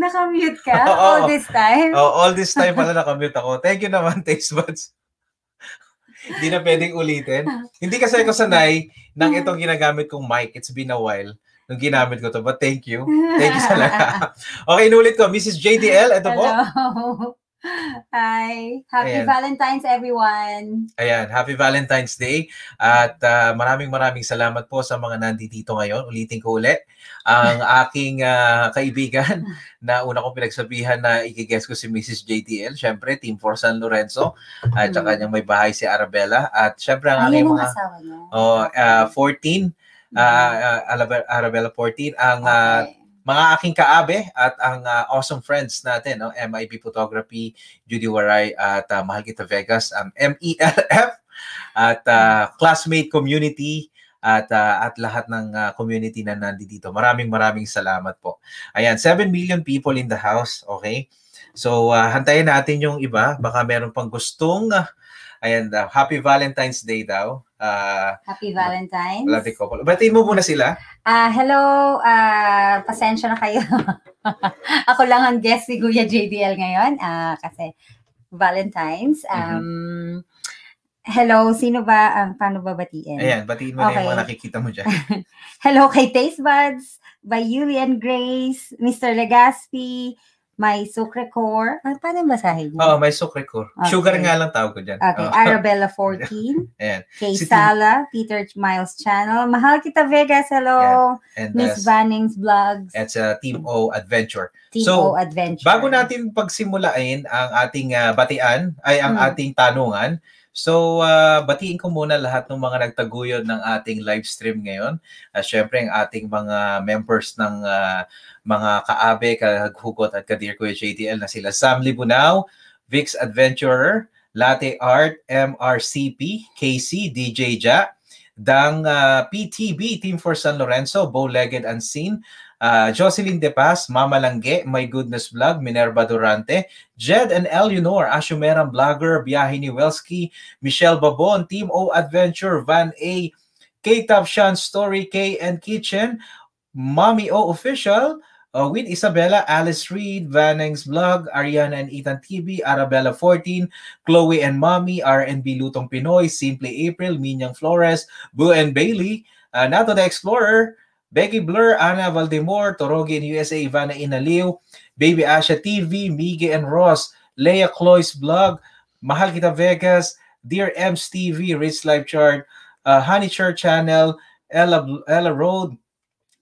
Nakamute ka Oo. all this time? Oh, all this time pala nakamute ako. Thank you naman, Taste Buds. Hindi na pwedeng ulitin. Hindi kasi ako sanay ng itong ginagamit kong mic. It's been a while nung ginamit ko to. But thank you. Thank you talaga. okay, inulit ko. Mrs. JDL, ito po. Hi. Happy Ayan. Valentine's, everyone. Ayan, happy Valentine's Day. At ah, maraming maraming salamat po sa mga nandito ngayon. Ulitin ko ulit. Ang aking ah, kaibigan na una kong pinagsabihan na ikiguess ko si Mrs. JTL. Siyempre, Team for San Lorenzo. At saka niyang may bahay si Arabella. At siyempre, ang aking mga asawa niya. oh, ah, 14, ah, ah, Arabe- Arabella 14, ang ah, Okay. Mga aking kaabe at ang ah, awesome friends natin, no? MIP Photography, Judy Waray at ah, Mahal Kita Vegas, ang MELF at ah, classmate community at ah, at lahat ng ah, community na nandito. Maraming maraming salamat po. Ayan, 7 million people in the house, okay? So, ah, hantayin natin yung iba. Baka meron pang gustong ah, ayan, ah, Happy Valentine's Day daw. Ah, Happy Valentine's. love you couple. Batiin mo muna sila. Ah, hello. Ah, pasensya na kayo. Ako lang ang guest si Kuya JDL ngayon ah, kasi Valentine's. Mm-hmm. Um, Hello, sino ba ang paano ba batiin? Ayan, batiin mo na yung Okay. mga nakikita mo dyan. Hello kay Taste Buds, by Yulian Grace, Mr. Legaspi, my Sucre Core. Ah, paano basahin niyo? Oo, may sukre ko. Okay. Sugar nga lang tawag ko dyan. Okay, Oo. Arabella 14, Ayan. kay Si Sala, Peter Miles Channel, Mahal Kita Vegas, hello, And Miss uh, Vanning's Vlogs, it's a Team O Adventure. Team so, O Adventure. Bago natin pagsimulain ang ating ah, batian, ay ang Hmm. ating tanungan, so ah, batiin ko muna lahat ng mga nagtaguyod ng ating live stream ngayon. Uh, Siyempre, ang ating mga members ng ah, mga kaabe, kaghugot at kadir ko JTL na sila Sam Libunao, Vix Adventurer, Latte Art, MRCP, KC, DJ Ja, Dang ah, PTB, Team for San Lorenzo, Bow-Legged Unseen, uh, Jocelyn De Paz, Mama Langge, My Goodness Vlog, Minerva Durante, Jed and Eleanor, Ashumeran Vlogger, Biyahe ni Welski, Michelle Babon, Team O Adventure, Van A, K-Top Story, K and Kitchen, Mommy O Official, uh, with Isabella, Alice Reed, Vanang's Vlog, Ariana and Ethan TV, Arabella 14, Chloe and Mommy, R&B Lutong Pinoy, Simply April, Minyang Flores, Boo and Bailey, uh, Nato the Explorer, Becky Blur, Ana Valdemor, Torogi in USA, Ivana Inaliw, Baby Asha TV, Mige and Ross, Leia Cloy's Vlog, Mahal Kita Vegas, Dear M's TV, Rich Life Chart, uh, Honey Church Channel, Ella, Ella Road,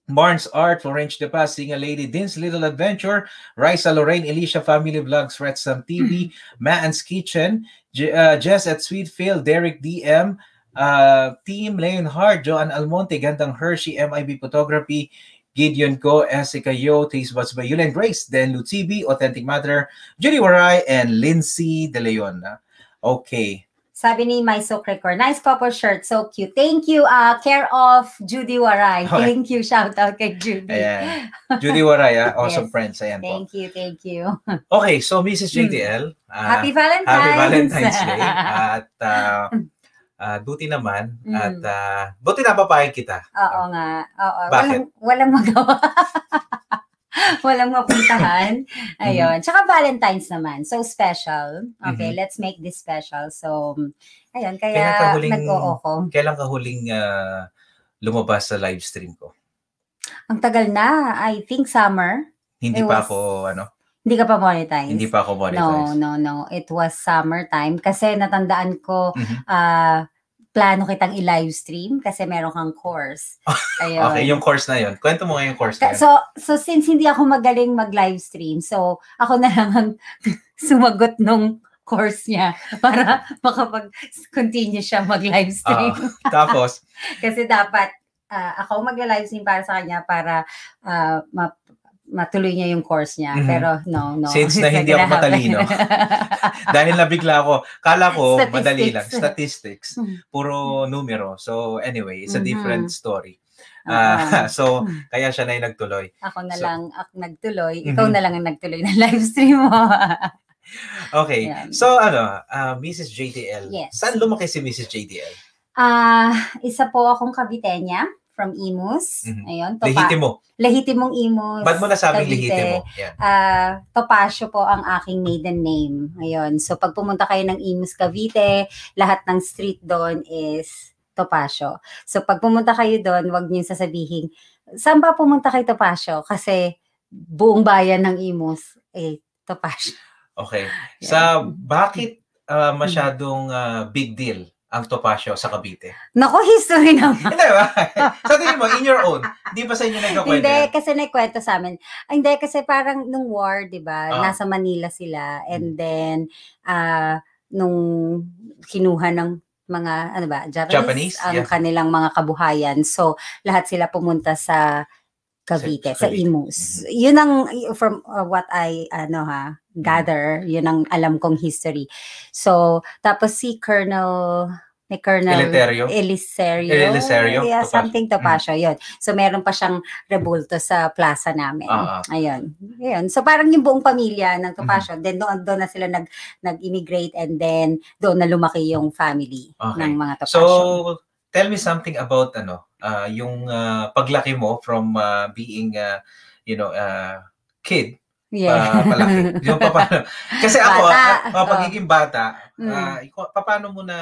Barnes Art, Florence De Paz, Singa Lady, Din's Little Adventure, Raisa Lorraine, Alicia Family Vlogs, Red Sam TV, Matt's Kitchen, J- uh, Jess at Sweetfield, Derek DM, uh, Team Leonhard, Joan Almonte, Gandang Hershey, MIB Photography, Gideon Go, Jessica Yo, Taste Buds by Yulen Grace, then Lutibi, Authentic Matter, Judy Waray, and Lindsay De Leon. Okay. Sabi ni My Sucre Core, nice couple shirt, so cute. Thank you, uh, care of Judy Waray. Okay. Thank you, shout out kay Judy. Ayan. Judy Waray, ah, awesome Yes. friends. Ayan po. Thank you, thank you. Okay, so Mrs. JTL. ah, Happy Valentine's! Happy Valentine's Day. At uh, uh, buti naman. Mm. At uh, buti napapayag kita. Oo nga. Oo. Bakit? Walang, walang magawa. walang mapuntahan. Mm-hmm. Ayun. Tsaka Valentine's naman. So special. Okay, Mhm. let's make this special. So, ayun. Kaya nag-oo ko. Kailan ka huling ah, lumabas sa live stream ko? Ang tagal na. I think summer. Hindi It pa was- ako, ano? Hindi ka pa monetized? Hindi pa ako No, monetize. no, no. It was summertime. Kasi natandaan ko, Mhm. ah, plano kitang i-live stream kasi meron kang course. Ayun. Okay, yung course na yun. Kwento mo nga yung course na yun. So, so since hindi ako magaling mag-live stream, so ako na lang ang sumagot nung course niya para makapag-continue siya mag-live stream. Tapos, Kasi dapat ah, ako magla-live stream para sa kanya para ah, ma- matuloy niya yung course niya. Mhm. Pero no, no. Since na hindi ako matalino. dahil nabigla ako, kala ko madali lang. Statistics. Statistics. Mhm. Puro numero. So anyway, it's a Mhm. different story. Ah, so, Mhm. kaya siya na yung nagtuloy. ako na so- lang ak nagtuloy. Ikaw Mhm. na lang ang nagtuloy ng live stream mo. Okay. Yan. So ano, ah, Mrs. JTL. Yes. Saan lumaki si Mrs. JTL? Ah, isa po akong kabitenya from Imus. Mhm. Ayun, topa, Lehitimo. lehitimong Imus. Ba't mo nasabing Cavite. lehitimo? Yan. Ah, Topacio po ang aking maiden name. Ayun. So pag pumunta kayo ng Imus Cavite, lahat ng street doon is Topacio. So pag pumunta kayo doon, wag niyo sasabihin, saan ba pumunta kay Topacio? Kasi buong bayan ng Imus eh Topacio. Okay. Sa bakit ah, masyadong ah, big deal ang Topacio sa Cavite? Nako, history naman. Hindi ba? sa tingin mo, in your own, hindi ba sa inyo nagkakwento Hindi, kasi naikwento sa amin. Ah, Hindi, kasi parang nung war, di ba, Ah. nasa Manila sila. And then, ah nung kinuha ng mga, ano ba, Japanese, Japanese, ang yeah. kanilang mga kabuhayan. So, lahat sila pumunta sa Cavite, Sa sa. Imus. Mm-hmm. Yun ang, from uh, what I, ano ha, gather, yun ang alam kong history. So, tapos si Colonel, ni Colonel Eleuterio? Eliserio. Eliserio, Yeah, Topacio. something Topacio, yun. So, meron pa siyang rebulto sa plaza namin. Ah. Ayun. Ayun. So, parang yung buong pamilya ng Topacio, Mm-hmm. then doon, doon na sila nag, nag-immigrate and then doon na lumaki yung family Okay. ng mga Topacio. So, tell me something about ano, ah, yung ah, paglaki mo from ah, being ah, you know, ah, kid yeah. pa palaki. yung paano. Kasi ako, Bata. Oh. pagiging bata, Mm. ah, ikaw- paano mo na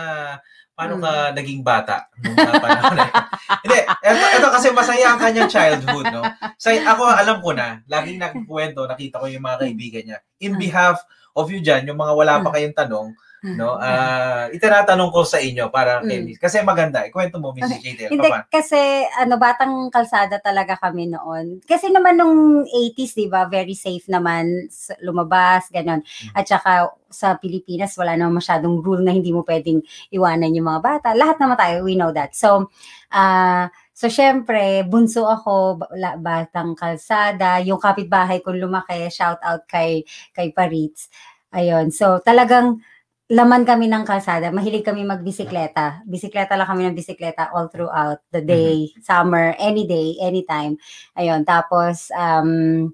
paano Mm. ka naging bata nung ah, panahon na? Hindi, ito, ito kasi masaya ang kanyang childhood, no? So, ako, alam ko na, laging nagkukwento, nakita ko yung mga kaibigan niya. In Mm. behalf of you dyan, yung mga wala pa kayong tanong, no? Ah, itinatanong ko sa inyo para kay Mm. Kasi maganda. Ikwento mo, Miss Jadel. Hindi, Paano? kasi ano, batang kalsada talaga kami noon. Kasi naman nung 80s, di ba, very safe naman lumabas, ganon. At saka sa Pilipinas, wala naman masyadong rule na hindi mo pwedeng iwanan yung mga bata. Lahat naman tayo, we know that. So, ah so syempre, bunso ako, batang kalsada, yung kapitbahay kong lumaki, shout out kay, kay Paritz. Ayun, so talagang laman kami ng kalsada. Mahilig kami magbisikleta. Bisikleta lang kami ng bisikleta all throughout the day, summer, any day, anytime. Ayun, tapos um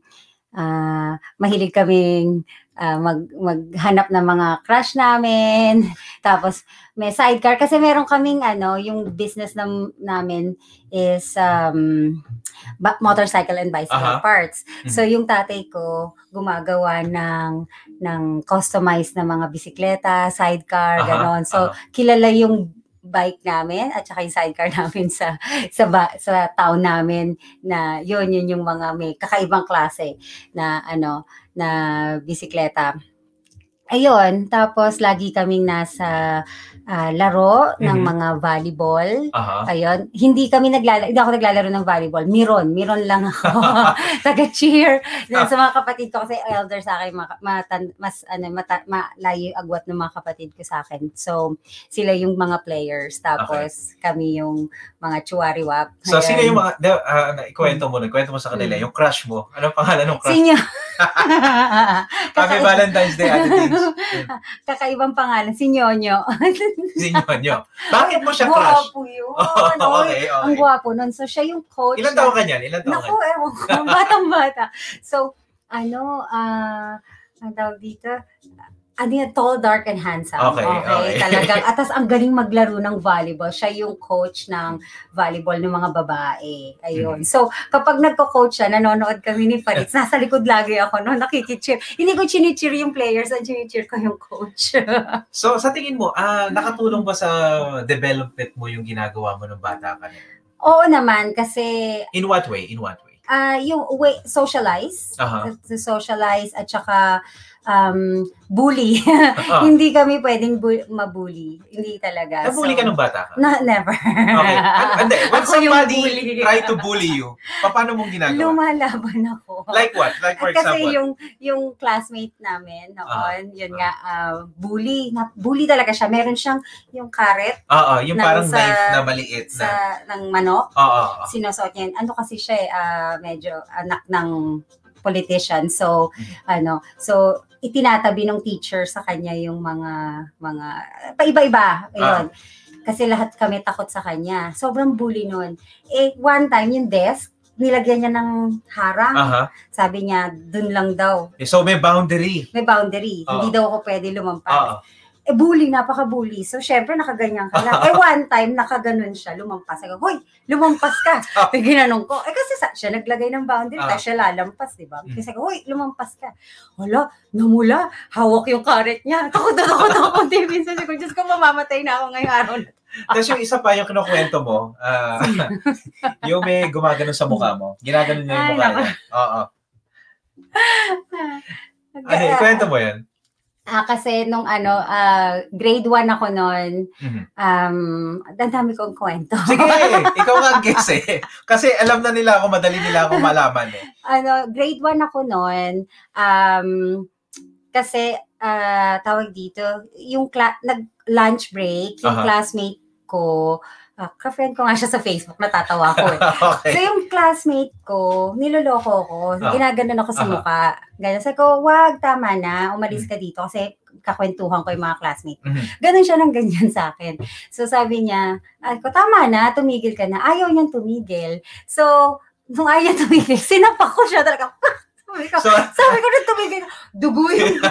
ah, mahilig kaming ah, mag maghanap ng mga crush namin. Tapos may sidecar kasi meron kaming ano, yung business nam, namin is um ba- motorcycle and bicycle Aha. parts. Mhm. So yung tatay ko gumagawa ng ng customized na mga bisikleta, sidecar, Aha, ganon. So aha. kilala yung bike namin at saka yung sidecar namin sa sa ba, sa town namin na yun yun yung mga may kakaibang klase na ano na bisikleta. Ayun, tapos lagi kaming nasa ah, laro ng Mhm. mga volleyball. Aha. Ayun, hindi kami naglalaro, hindi ako naglalaro ng volleyball. Miron, miron lang ako. Taga-cheer. Sa mga kapatid ko kasi elder sa akin, matan- mas ano, mata, malayo agwat ng mga kapatid ko sa akin. So, sila yung mga players. Tapos, kami yung mga chuwariwap. So, sino yung mga, ah, na- ikwento mo, ikwento mo sa kanila, Mm. yung crush mo. Anong pangalan ng crush? Sinyo. Happy Valentine's Day, Ate. Kakaibang pangalan, si Nyonyo. Si Nyonyo. Bakit mo siya crush? Guwapo yun. Oh, Oy, okay, Ang okay. guwapo nun. So, siya yung coach. Ilan taon ka niyan? Ilan taon Naku, ewan ko. Batang-bata. So, ano, ah, ang tawag dito, ano yan, tall, dark, and handsome. Okay, okay. Talagang, atas ang galing maglaro ng volleyball. Siya yung coach ng volleyball ng mga babae. Ayun. Mhm. So, kapag nagko-coach siya, nanonood kami ni Faritz, nasa likod lagi ako, no, nakikicheer. Hindi ko chinicheer yung players, ang chinicheer ko yung coach. So, sa tingin mo, ah, nakatulong ba sa development mo yung ginagawa mo ng bata ka? Oo naman, kasi In what way? In what way? ah yung way, socialize, Aha. to socialize at saka um, bully. Ah, Hindi kami pwedeng bu- mabully. Hindi talaga. nabully ka nung bata ka? Na, never. Okay. An- Hindi, when Ako yung somebody try to bully you, pa- paano mong ginagawa? Lumalaban ako. Like what? Like for Kasi example? yung yung classmate namin noon, yun ah. nga, ah, bully. Na, bully talaga siya. Meron siyang yung karet Oo, yung ng parang sa- knife na maliit na. sa ng manok. Oo, oo. Sinusuot niya. Ano kasi siya, eh, ah, medyo anak ng politician. So, Mhm. ano, so itinatabi ng teacher sa kanya yung mga mga paiba-iba. Ayun. Kasi lahat kami takot sa kanya. Sobrang bully nun. Eh, one time, yung desk, nilagyan niya ng harang. Aha. Sabi niya, dun lang daw. Eh, So may boundary. May boundary. Oo. Hindi daw ako pwede lumampas. Oo. Eh, bully, napaka-bully. So, syempre, nakaganyan ka lang. eh, one time, nakaganon siya, lumampas. Ako, hoy, lumampas ka. Ah. Pag ginanong ko, eh, kasi sa, siya naglagay ng boundary, Ah. tapos siya lalampas, di ba? Mm. Kasi ako, hoy, lumampas ka. Wala, namula, hawak yung karet niya. Takot na takot ako. Di, minsan ko, Diyos ko, mamamatay na ako ngayong araw na. Tapos yung isa pa, yung kinukwento mo, ah, yung may gumagano sa mukha mo. Ginaganon niya yung Ay, mukha niya. Oo. Ano, ikwento mo yan? Ah, kasi nung ano, ah, grade 1 ako noon, Mhm. um, ang dami kong kwento. Sige, ikaw nga ang guess eh. Kasi alam na nila ako, madali nila ako malaman eh. ano, grade 1 ako noon, um, kasi, ah, tawag dito, yung cla- nag-lunch break, yung Aha. classmate ko, uh, ka-friend ko nga siya sa Facebook, natatawa ko eh. okay. So yung classmate ko, niloloko ko, Ah. ginaganon ako sa Aha. mukha. Ganyan, sabi ko, wag, tama na, umalis ka dito kasi kakwentuhan ko yung mga classmate. Mhm. Ganon siya ng ganyan sa akin. So sabi niya, ay ko, tama na, tumigil ka na. Ayaw niyang tumigil. So, nung ayaw tumigil, sinapak ko siya talaga. sabi ko, So, sabi ko na tumigil, dugo yung,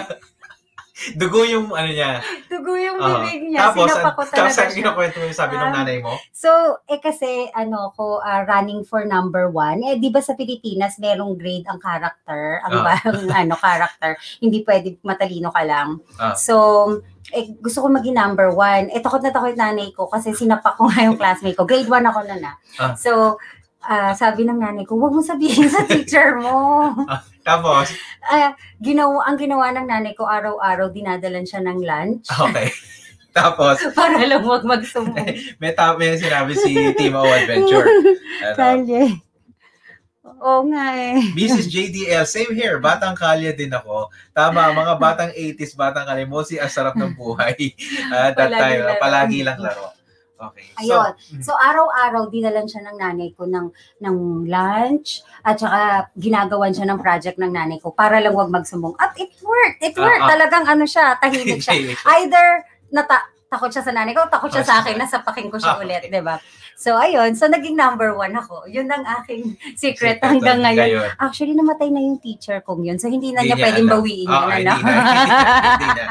dugo yung ano niya. dugo yung Aha. bibig niya. Tapos, sinapak ko tapos talaga ang siya. kinukwento mo yung sabi ng Ah. nanay mo? So, eh kasi, ano ko, ah, running for number one. Eh, di ba sa Pilipinas, merong grade ang character, ang, Ah. ang ano, character. Hindi pwede matalino ka lang. Ah. So, eh, gusto ko maging number one. Eh, takot na takot nanay ko kasi sinapak ko nga yung classmate ko. Grade one ako na na. Ah. So, ah, sabi ng nanay ko, huwag mo sabihin sa teacher mo. Tapos, Ah, ginawa, ang ginawa ng nanay ko, araw-araw, dinadalan siya ng lunch okay. Tapos, para lang huwag magsumbong. may, ta- may sinabi si Team O Adventure. Ano, Kalye. Oo nga eh. Mrs. JDL, same here. Batang kalye din ako. Tama, mga batang 80s, batang kalye. Mostly ang sarap ng buhay. Uh, that Palagi time, laro. palagi lang laro. Okay. So, Ayun. So araw-araw dinalan siya ng nanay ko ng ng lunch at saka ginagawan siya ng project ng nanay ko para lang wag magsumbong. At it worked. It worked. Ah, ah. Talagang ano siya, tahimik siya. Either nata takot siya sa nanay ko, takot siya sa akin, nasapakin ko siya Ah, ulit, okay. 'di ba? So ayun, so naging number one ako. Yun ang aking secret hanggang ngayon. Actually, namatay na yung teacher kong yun. So, hindi na Hindi niya niya pwedeng alam. bawiin Oo, yun. hindi Ano? na, hindi na, hindi na.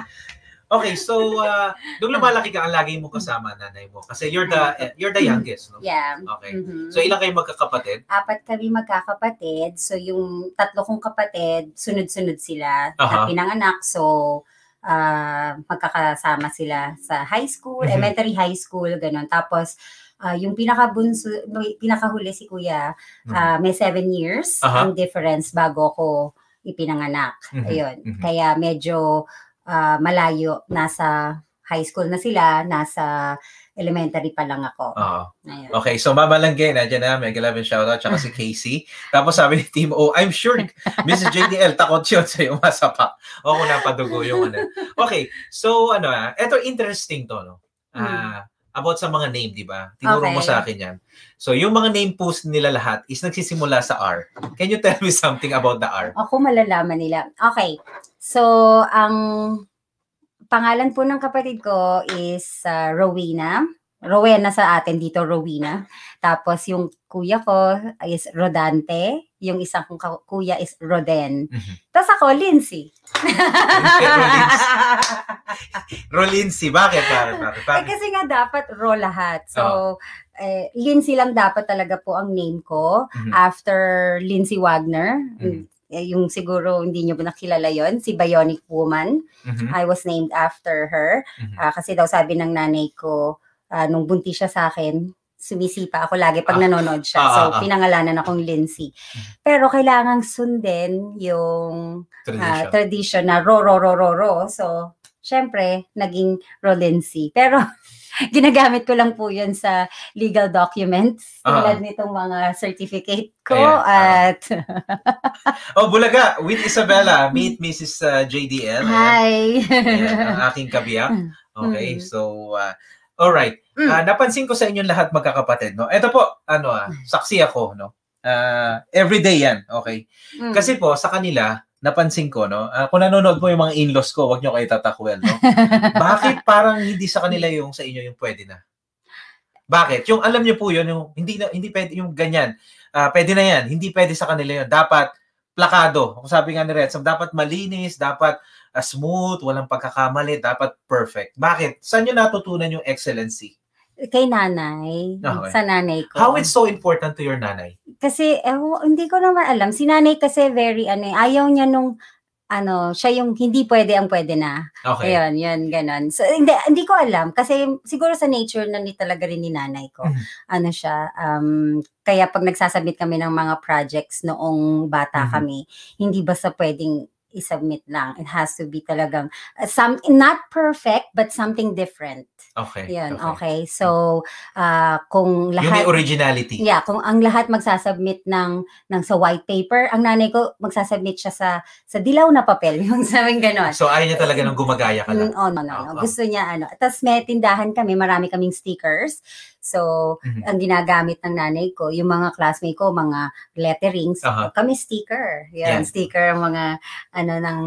Okay, so uh, nung lumalaki ka, ang lagi mo kasama nanay mo. Kasi you're the you're the youngest, no? yeah. Okay. Mhm. So ilang kayo magkakapatid? apat kami magkakapatid. So, yung tatlo kong kapatid, sunod-sunod sila na pinanganak. So, ah, magkakasama sila sa high school, Mhm. elementary high school, ganun. Tapos, ah, yung pinakabunso, pinakahuli si kuya, ah, may seven years Aha. ang difference bago ko ipinanganak. Mhm. Ayun. Mhm. Kaya medyo ah, malayo. Nasa high school na sila, nasa elementary pa lang ako. Ayun. Okay, so Mama Langgay, nandiyan na, Mega 11 shoutout, tsaka si Casey. Tapos sabi ni Team O, I'm sure Mrs. JDL, takot yun sa yung masapa. O kung napadugo yung ano. Okay, so ano ah, eto interesting to, no? Ah, about sa mga name, di ba? Tinuro mo Okay. sa akin yan. So, yung mga name post nila lahat is nagsisimula sa R. Can you tell me something about the R? Ako malalaman nila. Okay. So, ang pangalan po ng kapatid ko is uh, Rowena. Rowena sa atin dito, Rowena. Tapos yung kuya ko is Rodante. Yung isang kong kuya is Roden. Mhm. Tapos ako, Lindsay. Rolinsi. Bakit? Bakit? Bakit? eh, kasi nga dapat Ro lahat. So, eh, Lindsay lang dapat talaga po ang name ko. Mhm. After Lindsay Wagner. Mhm. Eh, yung siguro hindi nyo ba nakilala yon si Bionic Woman. Mhm. I was named after her. Mhm. Ah, kasi daw sabi ng nanay ko, ah, nung buntis siya sa akin, sumisipa ako lagi pag Ah. nanonood siya. Ah, so, ah, ah. pinangalanan akong Lindsay. Pero kailangang sundin yung Tradition. tradition na ro, ro, ro, ro, ro. So, syempre, naging Rolincy. Pero, ginagamit ko lang po yun sa legal documents. Tulad nitong mga certificate ko. Ayan. At, Oh, Bulaga, with Isabella, meet Mrs. uh, JDL. Hi! Ayan, ang aking kabiyak. Okay, Mm. so, uh, alright. Mm. Ah, napansin ko sa inyong lahat magkakapatid, no? Ito po, ano ah, saksi ako, no? Ah, everyday yan, okay? Mm. Kasi po, sa kanila, napansin ko, no? ah, kung nanonood po yung mga in-laws ko, wag nyo kayo tatakwel, no? Bakit parang hindi sa kanila yung sa inyo yung pwede na? Bakit? Yung alam niyo po yun, yung hindi na, hindi pwede yung ganyan. Ah, pwede na yan. Hindi pwede sa kanila yun. Dapat plakado. Kung sabi nga ni Red, dapat malinis, dapat ah, smooth, walang pagkakamali, dapat perfect. Bakit? Saan nyo natutunan yung excellency? Kay nanay, Okay. sa nanay ko. How it's so important to your nanay? Kasi, eh, hindi ko naman alam. Si nanay kasi very, ano, eh, ayaw niya nung, ano, siya yung hindi pwede ang pwede na. Okay. Ayun, yun, ganon. So, hindi, hindi ko alam. Kasi siguro sa nature na ni talaga rin ni nanay ko. Mhm. Ano siya, um, kaya pag nagsasubmit kami ng mga projects noong bata Mhm. kami, hindi basta pwedeng isubmit lang. It has to be talagang, uh, some, not perfect, but something different. Okay. Yun, okay. So, uh, kung Yung lahat... may originality. Yeah, kung ang lahat magsasubmit ng ng sa white paper, ang nanay ko magsasubmit siya sa sa dilaw na papel, yung sabi ganon. So, ayaw niya talaga ng gumagaya ka lang. Mm, oh, no, no, no. ah. Gusto niya ano. Tapos may tindahan kami, marami kaming stickers. So, Mhm. ang ginagamit ng nanay ko, yung mga classmate ko, mga letterings, Aha. kami sticker. Yan, Yan. sticker ang mga ano ng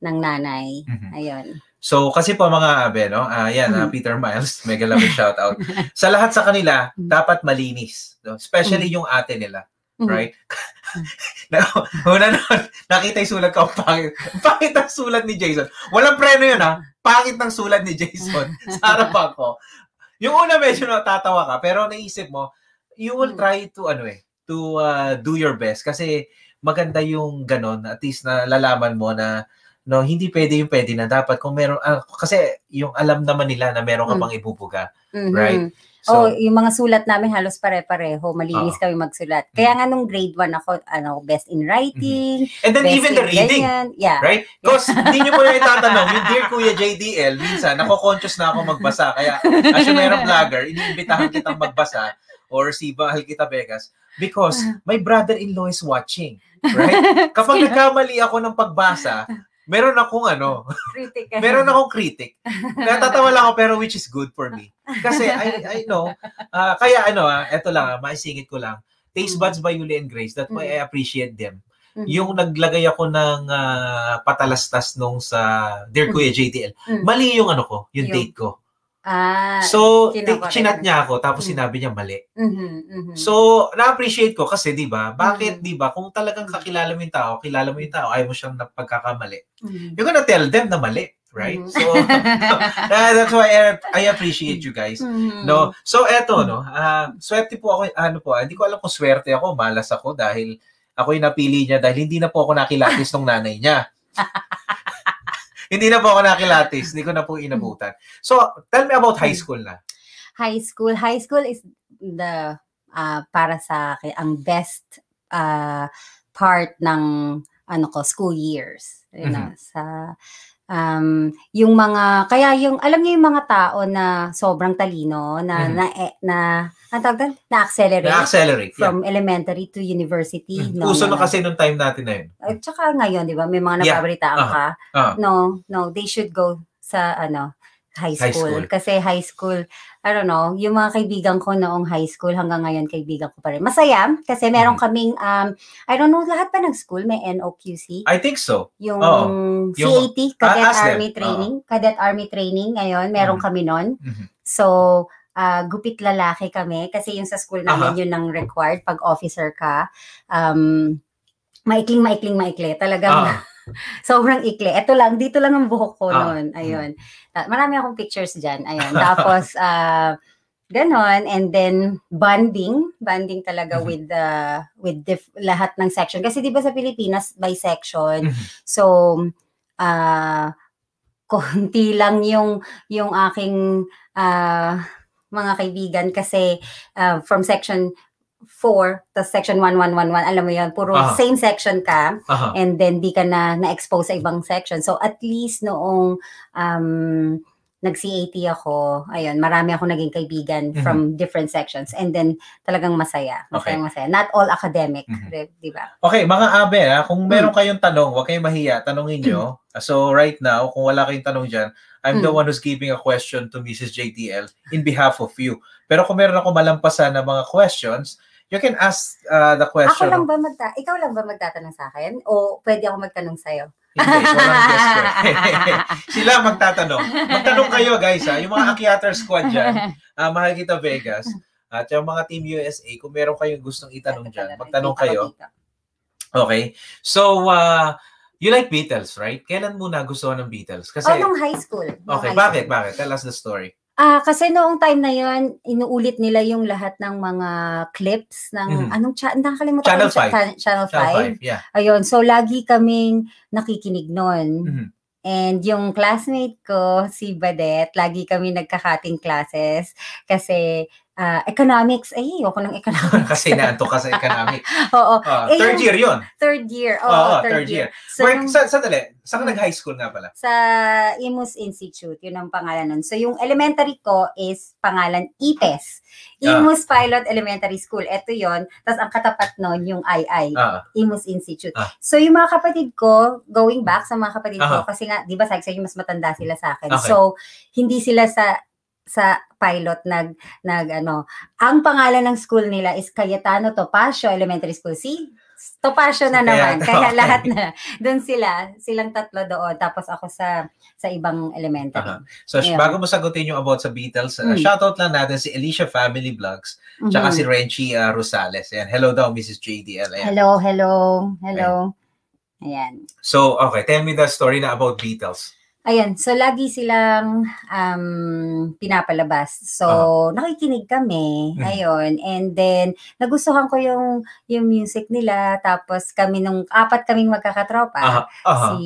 ng nanay. Mhm. Ayun. So, kasi po mga abe, no? Ah, yan, Mhm. Peter Miles, mega love shout out. sa lahat sa kanila, Mhm. dapat malinis. No? Especially yung ate nila. Right? na, una nun, nakita yung sulat ko, ang pangit. Ang Pangit ang sulat ni Jason. Walang preno yun, ha? Pangit ng sulat ni Jason sa harapan ko. Yung una medyo natatawa ka, pero naisip mo, you will Mm. try to, ano eh, to uh, do your best. Kasi maganda yung ganon, at least na lalaman mo na no, hindi pwede yung pwede na dapat kung meron, ah, kasi yung alam naman nila na meron ka Mm. pang ibubuga. Mhm. Right. Oh, So, yung mga sulat namin halos pare-pareho. Malinis Oo. kami magsulat. Kaya nga nung grade 1 ako, ano, best in writing, and then best even the reading, ganyan. Yeah. Right? Because hindi nyo po yung itatanong, yung Dear Kuya JDL, minsan, nako-conscious na ako magbasa. Kaya, as yung merong vlogger, iniimbitahan kitang magbasa or si Bahal Kita Vegas because my brother-in-law is watching. Right? Kapag nagkamali ako ng pagbasa, meron akong ano, Critical. meron akong critic. Natatawa lang ako pero which is good for me. Kasi I, I know, ah, kaya ano, ah, eto lang, ah, maisingit ko lang. Taste Buds by Yuli and Grace, that's why I appreciate them. Mhm. Yung naglagay ako ng ah, patalastas nung sa Dear Kuya JTL, Mm. mali yung ano ko, yung Yung- date ko. Ah, So, kinakorek. ti- chinat niya ako, tapos Mm. sinabi niya mali. mhm, mhm. So, na-appreciate ko kasi, di ba, bakit, Mm. di ba, kung talagang kakilala mo yung tao, kilala mo yung tao, ayaw mo siyang napagkakamali, Mhm. you're gonna tell them na mali, right? Mhm. So, ah, that's why I, I appreciate you guys. Mhm. No, so eto no, ah swerte po ako, ano po, ah, hindi ko alam kung swerte ako, malas ako dahil ako yung napili niya dahil hindi na po ako nakilatis ng nanay niya. hindi na po ako nakilatis, hindi ko na po inabutan. So, tell me about high school na. high school. High school is the ah, para sa akin ang best ah, part ng ano ko school years. You know, sa um, yung mga kaya yung alam niyo yung mga tao na sobrang talino na Mhm. na eh, na ang tawag doon? na accelerate Na-accelerate. Yeah. from elementary to university Mm. no, Uso no, na kasi nung time natin na yun. At saka ngayon, di ba, may mga Yeah. nababalitaan Ah. ka. Ah. No, no, they should go sa ano, high High school. school. Kasi high school, I don't know, yung mga kaibigan ko noong high school hanggang ngayon kaibigan ko pa rin. Masaya kasi meron Mhm. kaming um I don't know lahat pa ng school may NOQC, I think so. yung. Yung- CAT, Cadet Ah, ask them. Army Training, Cadet Army Training ngayon, meron Mhm. kami noon. Mhm. So, ah, gupit lalaki kami kasi yung sa school namin yun ang required pag officer ka. Um, maikling, maikling, maikli. Talagang Ah. sobrang ikli. Ito lang, dito lang ang buhok ko Ah. noon. Ayun. Ta- Marami akong pictures dyan. Ayun. Tapos, ah, ganon. And then, bonding. Bonding talaga Mhm. with the with dif- lahat ng section. Kasi di ba sa Pilipinas, by section. Mhm. So, ah, konti lang yung yung aking ah, mga kaibigan kasi ah, from section 4 to section 1111 alam mo yon puro Ah. same section ka Aha. and then di ka na na-expose sa ibang section so at least noong um, nag-CAT ako ayun marami ako naging kaibigan Mhm. from different sections and then talagang masaya Okay. masaya not all academic Mhm. di- ba Okay, mga abe, ha, kung Hmm. meron kayong tanong, huwag kayong mahiya, tanongin nyo. So, right now, kung wala kayong tanong dyan, I'm the Hmm. one who's giving a question to Mrs. JTL in behalf of you. Pero kung meron ako malampasan na mga questions, you can ask uh, the Ako question. lang ba magta ikaw lang ba magtatanong sa akin o pwede ako magtanong sa iyo? Hindi, walang guest. Sila magtatanong. Magtanong kayo, guys, ha? Yung mga Akiater squad dyan, uh, mahal kita Vegas, at yung mga Team USA, kung meron kayong gustong itanong dyan, magtanong kayo. Okay? So, uh, You like Beatles, right? Kailan mo nagustuhan ng Beatles? Kasi, oh, nung high school. Nung okay, high bakit? school. Bakit? Tell us the story. Ah, kasi noong time na yon, inuulit nila yung lahat ng mga clips ng Mhm. anong cha- nakakalimutan Channel ko yung cha- five. ta- Channel 5. Channel 5, yeah. Ayun, so lagi kaming nakikinig noon. Mhm. And yung classmate ko, si Badet, lagi kami nagkakating classes kasi ah, economics, ay, ako ng economics. Kasi naantok ka sa economic. Oo, Eh, third year yun. third year. Oo, Oo, third, third year. year. So, Where, yung- sa, sandali, saan ka Hmm. nag-high school nga pala? sa Imus Institute, yun ang pangalan nun. So, yung elementary ko is pangalan IPES. Ah. Imus Pilot Elementary School. Ito yon Tapos ang katapat nun, yung II, Ah, Imus Institute. Ah. So, yung mga kapatid ko, going back sa mga kapatid Aha. ko, kasi nga, di ba, sabi mas matanda sila sa akin. Okay. So, hindi sila sa sa pilot nag nag ano ang pangalan ng school nila is Cayetano Topacio Elementary School si Topacio na Kaya- naman kaya okay. lahat na doon sila silang tatlo doon tapos ako sa sa ibang elementary Aha. So, Ayun. bago mo sagutin yung about sa Beatles, uh, Mm. shoutout lang natin si Alicia Family Vlogs, tsaka Mhm. si Renchi uh, Rosales. Ayan. Hello daw, Mrs. JDL. Ayan. hello hello hello ayan So, okay, tell me the story na about Beatles. Ayan, so lagi silang um, pinapalabas. So, nakikinig kami. Mhm. Ayun. And then, nagustuhan ko yung, yung music nila. Tapos kami nung, apat kaming magkakatropa. Aha. Si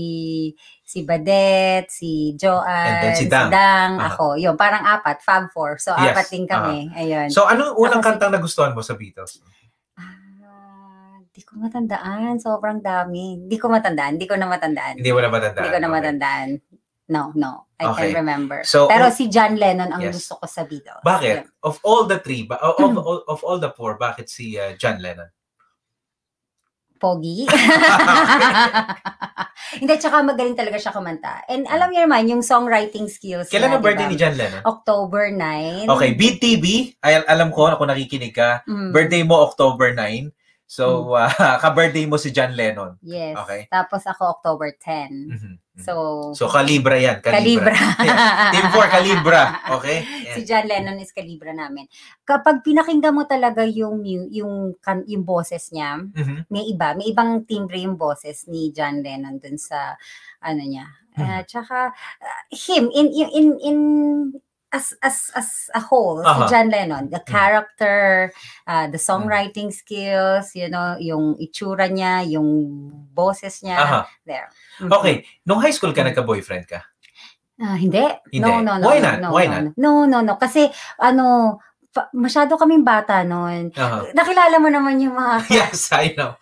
si Badet, si Joanne, And then si Dang. Aha. ako. Yun, parang apat, Fab Four. So, Yes. apat din kami. Ayun. So, anong unang si- kantang nagustuhan mo sa Beatles? Ah, di ko matandaan. Sobrang dami. Di ko matandaan. Di ko na matandaan. Hindi mo na matandaan. Hindi ko na Okay. matandaan. No, no. I Okay. can't remember. So, Pero si John Lennon ang Yes. gusto ko sa Beatles. Bakit? Yun. Of all the three, ba- of, of, of, of all the four, bakit si uh, John Lennon? Pogi. Hindi, tsaka magaling talaga siya kumanta. And alam niyo naman, yung songwriting skills Kailan niya, ang birthday diba? ni John Lennon? October 9. Okay, BTV, ay, alam ko ako nakikinig ka. Mm, Birthday mo October 9. So, uh, ka-birthday mo si John Lennon. Yes. Okay. Tapos ako October 10. Mhm. So, So, Calibra yan. Kalibra. Team 4, Calibra. Okay? Yan. si John Lennon is kalibra namin. Kapag pinakinggan mo talaga yung yung kan- yung boses niya, Mhm. may iba, may ibang timbre yung boses ni John Lennon dun sa ano niya. Mhm. Uh, tsaka uh, him in in in, in as as as a whole Aha. si John Lennon, the Mhm. character, uh, the songwriting skills, you know, yung itsura niya, yung boses niya, Aha. there. Mhm. Okay. Nung high school ka, nagka-boyfriend ka? Ah, hindi. Hindi. No, no, no. Why no, not? No, Why no, not? No, no, no. Kasi, ano, masyado kaming bata noon. Aha. Nakilala mo naman yung mga, Yes, I know.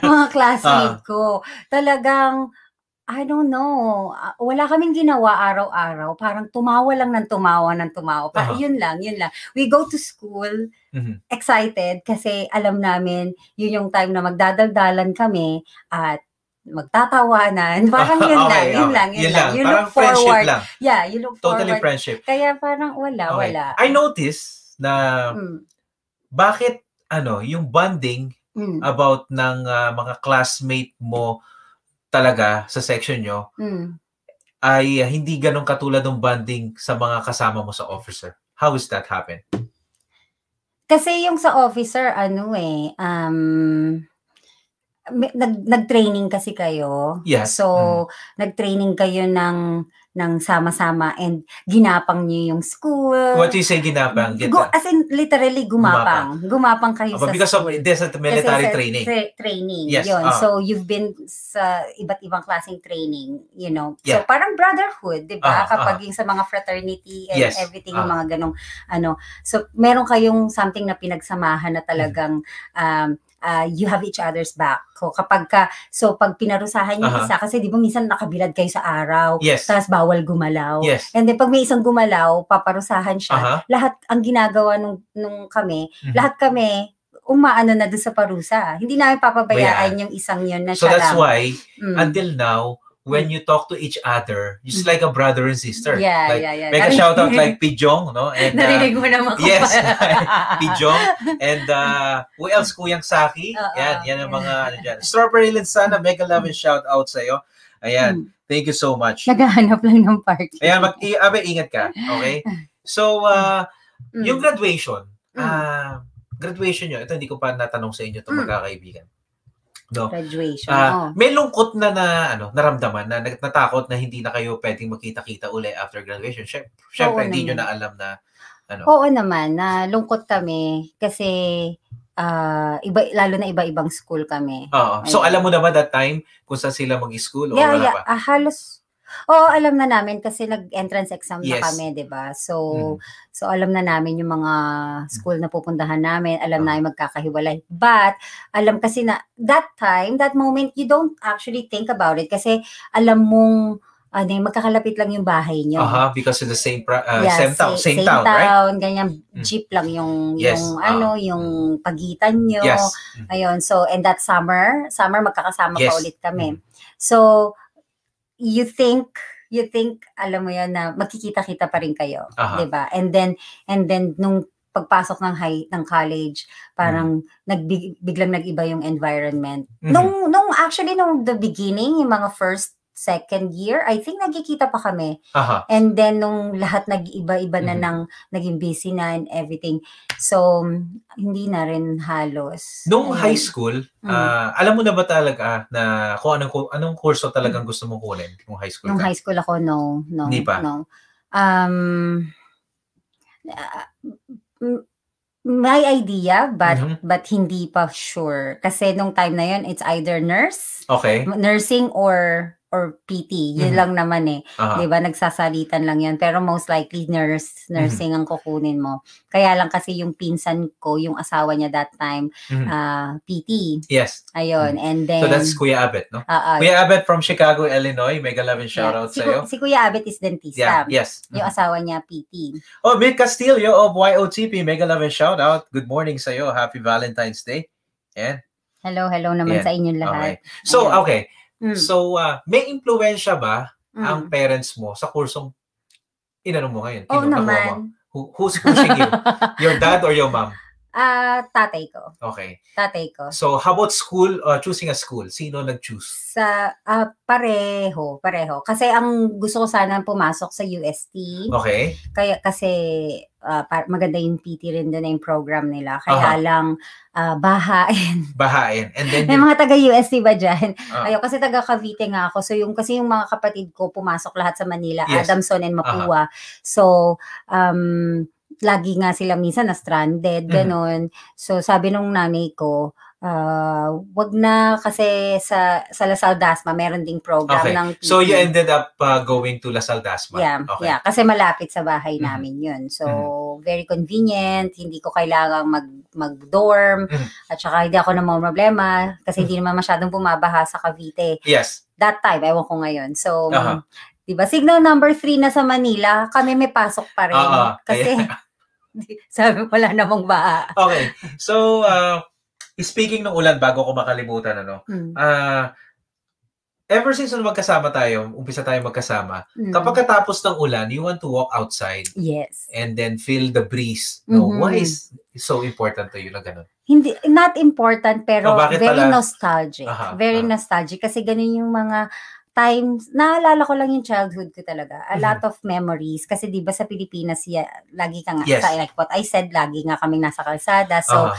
mga classmate Ah. ko. Talagang, I don't know. ah, Wala kaming ginawa araw-araw. Parang tumawa lang ng tumawa ng tumawa. Pa, Aha. Yun lang, yun lang. We go to school Mhm. excited kasi alam namin yun yung time na magdadaldalan kami at magtatawanan. Parang yun Okay, lang, yun okay. lang, yun, lang. You Parang look friendship forward. lang. Yeah, you look Totally forward. friendship. Kaya parang wala, Okay. wala. I noticed na Mm, bakit ano, yung bonding mm, about ng ah, mga classmate mo talaga sa section nyo mm. ay ah, hindi ganun katulad ng bonding sa mga kasama mo sa officer. How is that happen? Kasi yung sa officer, ano eh, um, nag, nag-training kasi kayo. Yes. So, nag-training kayo ng, ng sama-sama and ginapang niyo yung school. What do you say ginapang? Gu- that? as in, literally, gumapang. Gumapang, kayo But sa because of school. this at military Kasi sa training. tra- training. Yes, Yun. ah. So, you've been sa iba't ibang klaseng training, you know. Yeah. So, parang brotherhood, di ba? Kapag yung sa mga fraternity and Yes, everything, yung ah. mga ganong, ano. So, meron kayong something na pinagsamahan na talagang, um, uh, you have each other's back. So, kapag ka, so, pag pinarusahan yung Aha. isa, kasi di ba minsan nakabilad kayo sa araw, Yes. tapos bawal gumalaw. Yes. And then, pag may isang gumalaw, paparusahan siya. Aha. Lahat, ang ginagawa nung, nung kami, Mhm. lahat kami, umaano na doon sa parusa. Hindi namin papabayaan Bayaan. yung isang yun na So siya that's lang. why Mm. until now when you talk to each other, just like a brother and sister. Yeah, like, yeah, yeah. Make a shout out like Pijong, no? And uh, Narinig mo naman ko yes. Pijong and uh who else Kuyang Saki? Oo. yan, yan ang mga ano diyan. Strawberry Linsana, mega love and shout out sa iyo. Ayan, Mm. thank you so much. Naghahanap lang ng party. Ayan, mag i- abe, ingat ka, okay? So, uh, Mm. yung graduation, Mm. ah, graduation nyo, ito hindi ko pa natanong sa inyo itong Mm. magkakaibigan. No? Graduation. Oh. may lungkot na na ano, naramdaman na natakot na hindi na kayo pwedeng magkita-kita uli after graduation. Syempre, syempre hindi nyo naman. na alam na ano. Oo naman, na lungkot kami kasi ah, iba, lalo na iba-ibang school kami. Oo. So alam mo na ba that time kung saan sila mag-school o Yeah, wala yeah. pa? Ah, halos, oo, alam na namin kasi nag-entrance exam Yes. na kami, di ba? So, Mm. so alam na namin yung mga school na pupuntahan namin, alam Ah. na yung magkakahiwalay. But, alam kasi na, that time, that moment, you don't actually think about it kasi alam mong, ano, yung magkakalapit lang yung bahay niyo. Aha, because in the same pra- uh, Yeah, same town, sa- same, town, right? town, ganyan, Mm. jeep lang yung, Yes, yung ah. ano, yung pagitan nyo. Yes. Mm. Ayun, so, and that summer, summer magkakasama Yes. pa ulit kami. Mm. So, you think, you think, alam mo yun, na magkikita-kita pa rin kayo. Aha. 'di ba? And then, and then, nung pagpasok ng high, ng college, parang nagbig, biglang nag-iba yung environment. Mhm. Nung, nung actually, nung the beginning, yung mga first, second year, I think nagkikita pa kami. Aha. And then nung lahat nag-iba-iba na Mhm. ng naging busy na and everything. So hindi na rin halos. Nung Ayun. high school, Mm. ah, alam mo na ba talaga na kung anong anong kurso talagang gusto mong kunin nung high school Nung ka? high school ako no, no, Hindi pa? no. Um ah, m- may idea but Mhm. but hindi pa sure kasi nung time na yun it's either nurse, Okay. nursing or or PT. Yun Mhm. lang naman eh. Aha. 'di ba nagsasalitan lang 'yan pero most likely nurse nursing ang kukunin mo kaya lang kasi yung pinsan ko yung asawa niya that time Mhm. ah PT Yes. ayun and then So that's Kuya Abet, no? ah, ah, Kuya Abet from Chicago, Illinois. Mega love and yeah. shoutout si, sa'yo. Ku- si Kuya Abet is dentista Yeah, yes. yung asawa niya PT Oh, Mick Castillo of YOTP, mega love and shout out. Good morning sa iyo. Happy Valentine's Day. And hello hello naman Yan. sa inyong okay. lahat So, Ayun. okay. Mm, So, uh, may impluwensya ba mm. ang parents mo sa kursong inano mo ngayon? Oo Kinuha mo? naman Who, who's pushing you? Your dad or your mom? Ah tatay ko Okay. tatay ko So, how about school, uh, choosing a school? Sino nag-choose? sa ah, pareho pareho kasi ang gusto ko sana pumasok sa UST Okay. kaya kasi pa- maganda yung PT rin doon yung program nila. Kaya Aha. lang ah, bahain. Bahain. And then, May mga taga UST ba dyan? ah, Ayo kasi taga Cavite nga ako. So yung kasi yung mga kapatid ko pumasok lahat sa Manila, Yes. Adamson and Mapua. So um lagi nga sila minsan na stranded, Mhm. ganun. So sabi nung nanay ko, ah, wag na kasi sa sa Lasal Dasma meron ding program Okay. ng PT. so, you ended up uh, going to Lasal Dasma. Yeah, Okay. yeah, kasi malapit sa bahay Mhm. namin 'yun. So, very convenient, hindi ko kailangang mag mag-dorm Mhm. at saka hindi ako na problema kasi hindi naman masyadong bumabaha sa Cavite. Yes. That time, ewan ko ngayon. So, Aha. 'di ba? Signal number 3 na sa Manila, kami may pasok pa rin Oo, kasi sabi wala namang baha. Okay. So, uh, speaking ng ulan, bago ko makalimutan, ano, Mm, ah, ever since nung magkasama tayo, umpisa tayo magkasama, mm. kapag katapos ng ulan, you want to walk outside yes. and then feel the breeze. No, Mhm. why is so important to you na ganun? Hindi not important pero Oh, very pala? nostalgic. Aha, very aha. nostalgic kasi ganun yung mga times naalala ko lang yung childhood ko talaga. A Mhm. lot of memories kasi 'di ba sa Pilipinas ya, lagi ka nga Yes. sa like what I said lagi nga kaming nasa kalsada. So Aha.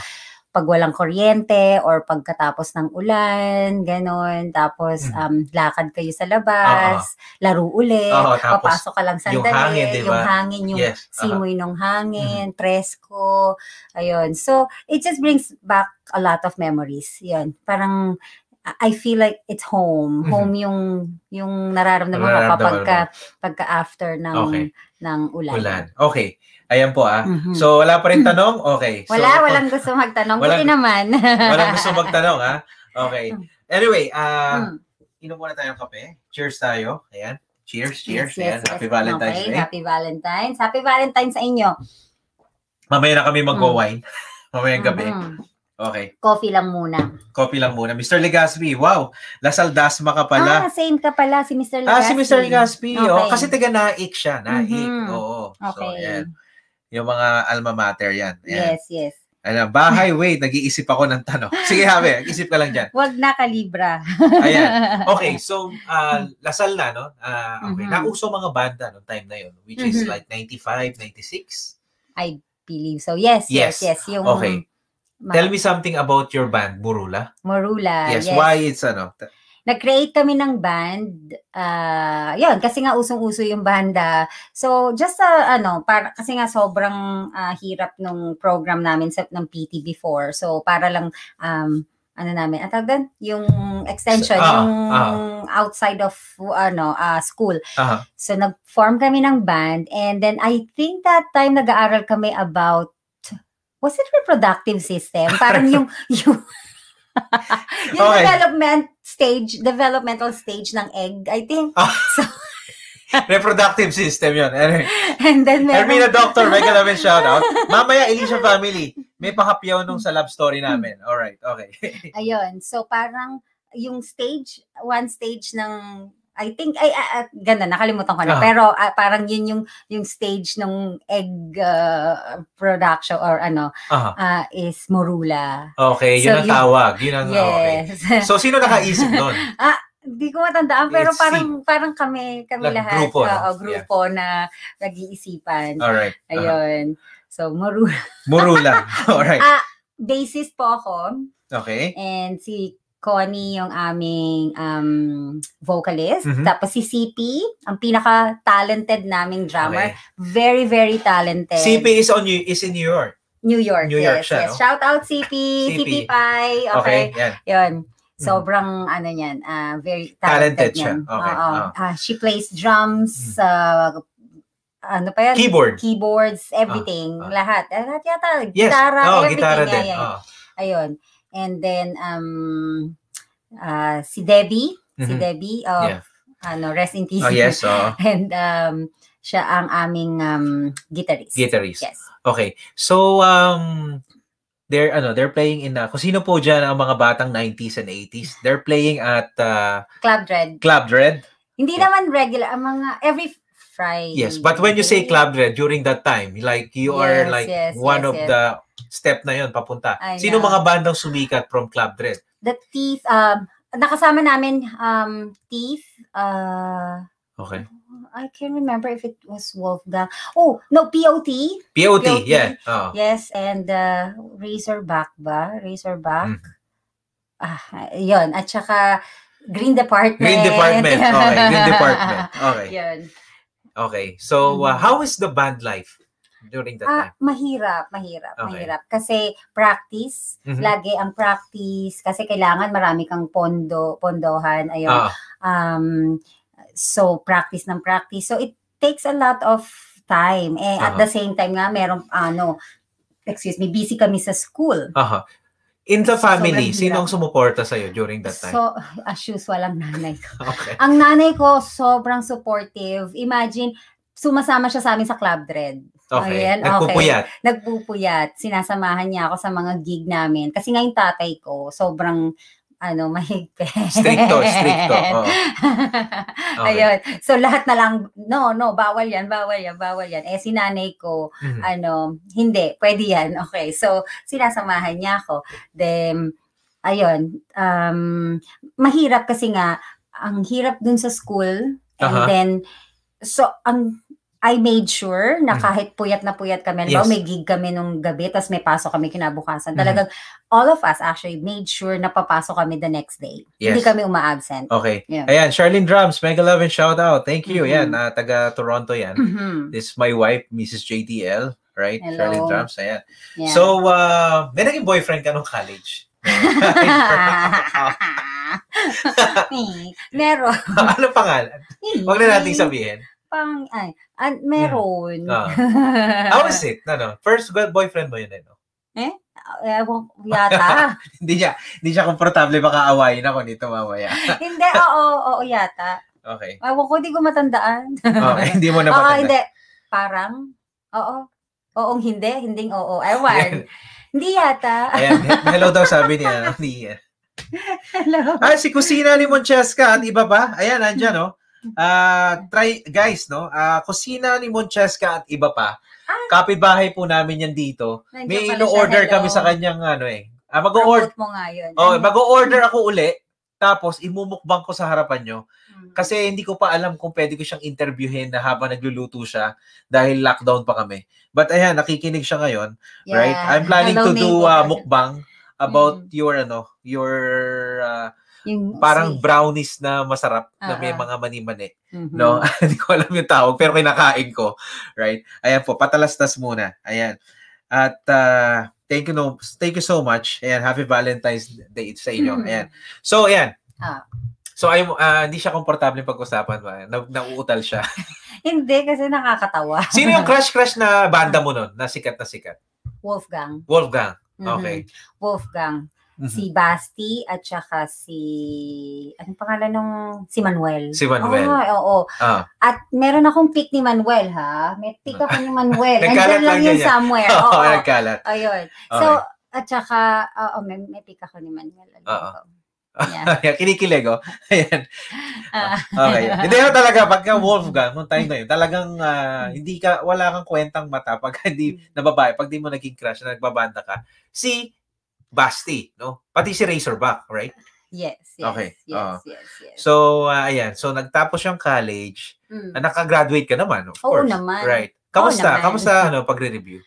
pag walang kuryente or pagkatapos ng ulan, ganon. Tapos Mhm. um lakad kayo sa labas, laro ulit, Oo, tapos papasok ka lang yung sandali, hangin, di ba? yung hangin, yung Yes. aha. simoy ng hangin, presko, ayun. So, it just brings back a lot of memories. Yun, parang I feel like it's home. Mhm. Home yung yung nararamdaman ko Nararamdaman kapag ka, pagka after ng Okay. ng ulan. Ulan. Okay. Ayan po ah. Mhm. So, wala pa rin tanong? Okay. So, Wala, walang gusto magtanong. Walang- Buti naman. walang gusto magtanong ha? Okay. Anyway, ah, Mm. inom muna tayong kape. Cheers tayo. Ayan. Cheers, cheers. Yes, yes, Ayan. yes. Happy Valentine's okay, Day. Happy Valentine's. Happy Valentine's sa inyo. Mamaya na kami mag-wine. Mamayang gabi. Mhm. Okay. Coffee lang muna. Coffee lang muna. Mr. Legaspi, wow. Lasal Dasma ka Ah, pala. same ka pala si Mr. Legaspi. Ah, si Mr. Legaspi. Okay. Oh, kasi taga Naik siya. Naik. Mhm. Oo. So, Okay. ayan. Yung mga alma mater yan. Ayan. Yes, yes. Ano, bahay, wait, nag-iisip ako ng tanong. Sige, Habe, isip ka lang dyan. Wag na kalibra. Ayan. Okay, so, uh, Lasal na, no? Ah, okay. Mhm. Nauso mga banda no time na yun, which is Mhm. like 95, 96. I believe so. Yes, yes, Yes. yes. Yung, Okay. Ma- Tell me something about your band, Burula. Morula. yes, why it's ano? t- nag-create kami ng band. ah yun, kasi nga usong-uso yung banda. So, just uh, ano, para, kasi nga sobrang ah, hirap nung program namin sa, ng PT before. So, para lang, um, ano namin, ang tawag doon? Yung extension, Ah, yung ah. outside of, ano, ah, school. Aha. So, nag-form kami ng band. And then, I think that time nag-aaral kami about, was it reproductive system? Parang yung, yung, yung Okay. development stage, developmental stage ng egg, I think. Reproductive system yun. Anyway, And then meron, Hermina Doctor, mega namin shout out. Mamaya, Alicia Family, may pahapyaw nung sa love story namin. Alright, okay. ayun. So, parang yung stage, one stage ng, I think, ay, ah, ah, ganda, nakalimutan ko na. Ah. Pero ah, parang yun yung, yung stage ng egg ah, production or ano, Aha. ah, is morula. Okay, yun So, ang tawag. Yun ang, okay. Yes. So, sino nakaisip doon? Hindi ko matandaan, pero It's parang parang kami kami Like lahat grupo, no? oo, grupo na nag-iisipan. Alright. aha. Ayun. So, morula. Murula. Alright. Ah, bassist po ako. Okay. And si Connie yung aming um, vocalist. Mhm. Tapos si CP, ang pinaka-talented naming drummer. Okay. Very, very talented. CP is on you is in New York. New York. New York yes, siya, yes. no? Shout out CP, CP. CP Pai. Okay. Okay. Yan. Yun. Sobrang ano niyan, ah, very talented, Talented siya. yan. Okay, Oo. oh. Ah, she plays drums, ah, ano pa yan? Keyboard. Keyboards, everything, ah. lahat. Eh, Lahat yata, Yes. gitara, oh, everything. gitara din. yeah. Oh. Ayun. And then, um, ah, si Debbie, si Mhm. Debbie of, Yeah. ano, Rest in Peace. Oh, yes. Oh. And um, siya ang aming um, guitarist. Guitarist. Yes. Okay. So, um, they're, ano, they're playing in, uh, kung sino po dyan ang mga batang 90s and 80s, they're playing at uh, Club Dread. Club Dread. Hindi Yeah. naman regular, ang mga, every Friday. Yes, but when you say Club Dread during that time, like you are Yes, like yes, one yes, of yes. the step na yon papunta. I Sino know. mga bandang sumikat from Club Dread? The Teeth, um, nakasama namin, um, Teeth, uh, Okay. I can't remember if it was Wolfgang. Oh, no, POT. POT, POT. yeah. Oh. Yes, and uh, Razorback ba? Razorback. Mm. Ah, yun. At saka Green Department. Green Department. Okay, Green Department. Okay. Yun. Okay. So, uh, Mhm. how is the band life during that Ah, time? mahirap, mahirap, Okay. mahirap. Kasi practice, Mhm. lagi ang practice. Kasi kailangan marami kang pondo, pondohan. Ayun. Ah, Um, so, practice ng practice. So, it takes a lot of time. Eh, at Aha. the same time nga, meron, ano, excuse me, busy kami sa school. aha. In the family, Sobrang sino hirap. ang sumuporta sa'yo during that time? So, as usual, ang nanay ko. okay. Ang nanay ko, sobrang supportive. Imagine, sumasama siya sa amin sa Club Dread. Okay. Ayan, okay. Nagpupuyat. Nagpupuyat. Sinasamahan niya ako sa mga gig namin. Kasi nga yung tatay ko, sobrang ano, mahigpit. Stricto, stricto. Oo. Okay. Ayun. So, lahat na lang, no, no, bawal yan, bawal yan, bawal yan. Eh, si nanay ko, Mhm. ano, hindi, pwede yan. Okay, so, sinasamahan niya ako. Then, ayun, um, mahirap kasi nga, ang hirap dun sa school, and Aha. then, so, ang, I made sure na Mhm. kahit puyat na puyat kami, yes. Yes. may gig kami nung gabi, tapos may pasok kami kinabukasan. Mhm. Talagang, all of us actually made sure na papasok kami the next day. Hindi Yes. kami uma-absent. Okay. Yeah. Ayan, Charlene Drums, mega love and shout out. Thank you. Mhm. Yan, ah, taga Toronto yan. Mhm. This is my wife, Mrs. JTL, right? Hello. Charlene Drums, ayan. Yeah. So, uh, may naging boyfriend ka nung college? Eh, meron. ano pangalan? Huwag na nating sabihin. Pang, ay, an, meron. Ah. How is it? Ano, first girl- boyfriend mo yun eh, no? Ewan ko yata. hindi niya, hindi siya komportable baka awayin ako nito mamaya. hindi, oo, oo, yata. Okay. Ewan ko, hindi ko matandaan. Okay, hindi mo na Oo, matanda. hindi. Parang, oo. Oo, hindi. Hinding oo. Ewan. hindi yata. Ayan, he- hello daw sabi niya. Ni, Hello. ah, si Kusina ni Monchesca at iba pa. Ayan, andyan, no? Ah, try, guys, no? Ah, Kusina ni Monchesca at iba pa. Ah. Kapitbahay po namin yan dito. Nandiyan May pala siya. ino-order Hello. kami sa kanyang ano eh. Ah, mag-order Promote mo nga yun. Oh, mag-order ako uli. Tapos imumukbang ko sa harapan nyo. Hmm. Kasi hindi ko pa alam kung pwede ko siyang interviewin na habang nagluluto siya dahil lockdown pa kami. But ayan, nakikinig siya ngayon, right? I'm planning Hello, to do neighbor. uh, mukbang about Mm. your ano, your uh, Yung parang si- brownies na masarap na may Ah, ah. mga mani-mani, Mhm. no? Hindi ko alam yung tawag pero kinakain ko, right? Ayan po, patalastas muna. Ayan. At uh, thank you no, thank you so much. Ayan, happy Valentine's Day sa inyo. Mhm. Ayan. So, ayan. Ah. So, ay, ah, hindi siya komportable pag-usapan ba? Na, nauutal siya. Hindi, kasi nakakatawa. Sino yung crush-crush na banda mo nun? Na sikat na sikat? Wolfgang. Wolfgang. Okay. Wolfgang. Mhm. Si Basti at saka si... Anong pangalan nung... Si Manuel. Si Manuel. Ah, oo. Ah. At meron akong pic ni Manuel, ha? May pic ako ni Manuel. Nandiyan lang yun ganyan. somewhere. Oo, Oo. nagkalat. Ayun. Okay. So, at saka, oo, may, may pic ako ni Manuel. Oo. Yeah. Kinikilig, oh. Ayan. Ah. Okay. Hindi na talaga, pagka Wolfgang, nung time na yun, talagang ah, hindi ka, wala kang kwentang mata pag hindi, na babae, pag di mo naging crush, na nagbabanda ka, si Basti, no? Pati si Razorback, right? yes, yes, Okay. yes, Oo. yes, yes. So, ah, ayan. So, nagtapos yung college. Mm. Ah, Nakagraduate ka naman, of Oo course. naman. Right. Kamusta? naman. Kamusta, ano, pagre-review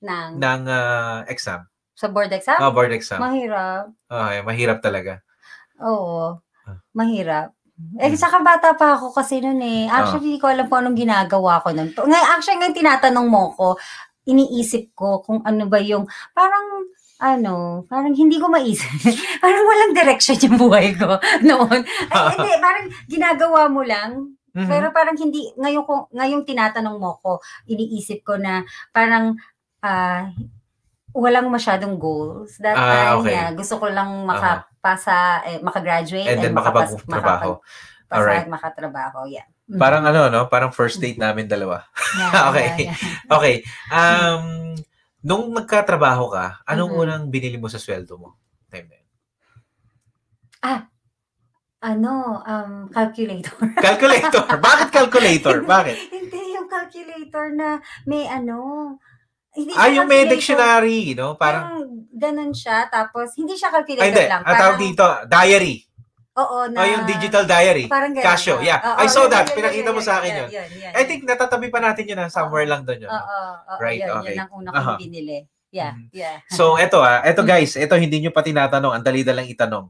Nang, ng ah, exam? sa board exam? Ah, board exam. Mahirap. Okay, mahirap talaga. Oo. Ah. Mahirap. Eh, Mm. saka bata pa ako kasi noon eh. Actually, hindi ko alam kung anong ginagawa ko noon. Ngay, actually, ngayon tinatanong mo ko, iniisip ko kung ano ba yung, parang, ano, parang hindi ko maisip. parang walang direction yung buhay ko noon. Ay, hindi, parang ginagawa mo lang. Mhm. Pero parang hindi, ngayon, ko, ngayong tinatanong mo ko, iniisip ko na parang, ah, walang masyadong goals. That Ah, time, okay. yeah, gusto ko lang makapasa, eh, makagraduate, And then makapas- makapagtrabaho. makapagpasa Alright. at makatrabaho. Yeah. Mhm. Parang ano, no? Parang first date namin dalawa. Yeah, okay. yeah, yeah. Okay. Um, nung nagkatrabaho ka, anong Mhm. unang binili mo sa sweldo mo? Time na yun. Ano, um, calculator. Calculator. Bakit calculator? Bakit? hindi yung calculator na may ano. Hindi Ah, siya yung may calculator. dictionary, no? Parang, Parang ganun siya. Tapos, hindi siya ay calculator hindi, lang. ang tawag dito, diary. Oo, na. Ah, yung digital diary. Parang ganun. Casio, ah. yeah. Oo, I saw yun, that. yun, Pinakita yun, mo sa akin yun. yun, yun, I think natatabi pa natin yun, ah, somewhere lang doon yun. Oo, oo, Right, yun, okay. yun ang una kong binili. Yeah, Mhm. yeah. So, eto ah, eto Mm. guys, eto hindi nyo pa tinatanong, ang dali lang itanong.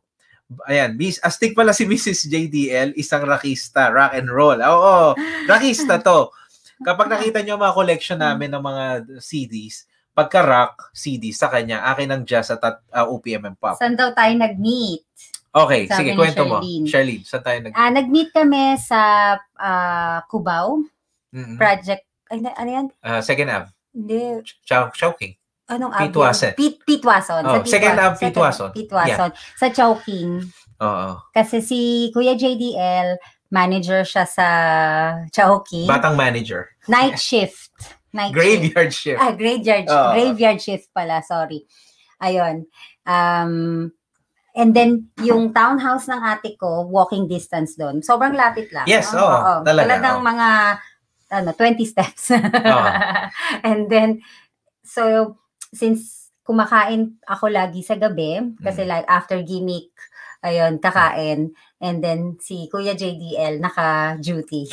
Ayan, Miss, astig pala si Mrs. JDL, isang rockista, rock and roll. Oo, rockista to. Kapag nakita nyo mga collection namin ng mga CDs, pagka rock CD sa kanya, akin ang jazz at uh, OPM and pop. Saan daw tayo nag-meet? Okay, Sabi sige, kwento mo. Charlene. Saan tayo nag... Ah, nag-meet kami sa ah, Cubao Mm-mm. project. Ay, na- ano yan? Uh, second Ave, Hindi. Chow, Chowking. Anong. Ave? Pit, Pitwason. Oh, second Ave, Pitwason. Pitwason. Sa Chowking. Oo. Kasi si Kuya JDL, manager siya sa Chowking. Batang manager. Night shift. Night shift. Graveyard shift. Ah, graveyard, Oo. graveyard shift pala, sorry. Ayun. Um, and then, yung townhouse ng ate ko, walking distance doon. Sobrang lapit lang. Yes, Oo, oo, oo. talaga, Talagang oo. mga, ano, 20 steps. and then, so, since kumakain ako lagi sa gabi, kasi Mm. like after gimmick, ayun, kakain. And then, si Kuya JDL, naka-duty.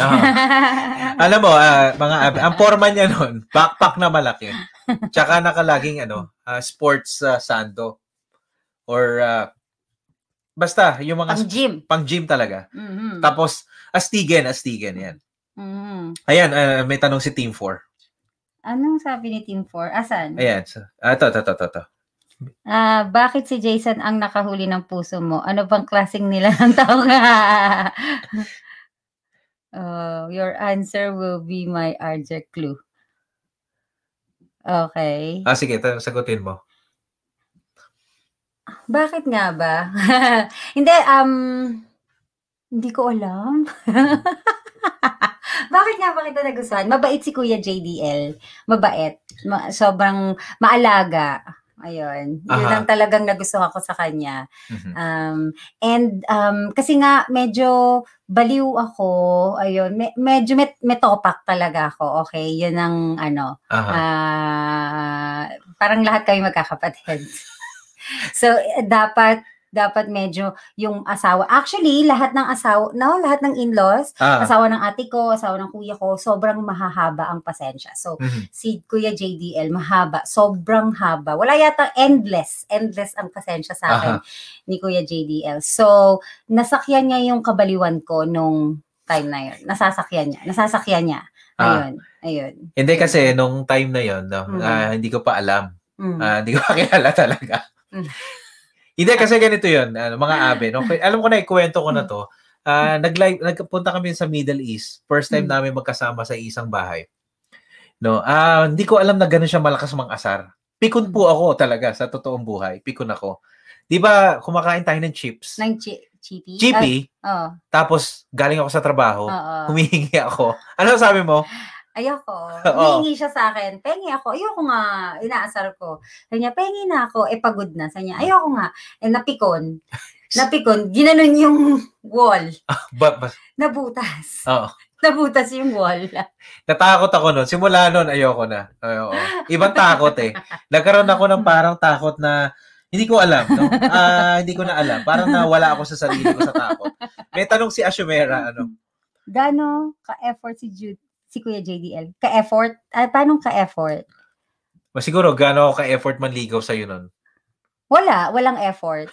Alam mo, ah, mga ang forma niya noon, backpack na malaki. Tsaka nakalaging ano, ah, sports ah, sando. Or ah, basta yung mga Pang gym. pang gym talaga. Mhm. Tapos astigen, astigen 'yan. Mhm. Ayan, ah, may tanong si Team 4. Anong sabi ni Team 4? Asan? Ayan. so- Ah, to, to, to, to, to. Ah, bakit si Jason ang nakahuli ng puso mo? Ano bang klaseng nila ng tao nga? oh, your answer will be my RJ clue. Okay. Ah, sige, sagutin mo. Bakit nga ba? hindi, um, hindi ko alam. Bakit nga ba kita nagustuhan? Mabait si Kuya JDL. Mabait. Ma- sobrang maalaga. Ayun. Yun Aha. ang talagang nagustuhan ko sa kanya. Mhm. Um, and um, kasi nga medyo baliw ako, ayun, me- medyo met- metopak talaga ako. Okay, yun ang ano, ah parang lahat kayo magkakapatid. so, eh, dapat dapat medyo yung asawa. Actually, lahat ng asawa, no, lahat ng in-laws, Ah. asawa ng ate ko, asawa ng kuya ko, sobrang mahahaba ang pasensya. So, Mhm. si Kuya JDL, mahaba, sobrang haba. Wala yata endless, endless ang pasensya sa akin ni Kuya JDL. So, nasakyan niya yung kabaliwan ko nung time na yun. Nasasakyan niya, nasasakyan niya. Ah. Ayun, ayun. Hindi kasi nung time na yon, no, Mm. ah, hindi ko pa alam. Mm. Ah, hindi ko pa kilala talaga. Mm. Hindi kasi ganito 'yon, ano, mga abe, no. Alam ko na ikwento ko Mm. na 'to. Ah, nag-live nagpunta kami sa Middle East. First time Mm. namin magkasama sa isang bahay. No, ah, hindi ko alam na gano'n siya malakas mang-asar. Pikon po ako talaga sa totoong buhay. Pikon ako. 'Di ba kumakain tayo ng chips? Nang chi- chippy? Chippy, Ah, oo. tapos galing ako sa trabaho, Oo. humihingi ako. Ano sabi mo? Ayoko. Humingi siya sa akin. Pengi ako. Ayoko nga. Inaasar ko. Sabi niya, pengi na ako. Eh, pagod na. Sabi niya, ayoko nga. Eh, napikon. Napikon. Ginanon yung wall. Ba, ba, Nabutas. oo. Nabutas yung wall. Natakot ako nun. Simula nun, ayoko na. Ayoko. Ibang takot eh. Nagkaroon ako ng parang takot na hindi ko alam. No? Ah, hindi ko na alam. Parang nawala ako sa sarili ko sa takot. May tanong si Ashumera, ano? Gano ka-effort si Jude, si Kuya JDL? Ka-effort? Ah, paano ka-effort? Mas siguro, gaano ako ka-effort manligaw sa'yo nun? Wala. Walang effort.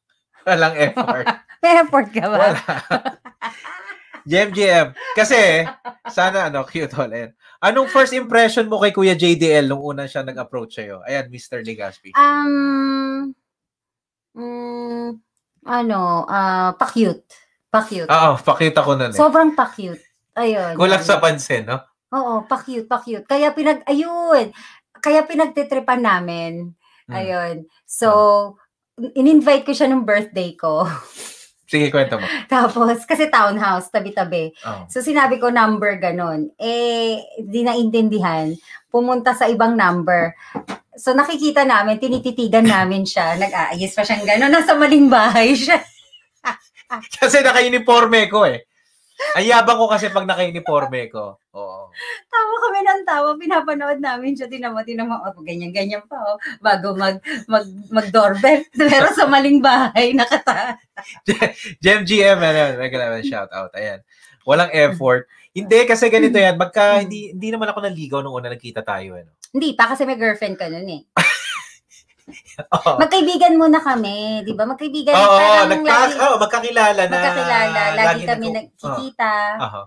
Walang effort. May effort ka ba? Wala. GM. Kasi, sana, ano, cute ulit. Anong first impression mo kay Kuya JDL nung una siya nag-approach sa'yo? Ayan, Mr. Legaspi. Um, mm, ano, ah, pa-cute. Pa-cute. Oo, pakita ko nun eh. Sobrang pa-cute. Ayun. Kulang sa pansin, no? Oo, pa-cute, pa-cute. Kaya pinag, ayun, kaya pinagtitripan namin. Mm. Ayun. So, in-invite ko siya nung birthday ko. Sige, kwento mo. Tapos, kasi townhouse, tabi-tabi. Oh. So, sinabi ko number ganon. Eh, di naintindihan. Pumunta sa ibang number. So, nakikita namin, tinititigan namin siya. Nag-aayos pa siyang ganon. Nasa maling bahay siya. Kasi naka-uniforme ko eh. Ang yabang ko kasi pag naka-uniforme ko. Oo. Tawa kami ng tawa. Pinapanood namin siya. Tinamo, tinamo. Oh, ganyan, ganyan pa. Oh, bago mag, mag, mag-doorbell. Pero sa maling bahay, nakata. Gem GM, ano, regular shout out. Ayan. Walang effort. Hindi, kasi ganito yan. Magka, hindi, hindi naman ako naligaw nung una nagkita tayo. Ano. Hindi pa kasi may girlfriend ka nun eh. Oo. Magkaibigan muna kami. Di ba? Magkaibigan. Oo, parang nagka, lagi, oh, magkakilala na. magkakilala. Lagi kami nagku- nagkikita. Oo. Aha.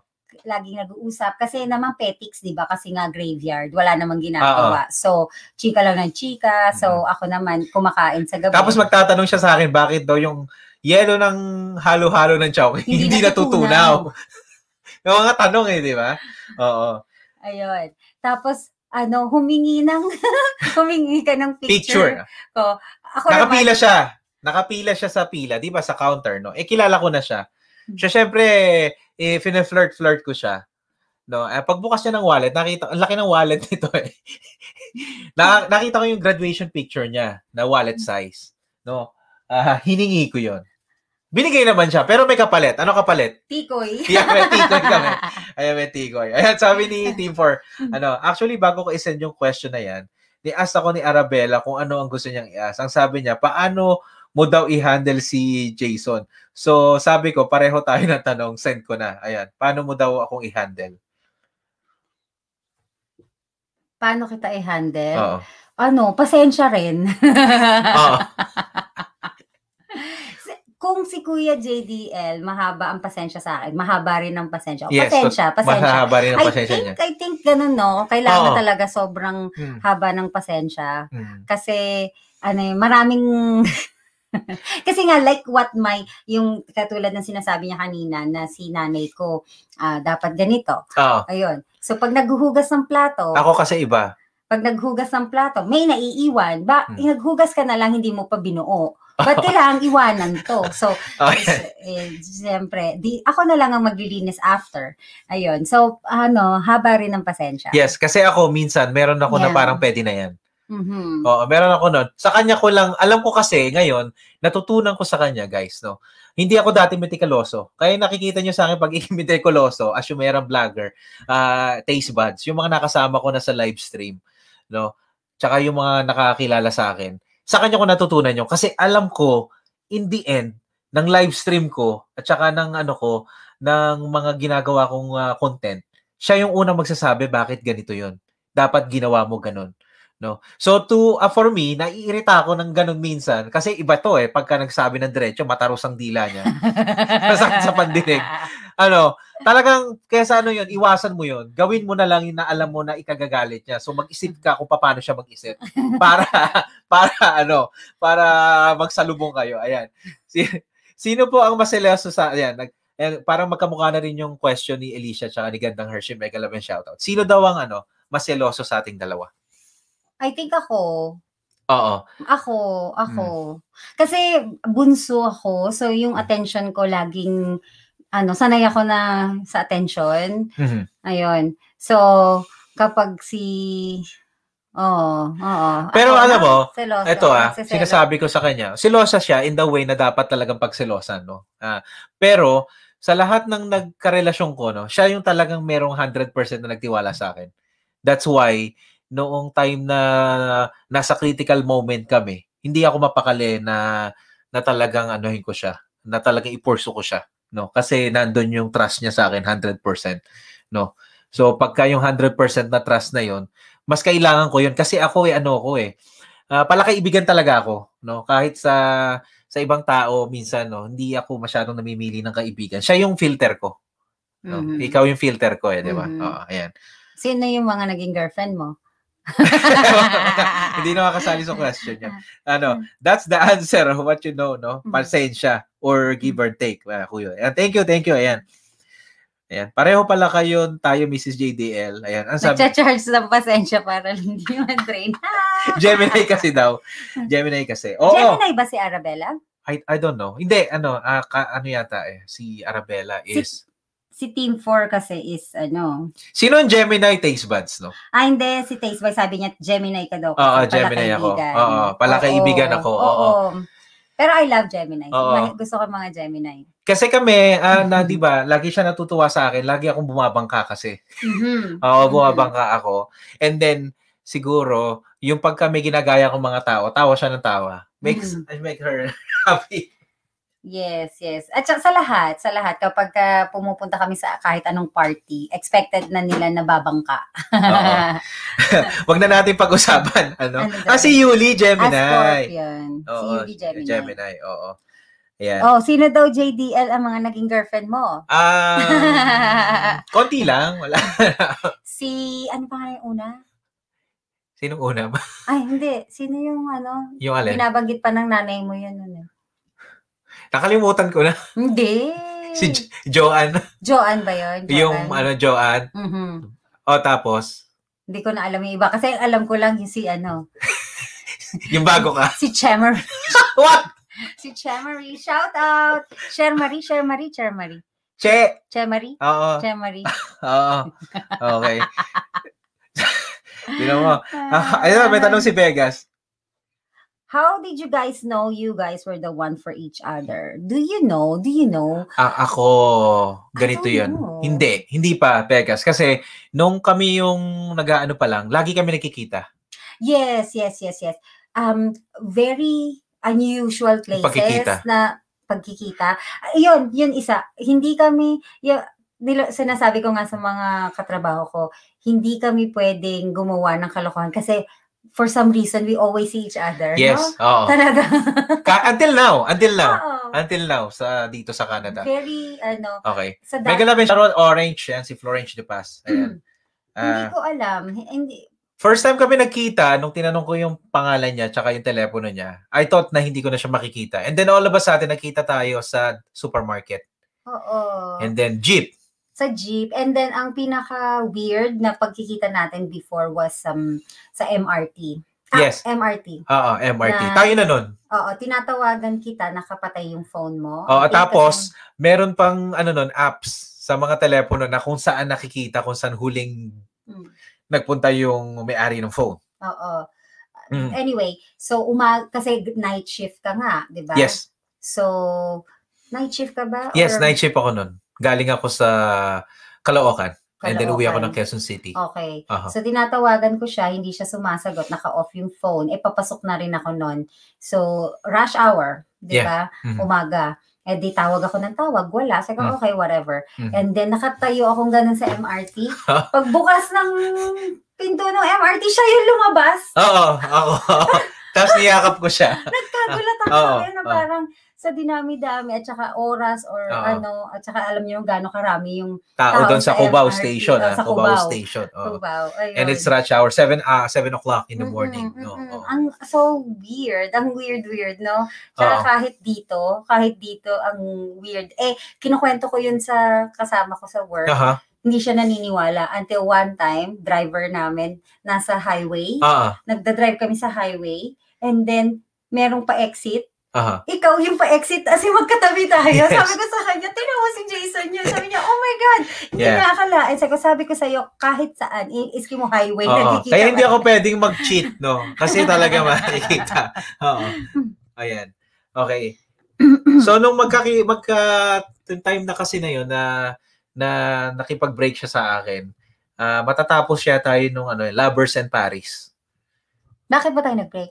laging nag-uusap. Kasi naman petics, di ba? Kasi nga graveyard. Wala namang ginagawa. So, chika lang ng chika. So, ako naman, kumakain sa gabi. Mm-hmm. Tapos magtatanong siya sa akin, bakit daw yung yelo ng halo-halo ng chowking Hindi hindi, natutunaw. yung mga tanong eh, di ba? Oo. Ayun. Tapos, ano, humingi ng, humingi ka ng picture. Picture. ko. Ako Nakapila naman, siya. Nakapila siya sa pila, di ba? Sa counter, no? Eh, kilala ko na siya. Hmm. Siya, syempre, eh, flirt-flirt ko siya. No, eh, pagbukas niya ng wallet, nakita, ang laki ng wallet nito eh. na, nakita ko yung graduation picture niya na wallet size. No, ah hiningi ko yon. Binigay naman siya, pero may kapalit. Ano kapalit? tikoy. Yeah, may tikoy kami. Ayan, may tikoy. Ayan, sabi ni Team 4, ano, actually, bago ko isend yung question na yan, ni-ask ako ni Arabella kung ano ang gusto niyang i-ask. Ang sabi niya, paano mo daw i-handle si Jason? So, sabi ko, pareho tayo ng tanong, send ko na. Ayan, paano mo daw akong i-handle? Paano kita i-handle? Oo. Ano, pasensya rin. Oo. Kung si Kuya JDL, mahaba ang pasensya sa akin, mahaba rin ang pasensya. O, Yes, pasensya, pasensya. Mahaba rin ang I pasensya think, niya. I think ganun, no? Kailangan Oo. talaga sobrang Hmm. haba ng pasensya. Hmm. Kasi, ano eh, maraming... Kasi nga, like what my, yung katulad ng sinasabi niya kanina na si nanay ko, ah, dapat ganito. Oo. Ayun. So, pag naghuhugas ng plato, Ako kasi iba. pag naghugas ng plato, may naiiwan. Ba, Hmm. naghugas ka na lang, hindi mo pa binuo. Ba't kailangang iwanan to? So, Okay. eh, siyempre, di, ako na lang ang maglilinis after. Ayun. So, ano, haba rin ng pasensya. Yes, kasi ako minsan, meron ako na Yeah. parang pwede na yan. Mhm. Oo, meron ako nun. Sa kanya ko lang, alam ko kasi ngayon, natutunan ko sa kanya, guys, no. Hindi ako dati metikuloso. Kaya nakikita nyo sa akin pag metikuloso, as yung merang vlogger, ah, taste buds, yung mga nakasama ko na sa live stream, no. Tsaka yung mga nakakilala sa akin. Sa kanya ko natutunan yun kasi alam ko in the end, ng live stream ko at saka ng ano ko, ng mga ginagawa kong uh, content, siya yung unang magsasabi bakit ganito yon Dapat ginawa mo ganun. No? So to uh, for me, naiirita ako ng ganun minsan kasi iba to eh pagka nagsabi ng diretso, mataros ang dila niya. Masakit sa pandinig. Ano, talagang kaya sa ano 'yon, iwasan mo 'yon. Gawin mo na lang yung alam mo na ikagagalit niya. So mag-isip ka kung paano siya mag-isip para para ano, para magsalubong kayo. Ayan. Si, sino po ang maseloso sa ayan, nag eh, parang magkamukha na rin yung question ni Alicia at ni Gandang Hershey and Shoutout. Sino daw ang ano, maseloso sa ating dalawa? I think ako. Oo. Ako, ako. Hmm. Kasi bunso ako, so yung attention ko laging ano, sanay ako na sa attention. Mm-hmm. Ayun. So, kapag si Oo, oo. Pero Ako, alam mo, seloso, ito ah, nagsiselo. sinasabi ko sa kanya, silosa siya in the way na dapat talagang pagselosan, no? Ah, pero sa lahat ng nagkarelasyon ko, no, siya yung talagang merong 100% na nagtiwala sa akin. That's why noong time na nasa critical moment kami, hindi ako mapakali na na talagang anuhin ko siya, na talagang ipurso ko siya, no? Kasi nandoon yung trust niya sa akin 100%, no? So pagka yung 100% na trust na yon, mas kailangan ko yun kasi ako eh ano ko eh uh, palakaibigan talaga ako no kahit sa sa ibang tao minsan no hindi ako masyadong namimili ng kaibigan siya yung filter ko no mm-hmm. ikaw yung filter ko eh di ba mm-hmm. oo ayan sino yung mga naging girlfriend mo hindi na makasali sa question niya. Ano, that's the answer of what you know, no? Mm-hmm. Pasensya or give or take. Uh, kuya. Ayan, thank you, thank you. Ayan. Ayan. Pareho pala kayo tayo, Mrs. JDL. Ayan. Ang sabi, Nagcha-charge ng pasensya para hindi man-drain. Gemini kasi daw. Gemini kasi. Oo. Gemini ba si Arabella? I, I don't know. Hindi, ano, uh, ka, ano yata eh. Si Arabella is... Si, si Team 4 kasi is, ano... Sino ang Gemini taste buds, no? Ah, hindi. Si Taste Buds, sabi niya, Gemini ka daw. Oo, Gemini ako. Oo, pala kaibigan ako. Oo. Pero I love Gemini. Oo. Gusto ko mga Gemini. Kasi kami, uh, na, di ba, lagi siya natutuwa sa akin. Lagi akong bumabangka kasi. Mm-hmm. Oo, bumabangka ako. And then, siguro, yung pag kami ginagaya ng mga tao, tawa siya ng tawa. Makes, mm-hmm. make her happy. Yes, yes. At sa lahat, sa lahat, kapag uh, pumupunta kami sa kahit anong party, expected na nila na babangka. Wag na natin pag-usapan. Ano? ano ah, si Yuli, Gemini. Ah, Scorpion. Oo, si Yuli, Gemini. Gemini, oo. Ayan. Oh, sino daw JDL ang mga naging girlfriend mo? Ah, um, konti lang, wala. si ano pa nga yung una? Sinong una ba? Ay, hindi. Sino yung ano? Yung alin? Binabanggit pa ng nanay mo yun. Ano? Nakalimutan ko na. Hindi. Si jo- Joanne. Joanne ba yun? Joanne. Yung ano, Joanne. Mm-hmm. O tapos? Hindi ko na alam yung iba. Kasi alam ko lang yung si ano. yung bago ka? si Chemer. What? si Chemery. Shout out! Chermary, Chermary, Chermary. Che. Chemery? Oo. Chemery. Oo. Okay. Tignan mo. Ah, ayun, may tanong si Vegas. How did you guys know you guys were the one for each other? Do you know? Do you know? Ah, ako, ganito yun. Know. Hindi, hindi pa, Pegas. Kasi nung kami yung nag-ano pa lang, lagi kami nakikita. Yes, yes, yes, yes. Um, very unusual places pagkikita. na pagkikita. Yun, yun isa. Hindi kami, yun, nila, sinasabi ko nga sa mga katrabaho ko, hindi kami pwedeng gumawa ng kalokohan kasi for some reason, we always see each other. Yes, no? oo. Talaga. Ka- until now, until now. Oo. Until now, sa dito sa Canada. Very, ano. Okay. Sa Mega Love and Orange, yan, si Florence De Paz. Ayan. Uh, hindi ko alam. Hindi, First time kami nagkita, nung tinanong ko yung pangalan niya tsaka yung telepono niya, I thought na hindi ko na siya makikita. And then all of a sudden, nakita tayo sa supermarket. Oo. And then jeep sa jeep. And then, ang pinaka-weird na pagkikita natin before was um, sa MRT. Ah, yes. MRT. Oo, MRT. Na, Tayo na nun. Oo, tinatawagan kita, nakapatay yung phone mo. Oo, tapos, kasi, meron pang ano nun, apps sa mga telepono na kung saan nakikita, kung saan huling hmm. nagpunta yung may-ari ng phone. Oo. Mm. Anyway, so uma kasi night shift ka nga, 'di ba? Yes. So night shift ka ba? Yes, or... night shift ako nun. Galing ako sa Caloocan. And then uwi ako ng Quezon City. Okay. Aha. So, tinatawagan ko siya, hindi siya sumasagot, naka-off yung phone. Eh, papasok na rin ako nun. So, rush hour, di ba? Mhm. Umaga. Eh, di tawag ako ng tawag. Wala. Sabi ko, Mm. okay, whatever. Mhm. And then, nakatayo akong ganun sa MRT. Pagbukas ng pinto ng MRT, siya yung lumabas. Oo, ako. Tapos niyakap ko siya. Kagulat ako Oo, eh, na parang sa dinami-dami at saka oras or Oo. ano, at saka alam niyo yung gaano karami yung Tao Tao doon sa Cubao MRT, Station. oh, ah, sa Cubao. Station. oo. Cubao. Ayun. And it's rush hour, 7 ah 7 o'clock in the Mm-mm, morning. No? mm-mm. Oo. Ang so weird. Ang weird-weird, no? Tsaka Oo. kahit dito, kahit dito, ang weird. Eh, kinukwento ko yun sa kasama ko sa work. Aha. Hindi siya naniniwala. Until one time, driver namin, nasa highway. Ah, Nagda-drive kami sa highway. And then, merong pa-exit. Aha. Ikaw yung pa-exit as in magkatabi tayo. Yes. Sabi ko sa kanya, tinan mo si Jason yun. Sabi niya, oh my God, hindi Yeah. niya akalain. Sabi ko, sabi ko sa'yo, kahit saan, iski mo highway, Oo. nakikita Kaya hindi ka. ako pwedeng mag-cheat, no? Kasi talaga makikita. Oo. Ayan. Okay. So, nung magkaki, magka, time na kasi na yun na, na nakipag-break siya sa akin, ah matatapos siya tayo nung ano, Lovers and Paris. Bakit ba tayo nag-break?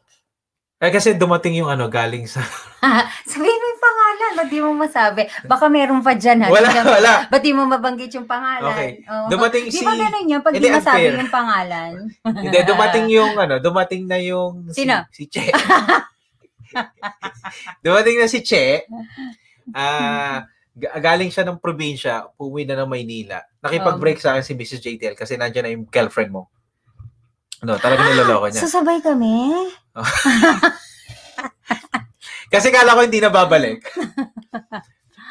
Eh, kasi dumating yung ano, galing sa... Sabihin mo yung pangalan, ba't di mo masabi? Baka meron pa dyan, ha? Wala, Di ka- wala. Ba't di mo mabanggit yung pangalan? Okay. Oo. Dumating Di si... ba ganun yun? Pag di masabi unfair. yung pangalan. Hindi, dumating yung ano, dumating na yung... si- Sino? Si, Che. dumating na si Che. Ah, ga- galing siya ng probinsya, umuwi na ng Maynila. Nakipag-break sa akin si Mrs. JTL kasi nandiyan na yung girlfriend mo. No, talaga niloloko niya. Susabay kami? Kasi kala ko hindi na babalik.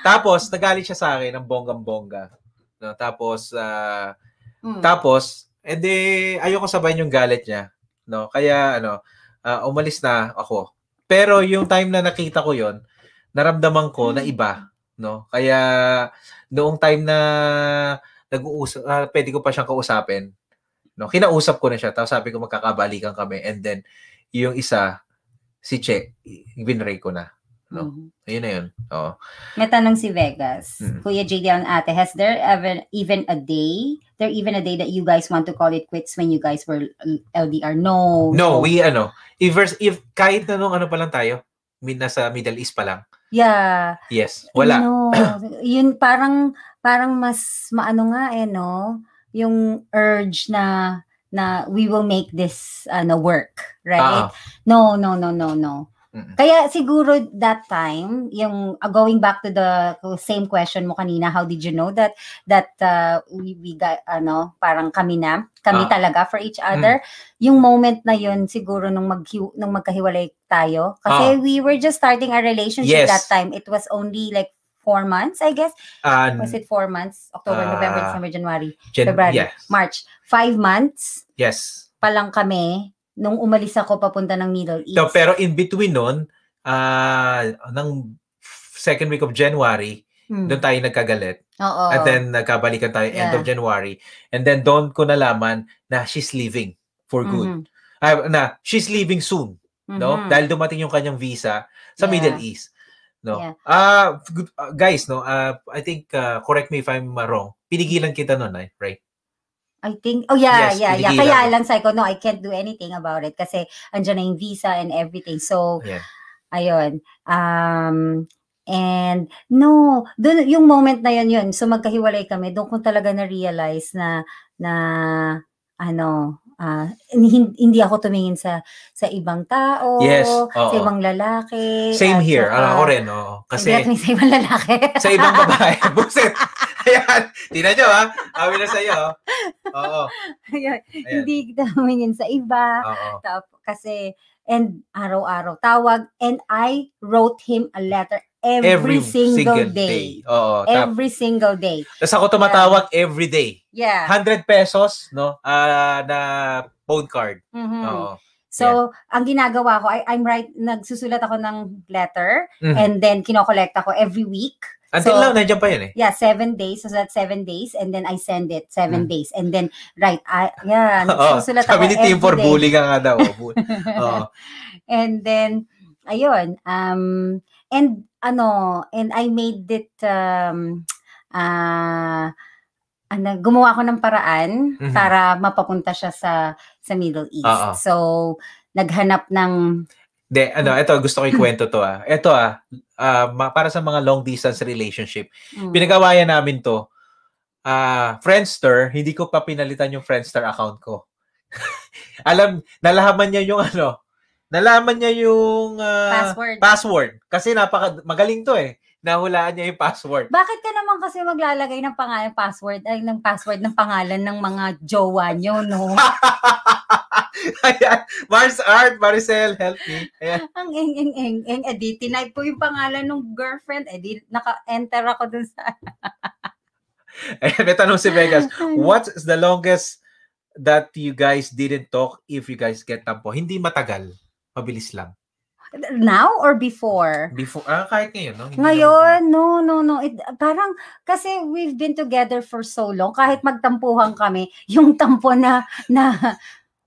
tapos, nagalit siya sa akin ng bonggang-bongga. No, tapos, ah, Hmm. Tapos, edi ayoko sabayin yung galit niya, no? Kaya ano, ah, umalis na ako. Pero yung time na nakita ko 'yon, naramdaman ko na iba, no? Kaya noong time na nag-uusap, ah, pwede ko pa siyang kausapin. No, kinausap ko na siya. Tapos sabi ko magkakabalikan kami and then yung isa si Che, binray ko na. no? Mhm. Ayun na yun. Oo. May tanong si Vegas. Mm. Kuya JD ang ate, has there ever even a day, there even a day that you guys want to call it quits when you guys were LDR? No. No, we ano, if, if kahit na nung ano pa lang tayo, min nasa Middle East pa lang. Yeah. Yes, wala. No. yun parang, parang mas maano nga eh, no? Yung urge na, na we will make this ano work, right? Ah, No, no, no, no, no. Mm. Kaya siguro that time, yung uh, going back to the same question mo kanina, how did you know that that uh, we, we got ano, parang kami na, kami Ah. talaga for each other. Yung moment na yun siguro nung mag nung magkahiwalay tayo kasi Ah. we were just starting a relationship Yes. that time. It was only like four months, I guess. ah, Was it four months? October, Ah. November, December, January, Gen- February, yes. March. Five months Yes. pa lang kami nung umalis ako papunta ng Middle East. So, pero in between nun, ah, ng second week of January, Hmm. doon tayo nagkagalit. Oo. And then nagkabalikan tayo end Yeah. of January. And then doon ko nalaman na she's leaving for good. Ah, na she's leaving soon, no? Mhm. Dahil dumating yung kanyang visa sa Yeah. Middle East. No. Yeah. Ah, good- ah, guys, no. ah, I think ah, correct me if I'm uh, wrong. Pinigilan kita noon, eh, right? I think, oh yeah, Yes, yeah, yeah. Kaya lang sabi ko, no, I can't do anything about it kasi andyan na yung visa and everything. So, Ayan. ayun. Um, and no, dun, yung moment na yun, yun. So, magkahiwalay kami. Doon ko talaga na-realize na, na, ano, ah, hindi, ako tumingin sa sa ibang tao, Yes, sa ibang lalaki. Same here. saka- ako rin, oo. Kasi Hindi sa ibang lalaki. sa ibang babae. Buset. Ayan. Tingnan nyo, ha? Kami na sa'yo. oh. Oo. Ayun, Ayan. hindi tumingin sa iba. Oo. Kasi, and araw-araw tawag, and I wrote him a letter every, single, day. Oo. Tap. Every single day. Tapos ako tumatawag every day. Yeah. 100 pesos, no? Ah, na phone card. Mhm. Oo. So, ang ginagawa ko, I, I'm right, nagsusulat ako ng letter, Mhm. and then kinokollect ako every week. Until so- now, nandiyan pa yun eh. Yeah, seven days. So, that's seven days. And then I send it seven Mm. days. And then, right, I, yeah, Oo. nagsusulat Sabi ako ni Team every for day. bully ka nga daw. oh, Oo. and then ayun um and ano and I made it um uh ano, gumawa ako ng paraan Mhm. para mapapunta siya sa sa Middle East. Oo. So, naghanap ng De, ano, ito gusto ko ikwento to ah. Ito ah, ma- para sa mga long distance relationship. mm, Pinagawayan namin to. Ah, Friendster, hindi ko pa pinalitan yung Friendster account ko. Alam, nalaman niya yung ano, nalaman niya yung ah, password. password. Kasi napaka magaling to eh. Nahulaan niya yung password. Bakit ka naman kasi maglalagay ng pangalan, password, ay ng password ng pangalan ng mga jowa nyo, no? Ayan, Mars Art, Maricel, help me. Ayan. Ang eng eng eng eng edi tinipe ko yung pangalan ng girlfriend, edi naka-enter ako dun sa Ayan, may tanong si Vegas. What is the longest that you guys didn't talk if you guys get tampo? Hindi matagal. Mabilis lang. Now or before? Before, ah, kahit ngayon, no? Hindi Ngayon, no, no, no. It, parang, kasi we've been together for so long, kahit magtampuhan kami, yung tampo na, na,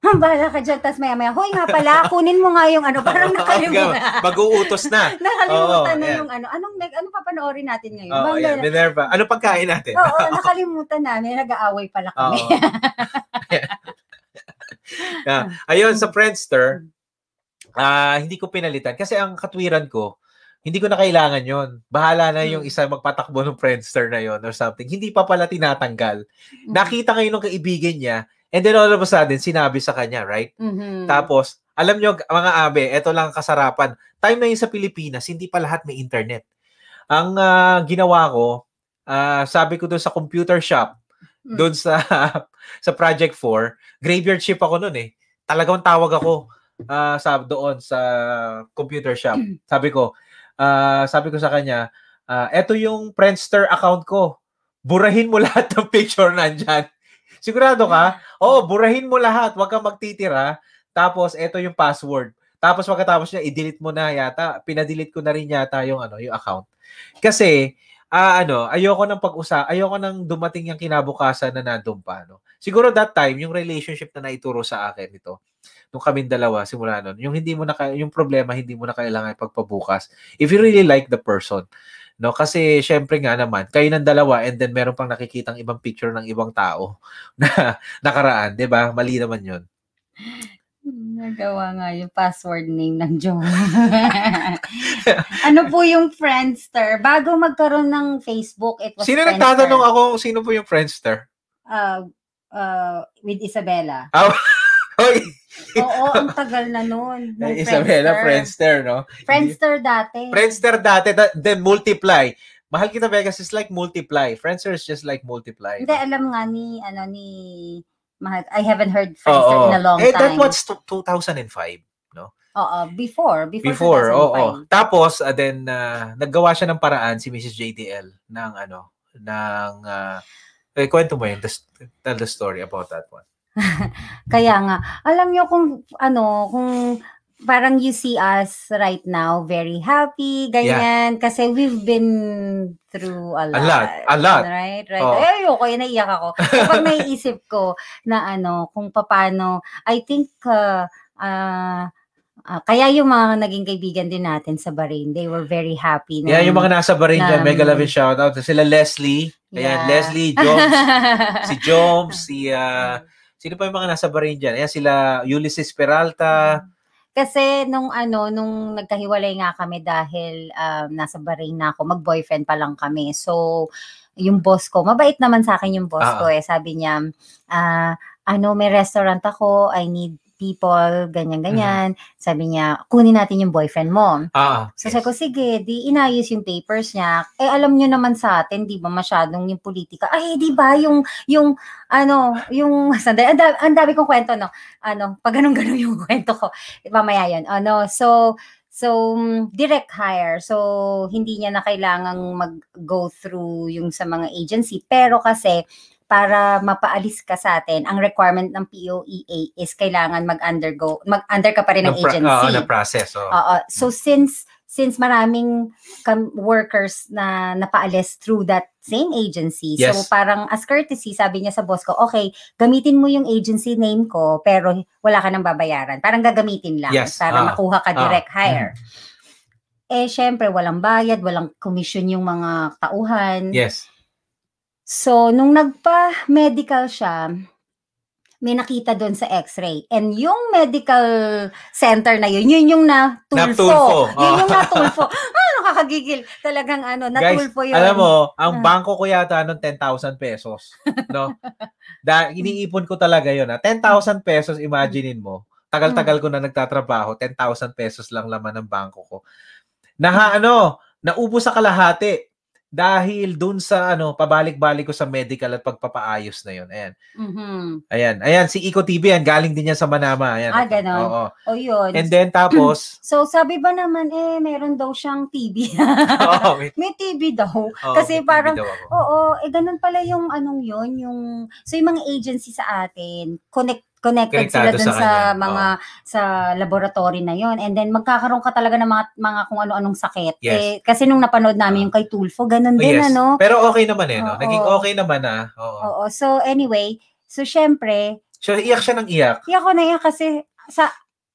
bala ka dyan, tas maya maya, hoy nga pala, kunin mo nga yung ano, parang nakalimutan. Mag-uutos na. nakalimutan Oo, na yan. yung ano. Anong, nag- ano papanoorin natin ngayon? Yan. ganun. Minerva. Ano pagkain natin? Oo, nakalimutan namin. Nag-aaway pala kami. Oo. Yeah. Ayun, sa Friendster, ah hindi ko pinalitan. Kasi ang katwiran ko, hindi ko na kailangan yon. Bahala na yung Hmm. isa magpatakbo ng Friendster na yon or something. Hindi pa pala tinatanggal. Nakita ngayon ng kaibigan niya, and then all of a sudden, sinabi sa kanya, right? Mhm. Tapos, alam nyo, mga abe, eto lang ang kasarapan. Time na yun sa Pilipinas, hindi pa lahat may internet. Ang ah, ginawa ko, ah, sabi ko doon sa computer shop, Mm. doon sa sa Project 4, graveyard shift ako noon eh. Talagang tawag ako ah, sa doon sa computer shop. Sabi ko, ah, sabi ko sa kanya, ah, eto yung Friendster account ko. Burahin mo lahat ng picture nandyan. Sigurado ka? Oo, burahin mo lahat. Huwag kang magtitira. Tapos, eto yung password. Tapos, pagkatapos niya, i-delete mo na yata. Pinadelete ko na rin yata yung, ano, yung account. Kasi, ah ano, ayoko nang pag-usa, ayoko nang dumating yung kinabukasan na nandun pa, no. Siguro that time, yung relationship na naituro sa akin ito, nung kaming dalawa simula nun, yung hindi mo na yung problema hindi mo na kailangan pagpabukas. If you really like the person, no, kasi syempre nga naman, kayo ng dalawa and then meron pang nakikitang ibang picture ng ibang tao na nakaraan, 'di ba? Mali naman 'yon. Nagawa nga yung password name ng jowa. ano po yung Friendster? Bago magkaroon ng Facebook, it was Sino Friendster. nagtatanong ako sino po yung Friendster? Uh, uh, with Isabella. Hoy, Oo, ang tagal na nun. nung Isabella Friendster, no? Friendster dati. Friendster dati, then multiply. Mahal kita Vegas is like multiply. Friendster is just like multiply. Hindi, alam nga ni, ano, ni, Mahal, I haven't heard Friendster Oo. in a long eh, time. that was t- 2005. Oo, before. Before, Before, oo. 2005. Tapos, uh, then, uh, naggawa siya ng paraan si Mrs. JDL ng ano, ng, uh, eh, kwento mo yun, tell the story about that one. Kaya nga, alam nyo kung, ano, kung parang you see us right now, very happy, ganyan. Kasi we've been through a lot. A lot, a lot. Right, right. Oo. Ay, ayoko, yun, naiyak ako. Kapag naiisip ko na ano, kung paano, I think, uh, uh, ah, kaya yung mga naging kaibigan din natin sa Bahrain, they were very happy. Yeah, yung mga nasa Bahrain dyan, ng- mega love and shout out. Sila Leslie, ayan, Yeah. Leslie, Jones, si Joms, si, uh, sino pa yung mga nasa Bahrain dyan? Ayan, sila Ulysses Peralta, Kasi nung ano, nung nagkahiwalay nga kami dahil um, nasa Bahrain na ako, mag-boyfriend pa lang kami. So, yung boss ko, mabait naman sa akin yung boss Ah. ko eh. Sabi niya, ah, ano, may restaurant ako, I need people, ganyan-ganyan. Sabi niya, kunin natin yung boyfriend mo. ah, So sabi ko, sige, di inayos yung papers niya. Eh, alam nyo naman sa atin, di ba, masyadong yung politika. Ay, di ba, yung, yung, ano, yung, sandali, ang, da- ang dami kong kwento, no? Ano, pag ganun-ganun yung kwento ko. Mamaya yan. Ano, so, so, mm, direct hire. So, hindi niya na kailangang mag-go through yung sa mga agency. Pero kasi, para mapaalis ka sa atin, ang requirement ng POEA is kailangan mag-undergo, mag-under ka pa rin ng agency. oo, na process. Oh. Oo. So since since maraming workers na napaalis through that same agency. So Yes. parang as courtesy, sabi niya sa boss ko, okay, gamitin mo yung agency name ko, pero wala ka nang babayaran. Parang gagamitin lang Yes. para Ah. makuha ka direct hire. Eh, syempre, walang bayad, walang commission yung mga tauhan. yes. So, nung nagpa-medical siya, may nakita doon sa x-ray. And yung medical center na yun, yun yung natulfo. Natulfo, Yun oh. yung natulfo. ah, nakakagigil. Talagang ano, Guys, natulfo yun. alam mo, ang Ah. bangko ko yata ng 10,000 pesos. No? da, iniipon ko talaga yun. Ha? 10,000 pesos, imaginein mo. Tagal-tagal ko na nagtatrabaho, 10,000 pesos lang laman ng bangko ko. Naha, ano, naubos sa kalahati dahil dun sa ano, pabalik-balik ko sa medical at pagpapaayos na yun. Ayan. Mhm. Ayan. Ayan, si Iko TV yan. Galing din yan sa Manama. Ayan. Ah, ganon. Oo. O yun. And then tapos, so, sabi ba naman, eh, meron daw siyang TB. oo, may- may TB daw. oo, Kasi parang, TV daw ako. Oo, eh ganun pala yung anong yun, yung so yung mga agency sa atin, connect connected sila Konektado dun sa sa, kanya, mga sa laboratory na yon and then magkakaroon ka talaga ng mga mga kung ano-anong sakit. Yes. Eh, kasi nung napanood namin Ah. yung kay Tulfo, ganun Oh, din yes. ano. Pero okay naman eh, no? Oo. Naging okay naman ah. Oo. Oo, so anyway, so syempre, So, iyak siya ng iyak. iyak ko na iyak kasi sa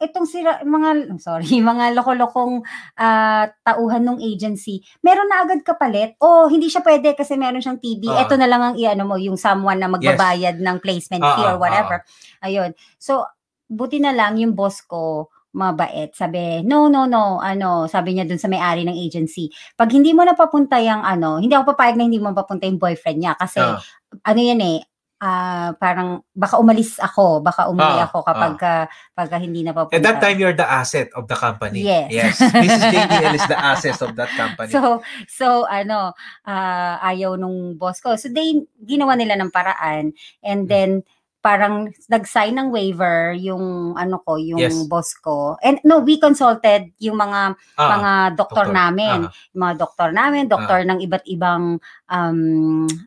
itong sila mga sorry, mga loko-lokong ah, tauhan ng agency, meron na agad kapalit. O hindi siya pwede kasi meron siyang TB. Oo. Ito na lang ang iano mo, yung someone na magbabayad ng placement fee Oo, or whatever. Ayun. So buti na lang yung boss ko mabait. Sabi, no, no, no, ano, sabi niya dun sa may-ari ng agency. Pag hindi mo na papunta yung ano, hindi ako papayag na hindi mo papunta yung boyfriend niya kasi Ah. ano yan eh, ah, parang baka umalis ako, baka umuwi Ah, ako kapag ka, pagka hindi na papunta. At that time, you're the asset of the company. Yes. Yes. Mrs. JDL is the asset of that company. So, so ano, ah, ayaw nung boss ko. So, they, ginawa nila ng paraan. Hmm. And then, parang nag-sign ng waiver yung ano ko, yung Yes. boss ko. And no, we consulted yung mga Ah, mga doktor, doktor. namin. ah. Yung mga doktor namin, doktor ng iba't ibang um,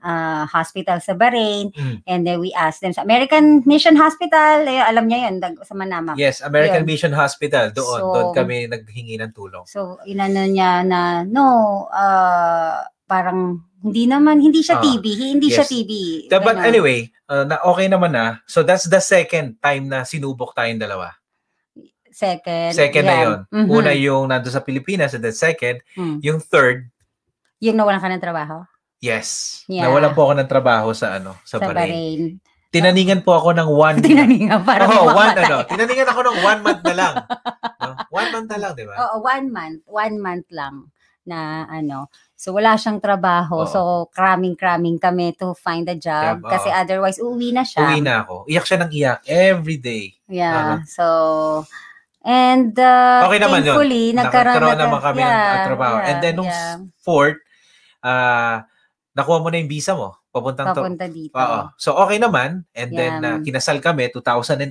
ah, hospital sa Bahrain. Mm. And then we asked them sa American Mission Hospital, eh, alam niya yun, dag- sa Manama. Yes, American Yun. Mission Hospital. Doon, So, doon kami naghingi ng tulong. So, inano niya na, no, ah, parang, hindi naman, hindi siya Ah, TB, hindi siya yes. TB. The- but anyway, uh, na okay naman na. So that's the second time na sinubok tayong dalawa. Second. Second na yan. yon. Mhm. Una yung nando sa Pilipinas and then second, Mm. yung third, Yung nawalan ka ng trabaho? yes. Yeah. Nawalan po ako ng trabaho sa ano, sa, Sa Bahrain. Bahrain. Tinaningan po ako ng one Tinaningan para Oo, one mamatay. ano. Tinaningan ako ng one month na lang. No? One month na lang, di ba? Oo, one month. One month lang na ano. So, wala siyang trabaho. Oo. So, cramming-cramming kami to find a job. Job, kasi otherwise, uuwi na siya. Uwi na ako. Iyak siya ng iyak every day. Yeah. So, and uh, Okay naman yun. thankfully, nagkaroon, Nagkaroon nagka- naman kami ng yeah, uh, trabaho. yeah, And then nung yeah. fourth, ah nakuha mo na yung visa mo. Papuntang to. papunta dito. Oo. So okay naman. And then Yeah. uh, kinasal kami 2008.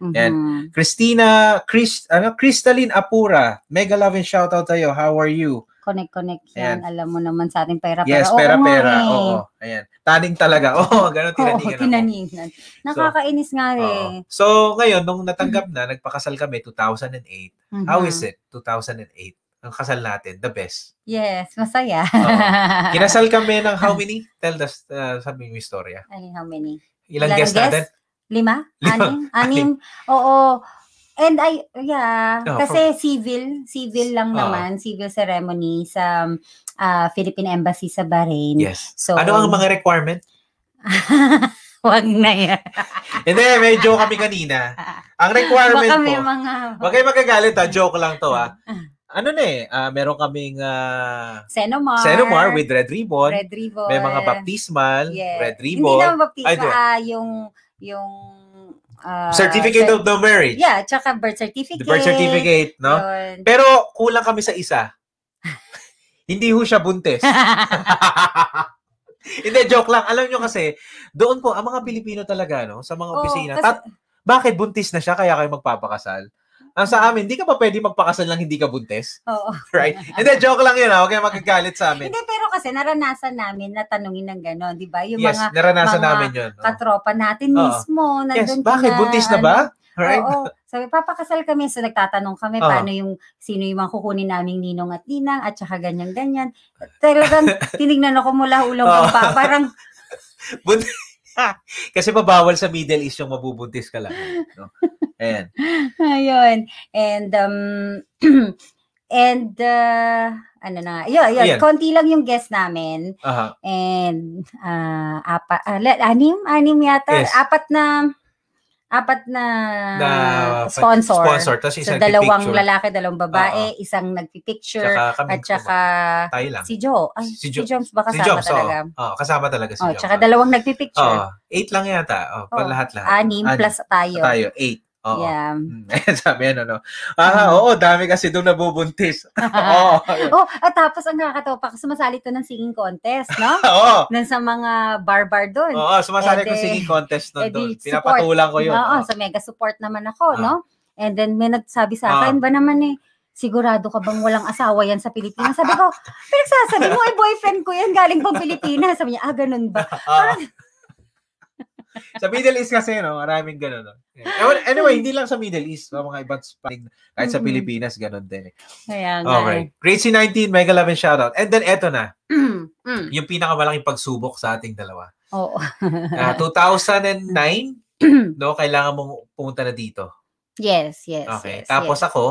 Yan. Mhm. Christina, Chris, ano, Crystalline Apura. Mega love and shout out tayo. How are you? Connect, connect yan. Ayan. Alam mo naman sa ating pera-pera. Yes, Oo pera nga pera. eh. Oo. Ayan. Taning talaga. Oo, ganun Oo, tinaningan ako. tinaningan. Nakakainis nga Oo. eh. So, ngayon, nung natanggap na, nagpakasal kami 2008. How Mhm. is it? 2008. Ang kasal natin, the best. Yes, masaya. Oo. Kinasal kami ng how many? Tell us, uh, sabi mo yung istorya. Ay, how many? Ilang Ilan guests natin? Lima? Lima. Anim? Anim? Oo. And I, yeah, Oh, kasi civil, civil lang Oo. naman, civil ceremony sa ah, Philippine Embassy sa Bahrain. Yes. So, ano ang mga requirement? Wag na yan. Hindi, may joke kami kanina. Ang requirement Baka po, may mga... Huwag kayo magagalit ha, joke lang to ha. Ano na eh, ah, meron kaming uh, Senomar. Senomar with red ribbon, Red Ribbon. may mga baptismal, Yes. red Hindi ribbon, naman baptismal, ah, yung, yung, ah, certificate cer- of the marriage, Yeah, tsaka birth certificate. the birth certificate, no? Yun. Pero kulang kami sa isa. Hindi ho siya buntis. Hindi, joke lang. Alam nyo kasi, doon po, ang mga Pilipino talaga, no, sa mga opisina, kasi- tat- bakit buntis na siya kaya kayo magpapakasal? Ang sa amin, hindi ka pa pwede magpakasal lang hindi ka buntis. Oo. Right? Hindi, joke lang yun, ha? Huwag kayo magagalit sa amin. Hindi, pero kasi naranasan namin na tanungin ng gano'n, di ba? Yung yes, mga naranasan mga namin yun. katropa natin Oo. mismo. Yes, bakit? na, Buntis na ba? Right? Oo. Sabi, papakasal kami. So, nagtatanong kami Oo. paano yung, sino yung mga kukunin naming ninong at ninang at saka ganyan-ganyan. Talagang tinignan ako mula ulang Oo. pa. Parang, Kasi mabawal sa Middle East yung mabubuntis ka lang. No? Ayan. ayun. And, um, and uh, ano na, yun, yun, Ayan. konti lang yung guest namin. Aha. And uh, apa, uh, anim, anim yata, Yes. apat na apat na, Na sponsor. Sponsor. Tapos So, isang dalawang picture. lalaki, dalawang babae, isang nagpipicture, Tsaka kami. at saka si Joe. Ay, Si si, Jo- Jones ba Si kasama Jobs, oo. talaga? Oo, kasama talaga si Oh, Jobs. tsaka dalawang nagpipicture. Oo, eight lang yata. Oh, Oo. lahat-lahat. Anim plus tayo. Tayo, eight. Oo. Yeah. Mm, Sabi ano. Ah, oo, dami kasi doon nabubuntis. Oo. oh, at tapos ang nakakatawa pa, sumasali to ng singing contest, no? Oo. Nang sa mga bar-bar doon. Oo, sumasali Eh, ko singing contest nun eh, doon. Pinapatulang ko yun. Oo, Oo. so mega support naman ako, Ah. no? And then may nagsabi sa Ah. akin, ba naman eh, sigurado ka bang walang asawa yan sa Pilipinas? Sabi ko, pinagsasabi mo, eh, boyfriend ko yan, galing pang Pilipinas. Sabi niya, ah, ganun ba? Oo. sa Middle East kasi, no, maraming gano'n. No? Anyway, hindi lang sa Middle East, sa mga ibang spot, kahit sa. Pilipinas, gano'n din. eh. Kaya nga. Okay. Grade C19, mega love and shoutout. And then, eto na, eh. Mm. yung pinakamalaking pagsubok sa ating dalawa. Oo. Ah, 2009, no, kailangan mong pumunta na dito. yes, yes. Okay. yes, Tapos yes. ako,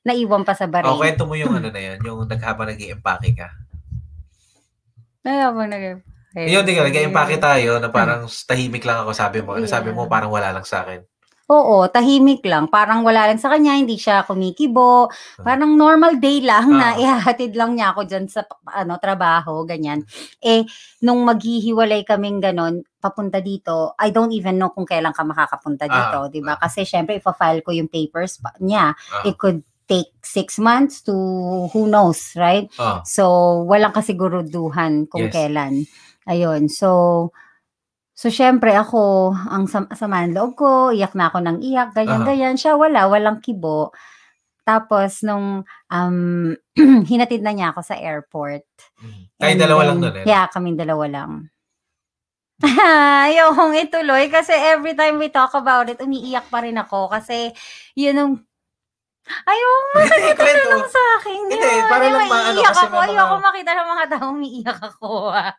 Naiwan pa sa oh, Bahrain. kwento mo yung ano na yan, yung naghabang nag empake ka. Naiwan nag Yun, di ka, nag-empake tayo na parang tahimik lang ako, sabi mo. Ano sabi mo, Yeah. parang wala lang sa akin. Oo, tahimik lang. Parang wala lang sa kanya, hindi siya kumikibo. Parang normal day lang na Ah. ihahatid lang niya ako dyan sa ano trabaho, ganyan. Eh, nung maghihiwalay kaming ganon, papunta dito, I don't even know kung kailan ka makakapunta dito, Ah, di ba? ah. Kasi syempre, ipa-file ko yung papers pa- niya. Ah. It could take six months to who knows, right? Oh, So, walang kasiguruduhan kung Yes. kailan. Ayun. So, so syempre ako, ang sam- sama ng loob ko, iyak na ako ng iyak, ganyan, Aha. ganyan. Siya wala, walang kibo. Tapos, nung um, hinatid na niya ako sa airport. mm. And dalawa then- lang nun eh. Yeah, kaming dalawa lang. Ayokong ituloy kasi every time we talk about it, umiiyak pa rin ako kasi yun ang Ayoko Hindi, kwento. lang sa akin. Hindi, para lang maano, maiiyak kasi ako. may mga- Ayoko makita ng mga tao umiiyak ako. ah.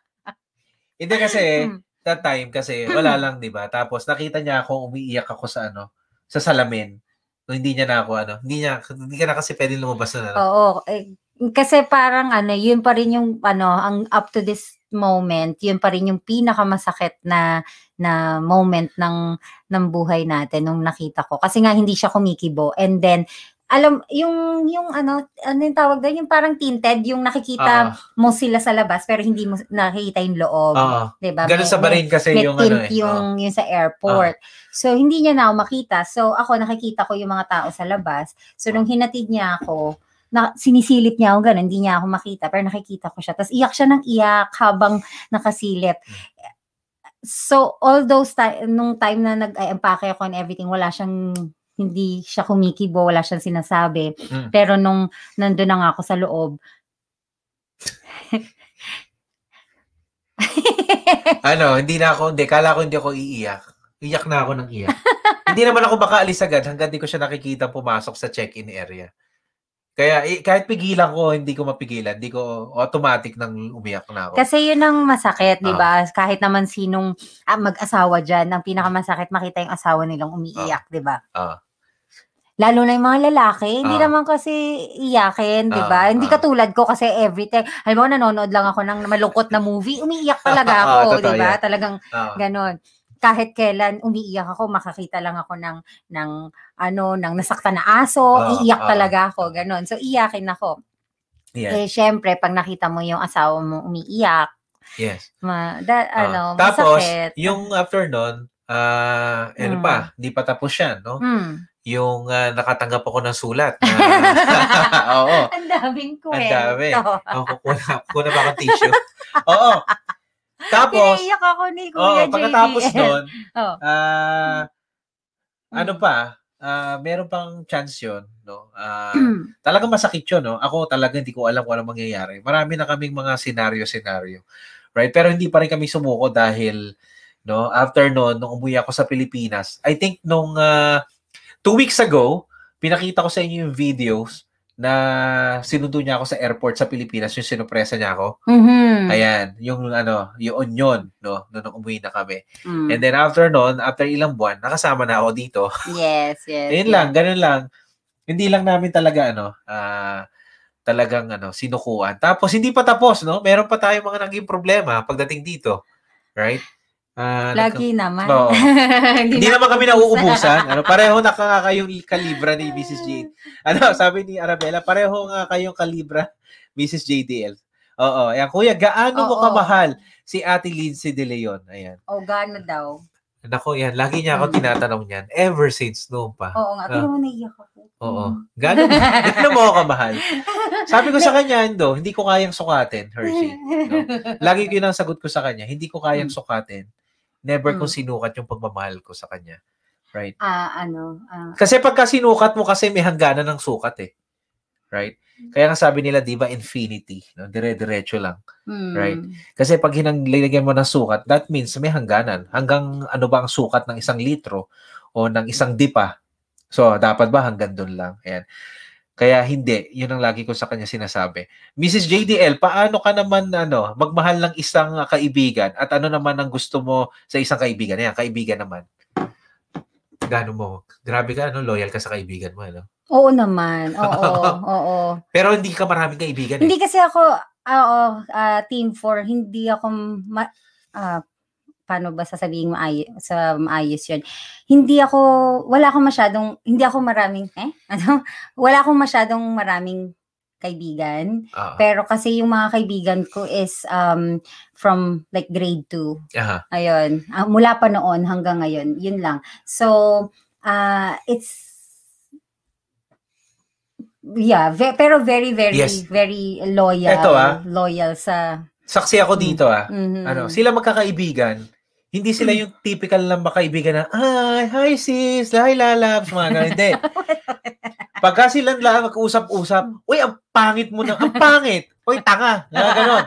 Hindi kasi, Hmm. that time kasi, wala lang, di ba? Tapos nakita niya ako, umiiyak ako sa ano, sa salamin. So, hindi niya na ako, ano, hindi niya, hindi ka na kasi pwedeng lumabas na. Ano. Oo. Eh, kasi parang ano, yun pa rin yung ano, ang up to this moment, yun pa rin yung pinakamasakit na na moment ng ng buhay natin nung nakita ko. Kasi nga hindi siya kumikibo. And then alam yung yung ano ano yung tawag doon yung parang tinted yung nakikita Ah, mo sila sa labas pero hindi mo nakikita yung loob, Oo. 'di ba? Ganun May- sa Bahrain kasi may yung tint ano eh. yung, yung sa airport. So, hindi niya na ako makita. So, ako nakikita ko yung mga tao sa labas. So, nung hinatid niya ako, na, sinisilip niya ako ganun, hindi niya ako makita, pero nakikita ko siya. Tapos, iyak siya ng iyak habang nakasilip. So, all those time, nung time na nag-empake ako and everything, wala siyang, hindi siya kumikibo, wala siyang sinasabi. Mm. Pero nung nandun na nga ako sa loob, ano, hindi na ako, hindi, kala ko hindi ako iiyak. Iyak na ako ng iyak. hindi naman ako makaalis agad hanggang di ko siya nakikita pumasok sa check-in area. Kaya eh, kahit pigilan ko, hindi ko mapigilan. Hindi ko automatic nang umiyak na ako. Kasi yun ang masakit, di ba? Kahit naman sinong ah, mag-asawa dyan, ang pinakamasakit makita yung asawa nilang umiiyak, di ba? Ah. Lalo na yung mga lalaki, hindi Ah. naman kasi iyakin, di ba? Ah, hindi katulad ko kasi every time, alam mo, nanonood lang ako ng malungkot na movie, umiiyak talaga ako, totoo di ba? Talagang Ah. ganon. Kahit kailan umiiyak ako, makakita lang ako ng, ng ano, ng nasaktan na aso, Ah, iiyak ah. talaga ako, ganon. So, iyakin ako. Yeah. Eh, syempre, pag nakita mo yung asawa mo umiiyak, Yes. Ma, da, Ah. ano, Tapos, masakit. yung after nun, ah, ano Mm. pa, hindi pa tapos yan, no? Hmm. Yung ah, nakatanggap ako ng sulat. Na, oo. Ang daming Ang kwento. dami. Oh, kukuha, kukuha ba akong tissue? Oo. Tapos, Pinaiyak ako ni oh, Kuya pagkatapos nun, Oh. ano Mm. pa, ah, meron pang chance yun, no? Hmm. talagang masakit yun, no? Ako talaga hindi ko alam kung ano mangyayari. Marami na kaming mga senaryo-senaryo. Right? Pero hindi pa rin kami sumuko dahil, no, after noon, nung umuwi ako sa Pilipinas, I think nung ah, two weeks ago, pinakita ko sa inyo yung videos na sinundo niya ako sa airport sa Pilipinas, yung sinupresa niya ako. Mhm. Ayan, yung ano, yung yun, no, nung umuwi na kami. Mm. And then after noon, after ilang buwan, nakasama na ako dito. Yes, yes. Ayun yes. lang, ganun lang. Hindi lang namin talaga ano, ah talagang ano, sinukuan. Tapos hindi pa tapos, no? Meron pa tayong mga naging problema pagdating dito. Right? Ah, Lagi naman. Oo. hindi, Hindi naman kami nauubusan. Ano, pareho na ka- kayong kalibra ni Mrs. Jade. Ano, sabi ni Arabella, pareho nga kayong kalibra Mrs. JDL. Oo. Ayan, kuya, gaano mo kamahal si Ate Lindsay De Leon? Ayan. O, gaano daw? Nako, yan. Lagi niya ako Mm. tinatanong yan. Ever since noon pa. Oo nga. Ah. Tingnan mo naiyak ako. Oo. Gaano, gaano mo ako kamahal? Sabi ko sa kanya, Ando, hindi ko kayang sukatin, Hershey. No? Lagi ko yun ang sagot ko sa kanya. Hindi ko kayang sukatin. Never ko Mm. sinukat yung pagmamahal ko sa kanya. Right? Ah, ano? ah, Kasi pagka sinukat mo kasi may hangganan ng sukat eh. Right? Kaya nga sabi nila, di ba, infinity. No? Dire-diretso lang. mm, Right. Kasi pag hinanglagyan mo ng sukat, that means may hangganan. Hanggang ano ba ang sukat ng isang litro o ng isang dipa. So, dapat ba hanggang doon lang? Ayan. Kaya hindi, yun ang lagi ko sa kanya sinasabi. Mrs. JDL, paano ka naman ano, magmahal ng isang uh, kaibigan at ano naman ang gusto mo sa isang kaibigan? Ayan, kaibigan naman. Gano mo? Grabe ka, ano, loyal ka sa kaibigan mo, ano? Oo naman. Oo, oo. Pero hindi ka maraming kaibigan eh. Hindi kasi ako, oo, ah, team 4, hindi ako, ma- ah, paano ba sasabihin maayos, sa maayos yun. Hindi ako, wala akong masyadong, hindi ako maraming, eh? Ano? Wala akong masyadong maraming kaibigan. Ah, Pero kasi yung mga kaibigan ko is um, from like grade 2. aha. Ayun. Ah, mula pa noon hanggang ngayon. Yun lang. So, ah it's Yeah, ve- pero very very Yes. very loyal, Eto, ah. loyal sa Saksi ako dito ah. mhm. ano, sila magkakaibigan, hindi sila yung typical na makaibigan na, hi, hi sis, hi lalabs, mga ganun. Hindi. Pagka silang lang mag-usap-usap, uy, ang pangit mo na, ang pangit. Uy, tanga. Mga ganon.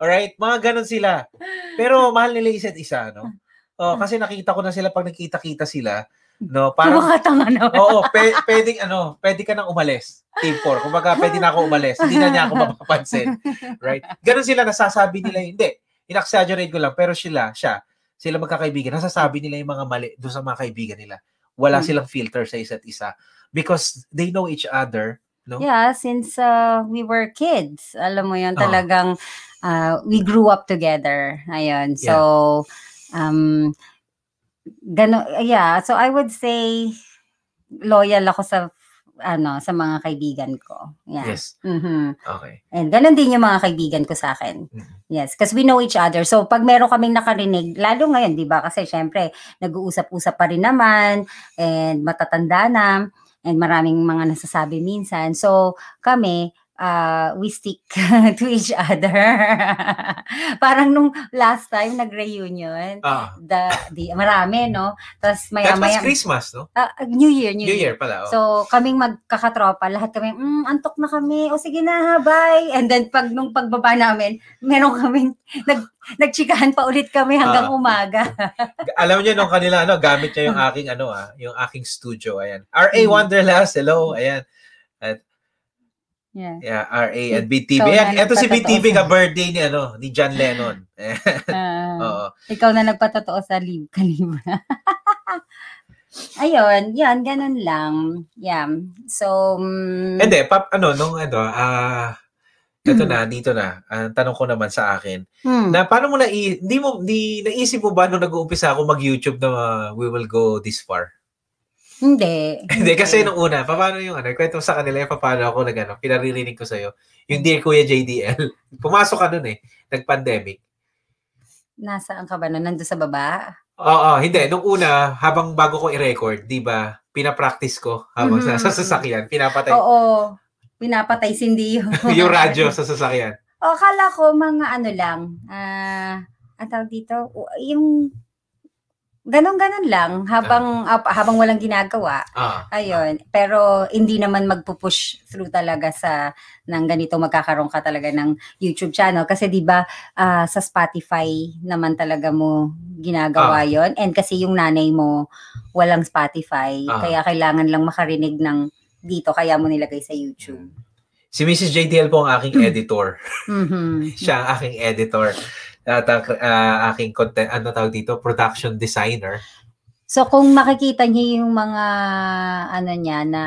Alright? Mga ganon sila. Pero mahal nila isa't isa, no? Oh, kasi nakita ko na sila pag nakita-kita sila, no? Parang, Kumakatanga naman. oo, pe, pwedeng, ano, pwede ka nang umalis. Team 4. Kumbaga, pwede na ako umalis. Hindi na niya ako mapapansin. Right? Ganon sila, nasasabi nila, hindi. In-exaggerate ko lang, pero sila, siya, sila magkakaibigan, nasasabi nila yung mga mali doon sa mga kaibigan nila. Wala Hmm. silang filter sa isa't isa. Because they know each other. No? Yeah, since uh, we were kids, alam mo yun, Oo. talagang uh, we grew up together. Ayun. So, um, gano, yeah, so I would say loyal ako sa ano sa mga kaibigan ko. Yeah. Yes. Mhm. Okay. And ganun din yung mga kaibigan ko sa akin. Mhm. Yes, because we know each other. So pag meron kaming nakarinig, lalo ngayon, 'di ba? Kasi syempre, nag-uusap-usap pa rin naman and matatanda na and maraming mga nasasabi minsan. So kami, uh, we stick to each other. Parang nung last time nag-reunion, Ah, the, the marami, no? Tapos that was maya-maya, Christmas, no? Ah, New Year, New, New Year. Year pala. Oh. So, kaming magkakatropa, lahat kami, mm, antok na kami, o sige na, ha, bye. And then, pag nung pagbaba namin, meron kaming, nag, nagchikahan pa ulit kami hanggang Ah. umaga. Alam niyo nung kanila ano, gamit niya yung aking ano ah, yung aking studio. Ayan. RA Mhm. Wanderlust, hello. Ayan. Yeah. Yeah, RA at BTV. Ikaw na ito si BTV sa- ka birthday ni ano, ni John Lennon. Ah, Oo. ikaw na nagpatotoo sa lib kalibra. Ayun, yan, ganun lang. Yeah. So, mm, Hindi, pap, ano, nung ano, ah, ito na, dito na. Ang tanong ko naman sa akin, hmm, na paano mo na, hindi mo, di, naisip mo ba nung nag-uumpisa ako mag-YouTube na ah, we will go this far? Hindi. Hindi, kasi nung una, paano yung ano, kwento sa kanila yung paano ako nag, ano, pinaririnig ko sa'yo, yung Dear Kuya JDL, pumasok ka nun eh, nag-pandemic. Nasaan ka ba nun? Nandun sa baba? Oo, hindi. Nung una, habang bago ko i-record, di ba, pinapractice ko habang Mhm. sa sasakyan, pinapatay Oo. Pinapatay sindi yun. yung radyo sa sasakyan. O, kala ko mga ano lang, ah, ang tawag dito, yung, ganon-ganon lang, habang, ap- habang walang ginagawa, Ah, ayun, pero hindi naman magpupush through talaga sa, ng ganito magkakaroon ka talaga ng YouTube channel, kasi di ba ah, sa Spotify naman talaga mo ginagawa yon and kasi yung nanay mo walang Spotify, Ah. kaya kailangan lang makarinig ng dito, kaya mo nilagay sa YouTube. Si Mrs. JDL po ang aking editor. Mhm. Siya ang aking editor. At ah, aking content, ano tawag dito, production designer. So kung makikita niyo yung mga ano niya na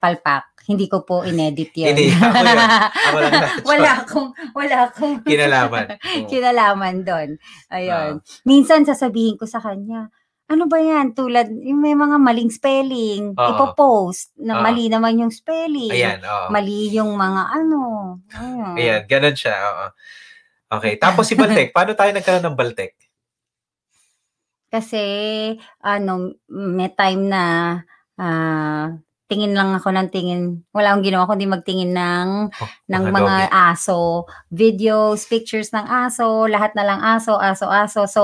palpak. Hindi ko po inedit yun. Hindi, ako yun. Ako lang na. wala akong, wala akong Kinalaman. Kinalaman doon. Ayun. Ah. Minsan sasabihin ko sa kanya, ano ba yan? Tulad, yung may mga maling spelling, Oo. ipopost na Oo. mali naman yung spelling. Ayan, oo. Mali yung mga ano. Ayun. Ayan, ganun siya. Oo. Okay, tapos si Baltek. Paano tayo nagkaroon ng Baltek? Kasi, ano, may time na ah, tingin lang ako ng tingin. Wala akong ginawa kundi magtingin ng Oh, ng mga doggy. aso, videos, pictures ng aso, lahat na lang aso, aso, aso. So,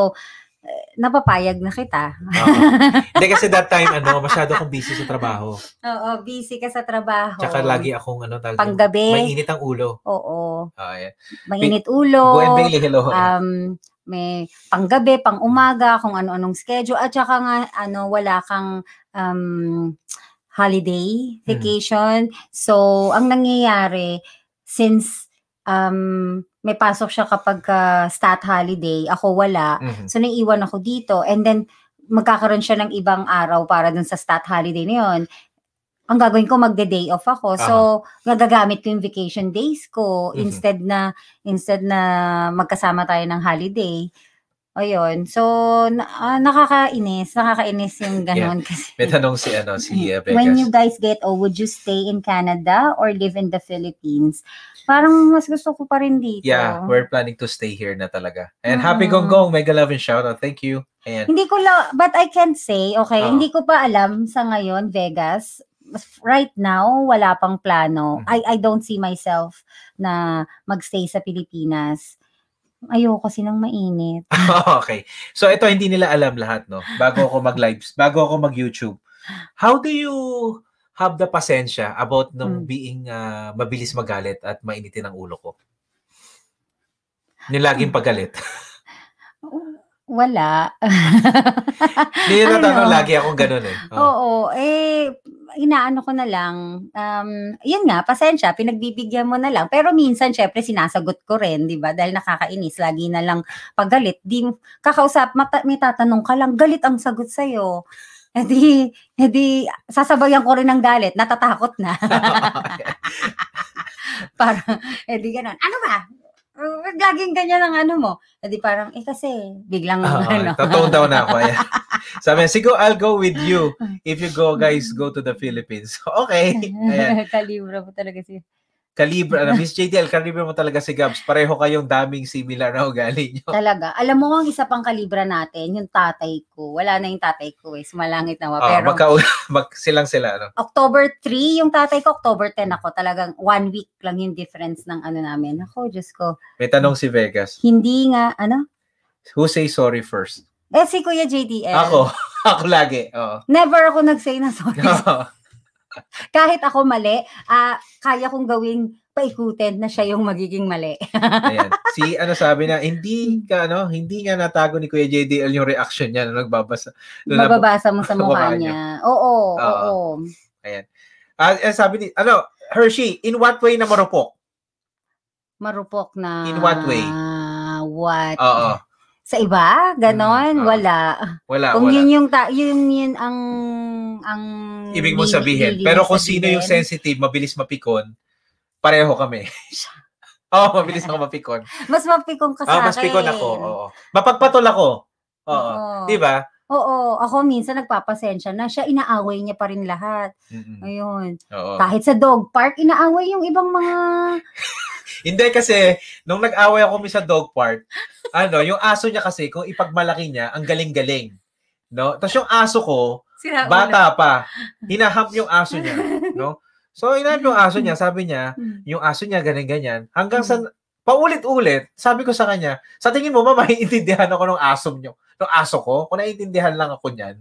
napapayag na kita. Hindi kasi that time, ano, masyado akong busy sa trabaho. Oo, busy ka sa trabaho. Tsaka lagi akong, ano, talagang, Panggabi. may init ang ulo. Oo. Ah, ayan. Mainit ulo. Buen Bailey, hello. um, may panggabi, pang umaga, kung ano-anong schedule. At saka nga, ano, wala kang um, holiday, vacation. So, ang nangyayari, since um, may pasok siya kapag ka stat holiday, ako wala. Mhm. So, naiiwan ako dito. And then, magkakaroon siya ng ibang araw para dun sa stat holiday na yun. Ang gagawin ko, magde-day off ako. So, gagagamit ko yung vacation days ko Mhm. instead na instead na magkasama tayo ng holiday. Ayun. So, na, ah, nakakainis. Nakakainis yung ganon kasi. May tanong si, ano, si uh, When you Vegas. guys get old, would you stay in Canada or live in the Philippines? Parang mas gusto ko pa rin dito. Yeah, we're planning to stay here na talaga. And happy Mm. gong gong, mega love and shout out. Thank you. Ayan. Hindi ko la, but I can't say, okay, Oo. hindi ko pa alam sa ngayon, Vegas. Right now, wala pang plano. Mhm. I, I don't see myself na magstay sa Pilipinas. Ayoko kasi ng mainit. okay. So ito hindi nila alam lahat, no? Bago ako mag-lives, bago ako mag-YouTube. How do you have the pasensya about nung Hmm. being ah, mabilis magalit at mainitin ang ulo ko? Yung laging pagalit. Wala. Hindi natanong Ano? lagi akong ganun eh. Oh. Oo, eh, inaano ko na lang. Um, yun nga, pasensya, pinagbibigyan mo na lang. Pero minsan, syempre, sinasagot ko rin, di ba? Dahil nakakainis, lagi na lang paggalit. Di, kakausap, mata, may tatanong ka lang, galit ang sagot sa'yo. Eh di, eh sasabayan ko rin ng galit, natatakot na. parang, eh di ganun. Ano ba? Uh, Laging ganyan ang ano mo. Eh di parang, eh kasi, biglang, Ah, ano. Totoo daw na ako. Ayan. Sabi niya, sige, I'll go with you if you go, guys, go to the Philippines. okay. Ayan. Kalibra mo talaga si Kalibra, ano, Miss JTL, kalibra mo talaga si Gabs. Pareho kayong daming similar na ugali nyo. Talaga. Alam mo, ang isa pang kalibra natin, yung tatay ko. Wala na yung tatay ko eh. Sumalangit na. Ah, Pero magka, mag, silang sila, ano? October 3, yung tatay ko, October 10 ako. Talagang one week lang yung difference ng ano namin. Ako, Diyos ko. May tanong si Vegas. Hindi nga, ano? Who say sorry first? Eh, si Kuya JDL. Ako. Ako lagi. Oo. Never ako nag-say na sorry. Kahit ako mali, ah kaya kong gawing paikutin na siya yung magiging mali. Ayan. Si ano sabi na, hindi ka ano, hindi nga natago ni Kuya JDL yung reaction niya nung nagbabasa. Nung Mababasa mo sa mukha Mukha niya. Oo, Oo. oo. Ah, eh, sabi ni, ano, Hershey, in what way na marupok? Marupok na... In what way? What? Oo. Sa iba? Ganon? Mm, oo. Wala. Wala, Kung wala. yun yung, ta- yun, yun ang, ang... Ibig mo sabihin. Pero kung sabihin. sino yung sensitive, mabilis mapikon, pareho kami. Oo, mabilis ako mapikon. Mas mapikong ka sa Ah, mas akin. pikon ako. Oo. Mapagpatol ako. Oo. Oo. Di ba? Oo. Ako minsan nagpapasensya na siya, inaaway niya pa rin lahat. Mm-mm. Ayun. Oo. Kahit sa dog park, inaaway yung ibang mga... Hindi kasi, nung nag-away ako kami sa dog park, ano, yung aso niya kasi, kung ipagmalaki niya, ang galing-galing. No? Tapos yung aso ko, Sira bata pa, hinaham yung aso niya. No? So, hinaham yung aso niya, sabi niya, Hmm. yung aso niya ganyan-ganyan. Hanggang sa, paulit-ulit, sabi ko sa kanya, sa tingin mo, ma, maiintindihan ako ng aso niyo. Ng aso ko? Kung naiintindihan lang ako niyan.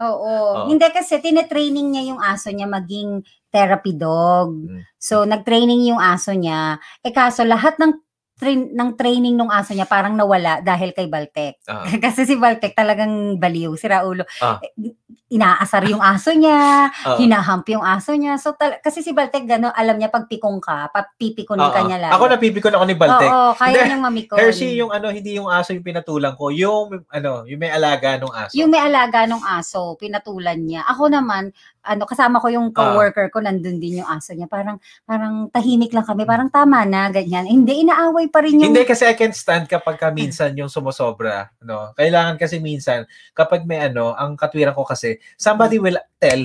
Oo. Oo. Hindi kasi tinetraining niya yung aso niya maging therapy dog. Mm. So nag-training yung aso niya. Eh kaso lahat ng train ng training ng aso niya parang nawala dahil kay Baltek. Ah. kasi si Baltek talagang baliw, si Raulo. Ah. Eh, Inaasar yung aso niya, Oo. hinahamp yung aso niya. So tal- kasi si Baltek gano, alam niya pag pikong ka, papipikunin ka Oo. niya lang. Ako napipikon ako ni Baltek. Oo, kaya Hindi. niyang mamikon. Hershey, yung ano, hindi yung aso yung pinatulang ko, yung ano, yung may alaga nung aso. Yung may alaga ng aso, pinatulan niya. Ako naman, ano kasama ko yung coworker ko nandun din yung aso niya. Parang parang tahimik lang kami. Parang tama na ganyan. Hindi inaaway pa rin yung Hindi kasi I can stand kapag ka minsan yung sumosobra, no. Kailangan kasi minsan kapag may ano, ang katwiran ko kasi somebody will tell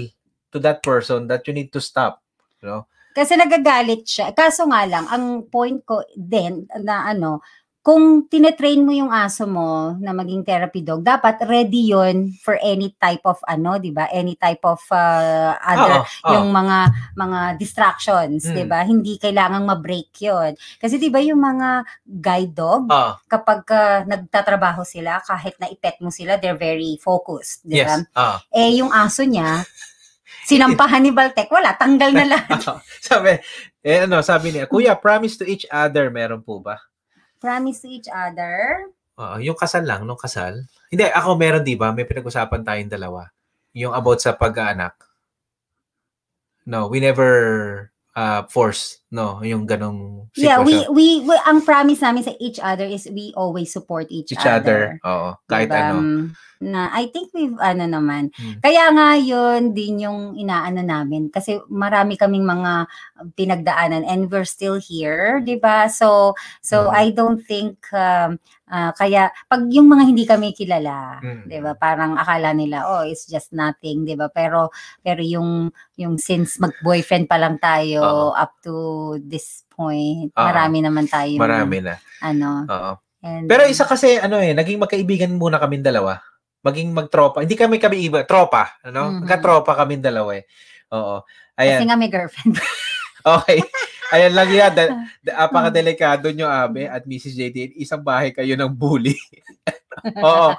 to that person that you need to stop, know. Kasi nagagalit siya. Kaso nga lang, ang point ko din na ano, kung tinetrain mo yung aso mo na maging therapy dog, dapat ready yon for any type of ano, 'di ba? Any type of uh, other Oo, oo. yung mga mga distractions, Mm. 'di ba? Hindi kailangang ma-break 'yon. Kasi 'di ba yung mga guide dog, Ah, kapag uh, nagtatrabaho sila, kahit na ipet mo sila, they're very focused, 'di ba? yes. Ah. Eh yung aso niya, sinampahan ni Baltek, wala, tanggal na lahat. sabi, eh ano, sabi niya, Kuya, promise to each other, meron po ba? Promise to each other. Oo, yung kasal lang, nung kasal. Hindi, ako meron, di ba? May pinag-usapan tayong dalawa. Yung about sa pag-aanak. No, we never uh, force, no, yung ganong Yeah, we, sitwasyon. we, we, ang promise namin sa each other is we always support each, each other. other. Oo, kahit Diba? ano. Na, I think we've, ano naman. Hmm. Kaya nga yun din yung inaano namin. Kasi marami kaming mga pinagdaanan and we're still here, di ba? So, so Mhm. I don't think, um, ah, kaya, pag yung mga hindi kami kilala, Mm. di ba? Parang akala nila, oh, it's just nothing, di ba? Pero, pero yung, yung since mag-boyfriend pa lang tayo Oo. up to this point, Oo. marami naman tayo. Marami na. Ano. Oo. And, Pero isa kasi, ano eh, naging magkaibigan muna kaming dalawa. Maging magtropa. Hindi kami kami iba, tropa. Ano? Mhm. Magkatropa kaming dalawa eh. Oo. Kasi Ayan. nga may girlfriend. Okay. Ayan lang yan. Da, da, apaka-delikado nyo, Abe at Mrs. JD. Isang bahay kayo ng bully. Oo.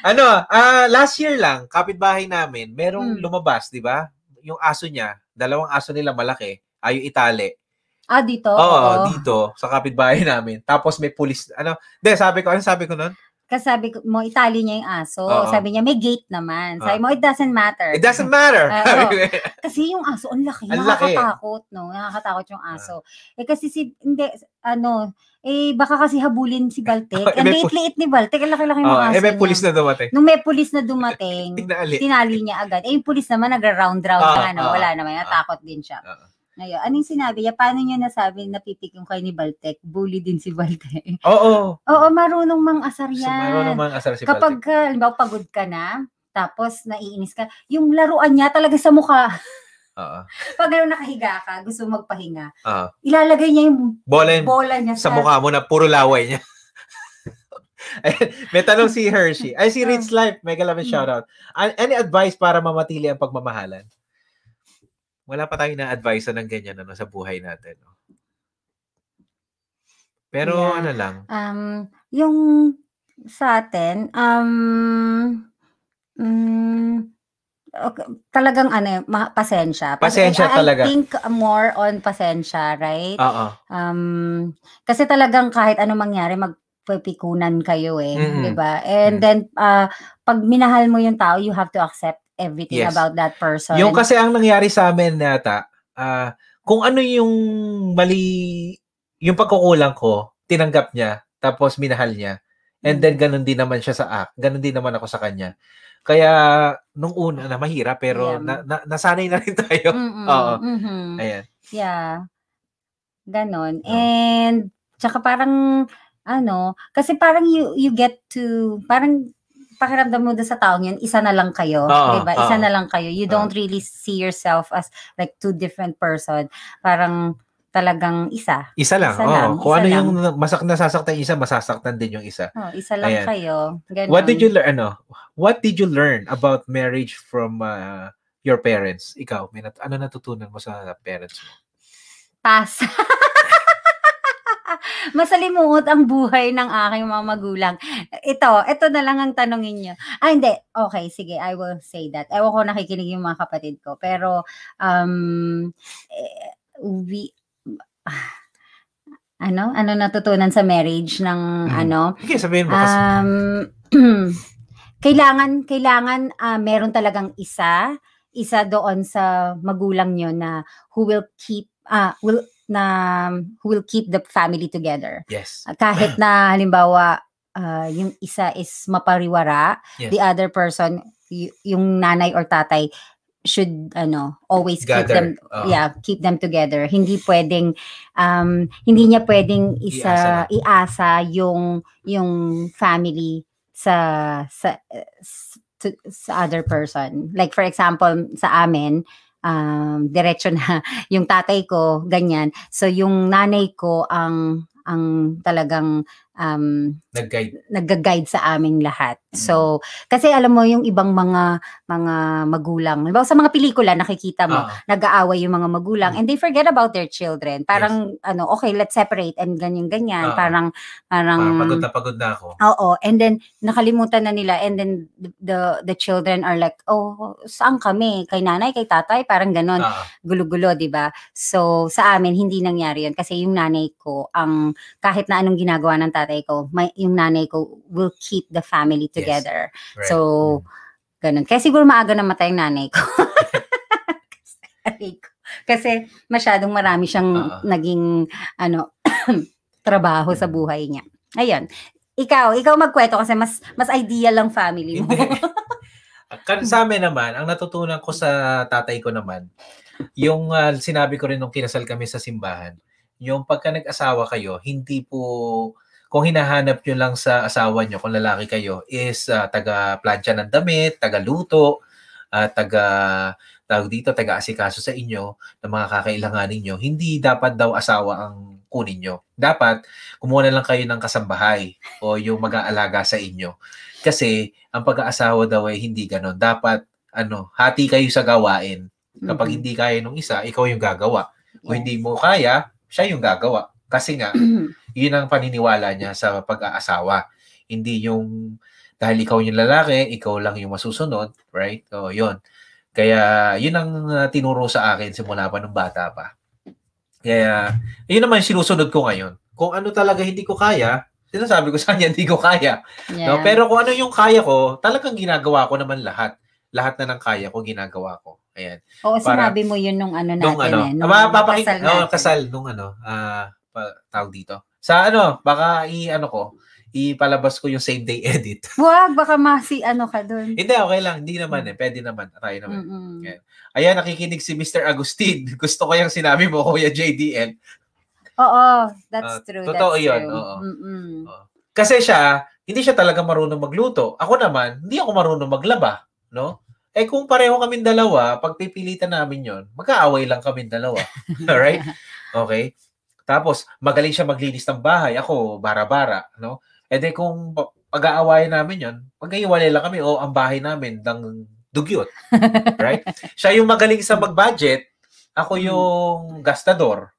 Ano, ah last year lang, kapitbahay namin, merong Mm. lumabas, di ba? Yung aso niya, dalawang aso nila malaki, ayo itali. ah, dito? Oo, dito, sa kapitbahay namin. Tapos may pulis, ano, de, sabi ko, ano sabi ko nun? Kasi sabi ko, mo, itali niya yung aso. Oo. Sabi niya, may gate naman. Sabi Ah. mo, it doesn't matter. It doesn't matter. Ah, oo. Kasi yung aso, ang laki. Ang laki. nakakatakot, no? Nakakatakot yung aso. Eh kasi si, hindi, ano, eh baka kasi habulin si Baltek. Eh, Ang liit-liit ni Baltek. Ang laki-laki ng Oo, aso eh, may pulis na dumating. Nung may pulis na dumating, Tinali. tinali niya agad. Eh, yung pulis naman, nagra-round-round Ah, na, ano, ah, wala naman, natakot din siya. Oo. Ngayon, anong sinabi niya? Paano niya nasabi napipik yung kay ni Baltek? Bully din si Baltek. Oo. Oo, marunong mang asar So, yan. mayroon naman asar si Kapag, Baltic. uh, halimbawa, pagod ka na, tapos naiinis ka, yung laruan niya talaga sa mukha. Oo. Pag ano, nakahiga ka, gusto magpahinga, Oo. ilalagay niya yung Bola bola niya sa mukha mo na puro laway niya. May tanong si Hershey. Ay, si Rich Life. Mega love and Hmm. shoutout. An- Any advice para mamatili ang pagmamahalan? Wala pa tayong na-advise ng ganyan ano, sa buhay natin. No? Pero Yeah. ano lang. Um, yung sa atin, um, mm, okay, talagang ano, ma- pasensya. Pas- Pasensya I, talaga. I think more on pasensya, right? Oo. Um, kasi talagang kahit anong mangyari, magpipikunan kayo eh, Mm-mm. 'di ba? And Mm. then uh, pag minahal mo yung tao, you have to accept everything Yes. about that person. Yung kasi ang nangyari sa amin nata, ah, kung ano yung mali, yung pagkukulang ko, tinanggap niya, tapos minahal niya. And Mm. then ganun din naman siya sa act. Ganun din naman ako sa kanya. Kaya nung una na mahirap pero Yeah. na, na, nasanay na rin tayo. Mm-mm, Oo. mhm. Ayan. Yeah. Ganon. Oh. And tsaka parang ano, kasi parang you you get to parang pakiramdam mo doon sa taong yun, isa na lang kayo, Oo, 'di ba? Isa oo. na lang kayo. You don't really see yourself as like two different person. Parang talagang isa. Isa lang. Isa oo. lang, Kung isa ano lang. yung masak nasasaktan isa, masasaktan din yung isa. Oh, isa lang Ayan. kayo. Ganon. What did you learn ano? What did you learn about marriage from uh, your parents? Ikaw, may nat- ano natutunan mo sa parents mo? Pass. Masalimuot ang buhay ng aking mga magulang. Ito, ito na lang ang tanongin niyo. Ah, hindi. Okay, sige, I will say that. Ewan ko nakikinig yung mga kapatid ko. Pero, um, eh, we, ano? Ano natutunan sa marriage ng Mhm. ano? Okay, sabihin mo. kasi, Um, kailangan, kailangan ah, meron talagang isa, isa doon sa magulang nyo na who will keep, ah, will, na, who will keep the family together. yes. Ah, Kahit na, halimbawa, ah, yung isa is mapariwara, Yes. the other person, y- yung nanay or tatay, should ano always keep Gather. them Oo. yeah keep them together hindi pwedeng um hindi niya pwedeng isa iasa, yung yung family sa sa s- to- sa other person like for example sa amin um diretso na yung tatay ko ganyan. So yung nanay ko ang ang talagang um Nag-guide. nag-guide sa aming lahat. Mm. So, kasi alam mo yung ibang mga mga magulang, halimbawa sa mga pelikula nakikita mo, Oo. nag-aaway yung mga magulang Mm. and they forget about their children. Parang ano, okay, let's separate and ganyan ganyan. Oo. Parang parang Parang pagod na pagod na ako. Oo, and then nakalimutan na nila and then the the, the children are like, "Oh, saan kami? Kay nanay, kay tatay?" Parang ganon Oo. gulo-gulo, 'di ba? So sa amin hindi nangyari 'yon kasi yung nanay ko ang kahit na anong ginagawa ng tatay ko, may yung nanay ko will keep the family Yes. together. Right. So ganun. Kaya siguro maaga namatay yung nanay ko. Ko. kasi masyadong marami siyang Oo. naging ano trabaho sa Mm. buhay niya. Ayun. Ikaw, ikaw magkwento kasi mas mas ideal ang family mo. Sa amin naman, ang natutunan ko sa tatay ko naman, yung ah, sinabi ko rin nung kinasal kami sa simbahan, yung pagka nag-asawa kayo, hindi po, kung hinahanap nyo lang sa asawa nyo, kung lalaki kayo, is ah, taga-plancha ng damit, taga-luto, ah, taga tawag dito, taga-asikaso sa inyo ng mga kakailanganin nyo, hindi dapat daw asawa ang kunin nyo. Dapat, kumuha na lang kayo ng kasambahay o yung mag-aalaga sa inyo. Kasi, ang pag-aasawa daw ay hindi ganon. Dapat, ano, hati kayo sa gawain. Kapag Mhm. hindi kaya nung isa, ikaw yung gagawa. Kung Yes. hindi mo kaya, siya yung gagawa. Kasi nga, yun ang paniniwala niya sa pag-aasawa. Hindi yung, dahil ikaw yung lalaki, ikaw lang yung masusunod, right? So, yun. Kaya, yun ang uh, tinuro sa akin simula pa nung bata pa. Kaya, yun naman yung sinusunod ko ngayon. Kung ano talaga hindi ko kaya, sinasabi ko sa kanya, hindi ko kaya. Yeah. No? Pero kung ano yung kaya ko, talagang ginagawa ko naman lahat. Lahat na ng kaya ko, ginagawa ko. Ayan. Oo, para- sinabi mo yun nung ano natin Nung ano, eh. Nung papakit, kasal oh, natin. kasal, nung ano, ah, pa, tawag dito. Sa ano, baka i, ano ko, ipalabas ko yung same day edit. Wag, baka masi ano ka doon. Hindi, okay lang. Hindi naman eh. Pwede naman. Try naman. Yeah. Ayan, nakikinig si Mr. Agustin. Gusto ko yung sinabi mo, Kuya JDL. Oo, that's Ah, true. totoo that's yun, true. oo. Kasi siya, hindi siya talaga marunong magluto. Ako naman, hindi ako marunong maglaba. No? Eh kung pareho kaming dalawa, pagpipilitan namin yon magkaaway lang kaming dalawa. Alright? Okay? Tapos, magaling siya maglinis ng bahay. Ako, bara-bara. No? E de kung pa- pag-aawayan namin yon magkaiwalay lang kami o ang bahay namin ng dugyot. Right? siya yung magaling sa mag-budget. Ako yung gastador.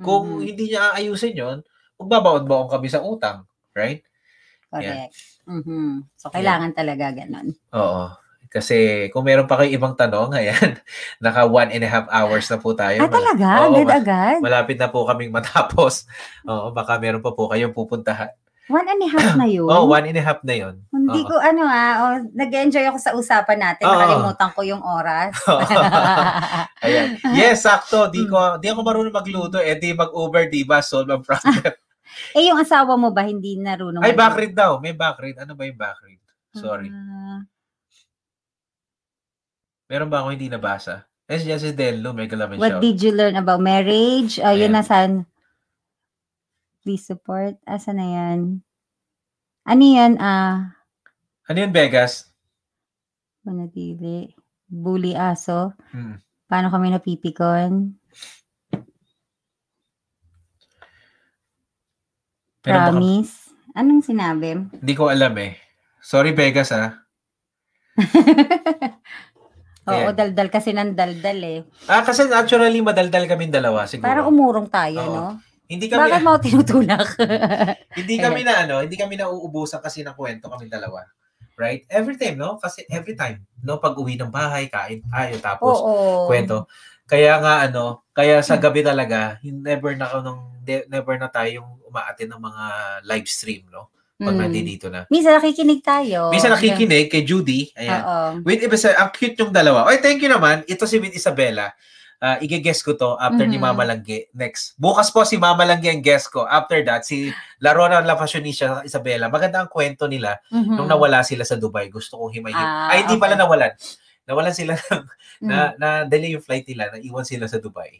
Kung Mhm. hindi niya aayusin yon magbabaon-baon kami sa utang. Right? Correct. Mhm. So, kailangan talaga ganun. Oo. Kasi kung meron pa kayo ibang tanong, ayan, naka one and a half hours na po tayo. Ah, talaga? Oo, ma- Agad-agad? Malapit na po kaming matapos. Oo, baka meron pa po kayong pupuntahan. One and a half na yun? Oh, one and a half na yun. Hindi Oo. ko ano ah, oh, nag-enjoy ako sa usapan natin. Oo. Nakalimutan ko yung oras. Ayan. Yes, sakto. Di ko di ako marunong magluto. Eh, di mag-Uber, di ba? Solve ang problem. eh, yung asawa mo ba hindi narunong? Ay, backread daw. May backread. Ano ba yung backread? Sorry. Ah, Meron ba ako hindi nabasa? Eh, yes, si Dello. May galaman what did you learn about marriage? Uh, yun Ayan. nasan? Please support. Asa na yan? Ano yan? Ah, Ano yun, Vegas? manatili. Bully aso. Hmm. Paano kami napipikon? Meron ba ka- Promise. Anong sinabi? Hindi ko alam eh. Sorry, Vegas, ah. Oo, Ayan. daldal kasi ng daldal eh. Ah, kasi naturally madaldal kaming dalawa siguro. Parang umurong tayo, Oo. no? hindi kami Bakit mo ako tinutulak? hindi kami na ano, hindi kami nauubusan kasi ng kwento kaming dalawa. Right? Every time, no? Kasi every time, no, pag uwi ng bahay, kain tayo tapos Oo. kwento. Kaya nga ano, kaya sa gabi talaga, never na nung never na tayong umaatin ng mga live stream, no? Pag Mm. nandito na. Minsan nakikinig tayo. Minsan nakikinig kay Judy, ayan. Oo. With Isabella, ang cute yung dalawa. Oy, thank you naman. Ito si with Isabella. Uh, i-guess ko to after ni Mhm. Mama Langge. Next. Bukas po si Mama Langge ang guest ko. After that, si Larona La Fashionista Isabella. Maganda ang kwento nila Mhm. nung nawala sila sa Dubai. Gusto kong himay Ah, Ay, hindi okay. pala nawalan. nawalan sila ng, Mm. na, na delay yung flight nila, naiwan sila sa Dubai.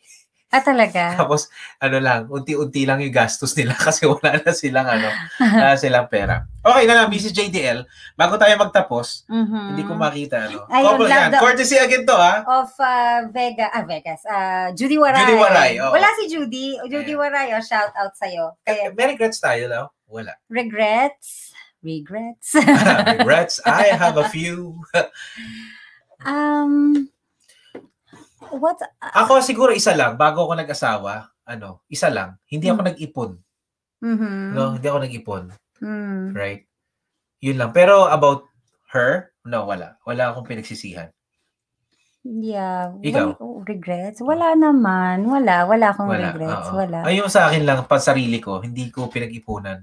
Ah, talaga? Tapos, ano lang, unti-unti lang yung gastos nila kasi wala na silang, ano, wala na silang pera. Okay na lang, Mrs. JDL, bago tayo magtapos, Mhm. hindi ko makita, ano. Ayun, Couple yan. the- Courtesy again to, ha? of uh, Vega, ah, Vegas, ah, Judy Waray. Judy Waray, oo. Wala si Judy. Judy Ayan. Waray, oh, shout out sa'yo. Kaya, May regrets tayo, daw? Wala. regrets? Regrets? regrets? I have a few. um, what? Ako siguro isa lang, bago ako nag-asawa, ano, isa lang, hindi ako Hmm. nag-ipon. Mhm. No, hindi ako nag-ipon. Mm. Right? Yun lang. Pero about her, no, wala. Wala akong pinagsisihan. Yeah. Ikaw? Wala- oh, regrets? Wala naman. Wala. Wala akong Wala. regrets. oo. Wala. Ay, yung sa akin lang, pa sarili ko, hindi ko pinag-ipunan.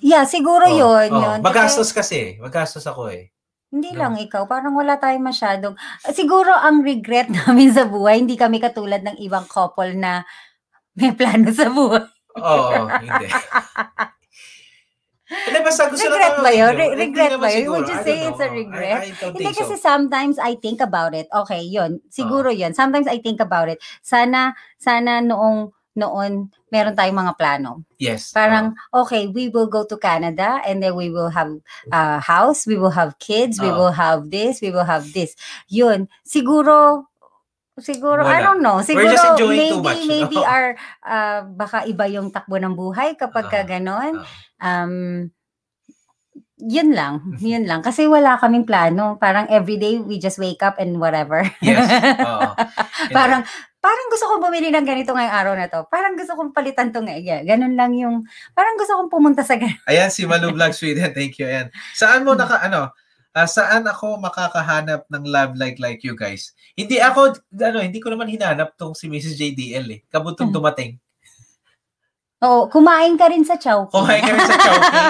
Yeah, siguro Oo, yun. oo. yun. Kasi Magastos kasi. Magastos ako eh. Hindi No. lang ikaw. Parang wala tayong masyadong... Siguro ang regret namin sa buhay, hindi kami katulad ng ibang couple na may plano sa buhay. Oo, hindi. Hindi, basta gusto Regret lang ba yun? Re- regret ba yun? Would you say it's a regret? I, I don't Hindi think kasi so. sometimes I think about it. Okay, yun. Siguro yun. Sometimes I think about it. Sana, sana noong noon meron tayong mga plano. Yes. Parang, okay, we will go to Canada and then we will have a house, we will have kids, we Oo. will have this, we will have this. Yun. Siguro, siguro, I Wala. don't know. Siguro, just enjoying maybe, too much, no? maybe our, uh, baka iba yung takbo ng buhay kapag ka Oo. ganon. Oo. Um, yun lang, yun lang. Kasi wala kaming plano. Parang everyday we just wake up and whatever. Yes. Hindi. parang, parang gusto kong bumili ng ganito ngayong araw na to. Parang gusto kong palitan to ngayon. Ganun lang yung, parang gusto kong pumunta sa ganun. Ayan, si Malu Vlog Sweden. Thank you. Ayan. Saan mo naka, ano, ah, saan ako makakahanap ng love like like you guys? Hindi ako, ano, hindi ko naman hinanap tong si Mrs. JDL eh. Kabutong Hmm. dumating. Oo, kumain ka rin sa Chowking. Kumain ka rin sa Chowking?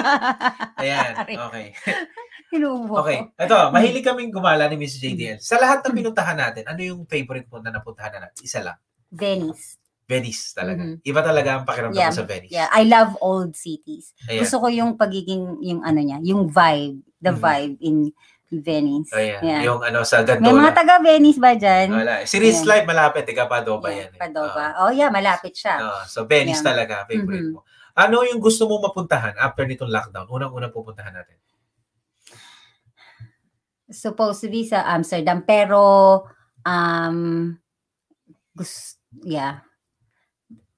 Ayan, okay. Hinubo Okay, ito, mahilig kaming gumala ni Mrs. JDL. Sa lahat ng pinuntahan natin, ano yung favorite mo na napuntahan na natin? Isa lang. Venice. Venice talaga. Mhm. Iba talaga ang pakiramdam Yeah, sa Venice. Yeah, I love old cities. Ayan. Gusto ko yung pagiging, yung ano niya, yung vibe, the Mhm. vibe in Venice. Ayan. Yeah. Yung ano sa May mga Gandola. taga-Venice ba dyan? Wala. Si Ayan. Live malapit, tiga Padova Yeah, yan. eh. Padova. oh yeah, malapit siya. Oo, so Venice Yeah. talaga, favorite Mhm. mo. Ano yung gusto mo mapuntahan after nitong lockdown? Unang-unang pupuntahan natin. Supposed to be sa Amsterdam pero um gus yeah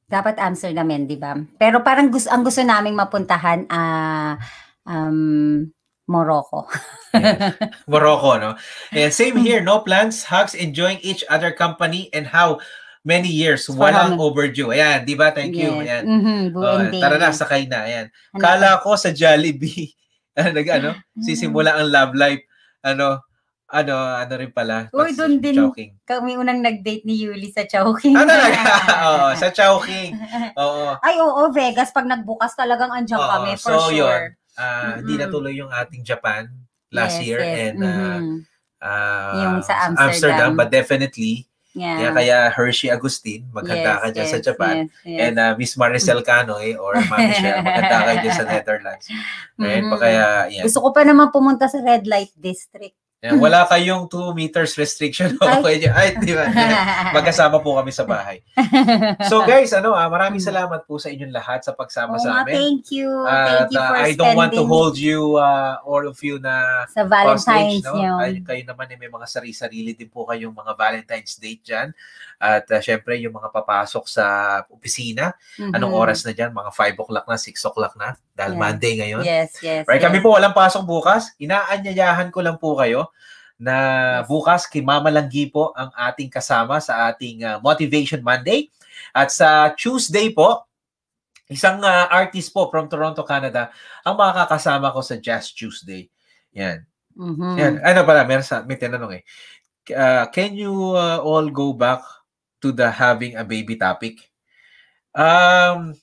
dapat Amsterdam yan, di ba? Pero parang gusto, ang gusto naming mapuntahan ah um, Morocco. Morocco, no? And same here, no plans, hugs, enjoying each other company, and how many years, walang Parang- overview. Ayan, di ba? Thank you. Yes. Ayan. Mhm, Oh, buong day. tara na, sakay na. Ayan. Ano Kala ko sa Jollibee, nag, ano, Mm. sisimula ang love life. Ano, ano, ano rin pala. Uy, dun din. Chowking. Kami unang nag-date ni Yuli sa Chowking. Ah, talaga? Oo, sa Chowking. Oo. Ay, oo, Vegas. Pag nagbukas talagang andyan Oo, kami, for so sure. yun. Ah, Hindi Mm-mm. natuloy yung ating Japan last Yes, year yes. and uh, Mhm. ah, Yung sa Amsterdam. but definitely yeah. kaya, kaya Hershey Agustin maghanda ka dyan sa Japan Yes, yes. and uh, Miss Maricel Canoy or Ma'am Michelle maghanda ka dyan sa Netherlands right Mhm. pa kaya yan. Gusto ko pa naman pumunta sa Red Light District. Yan, wala kayong 2 meters restriction Ay. okay dyan. ay di ba magkasama po kami sa bahay so guys ano ah, maraming salamat po sa inyong lahat sa pagsama Oo sa amin thank you. At, thank you uh, for I don't want to hold you uh, all of you na sa Valentine's hostage, no? Ay, kayo naman eh, may mga sarili-sarili din po kayong mga Valentine's date dyan. At uh, syempre, yung mga papasok sa opisina, anong Mhm. oras na dyan? Mga 5 o'clock na, 6 o'clock na, dahil Yeah. Monday ngayon. Yes, yes. Right, yes. kami po walang pasok bukas. Inaanyayahan ko lang po kayo na Yes. bukas kay Mama Langgi po ang ating kasama sa ating uh, Motivation Monday. At sa Tuesday po, isang uh, artist po from Toronto, Canada, ang makakasama ko sa Jazz Tuesday. Yan. Mhm. Yan. Ano pala, meron sa, may tinanong eh. Uh, can you uh, all go back to the having a baby topic? Um,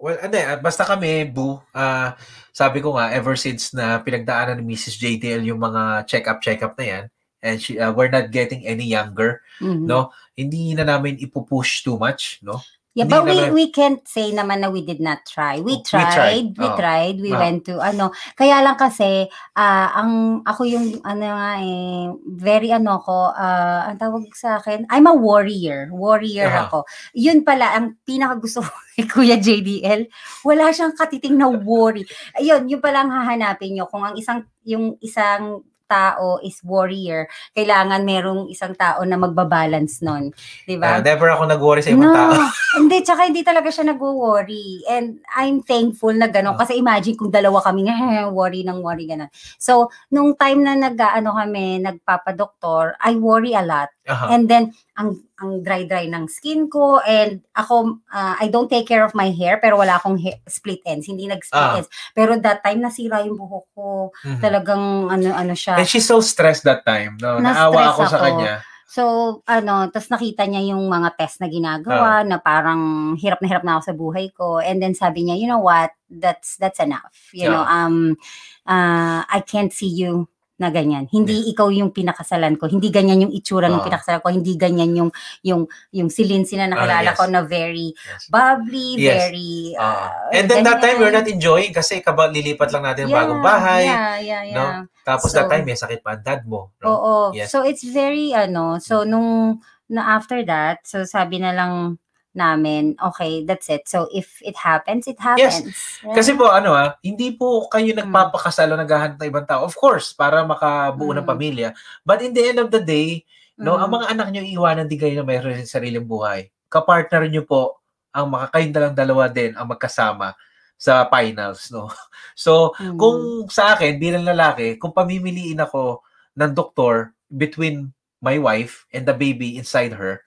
well, ano eh, basta kami, Boo, ah, sabi ko nga, ever since na pinagdaanan ni Mrs. JTL yung mga check-up, check-up na yan, and she, uh, we're not getting any younger, Mhm. no? hindi na namin ipupush too much, no? Yeah, Hindi but we naman- we can't say naman na we did not try. We We tried, tried. we Oo. tried, we Oo. went to ano. Kaya lang kasi ah ang ako yung ano nga eh very ano ko ah ang tawag sa akin, I'm a warrior. Warrior Aha. ako. Yun pala ang pinaka gusto ko kay Kuya JDL. Wala siyang katiting na worry. Ayun, yun pala ang hahanapin nyo kung ang isang yung isang tao is warrior, kailangan merong isang tao na magbabalance nun. 'Di ba? never ako nag-worry sa ibang no, tao. hindi, tsaka hindi talaga siya nag-worry. And I'm thankful na gano'n. Ah. Kasi imagine kung dalawa kami, worry ng worry, gano'n. So, nung time na nag-ano kami, nagpapadoktor, I worry a lot. Aha. And then, ang ang dry-dry ng skin ko and ako, ah, I don't take care of my hair pero wala akong hair- split ends. Hindi nag-split Ah. ends. Pero that time, nasira yung buhok ko. Mhm. Talagang ano-ano siya. And she's so stressed that time. No? Naawa ako sa ako. kanya. So, ano, tapos nakita niya yung mga test na ginagawa na parang hirap na hirap na ako sa buhay ko. And then sabi niya, you know what, that's that's enough. You know, um, uh, I can't see you na ganyan. Hindi ikaw yung pinakasalan ko. Hindi ganyan yung itsura ng Ah. pinakasalan ko. Hindi ganyan yung yung yung si Lindsay na Ah, nakilala yes. ko na very Yes. bubbly, Yes. very Ah. uh, And then that time, we're ganyan. not enjoying kasi kaba lilipat lang natin Yeah, bagong bahay. Yeah, yeah, yeah. no? Tapos So- that time, may sakit pa ang dad mo. No? Oo. Yes. So it's very ano, so nung na after that, so sabi na lang namin, okay, that's it. So if it happens, it happens. Right? Kasi po, ano ah, hindi po kayo Mm. nagpapakasalo naghahanap ng ibang tao. Of course, para makabuo ng Mm. pamilya. But in the end of the day, no, Mm. ang mga anak nyo iiwanan din kayo na mayroon rin sariling buhay. Kapartner nyo po, ang kayong dalang dalawa din ang magkasama sa finals, no? So, Mm. kung sa akin, bilang lalaki, kung pamimiliin ako ng doktor between my wife and the baby inside her,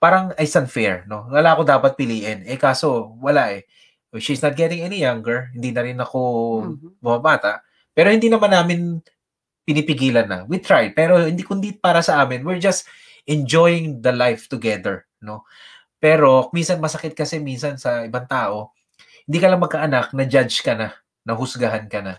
parang it's unfair, no? Wala ako dapat piliin. Eh, kaso, wala eh. She's not getting any younger. Hindi na rin ako Mhm. bumabata. Pero hindi naman namin pinipigilan na. We tried. Pero hindi kundi para sa amin. We're just enjoying the life together, no? Pero minsan masakit kasi minsan sa ibang tao, hindi ka lang magkaanak, na judge ka na, nahusgahan ka na.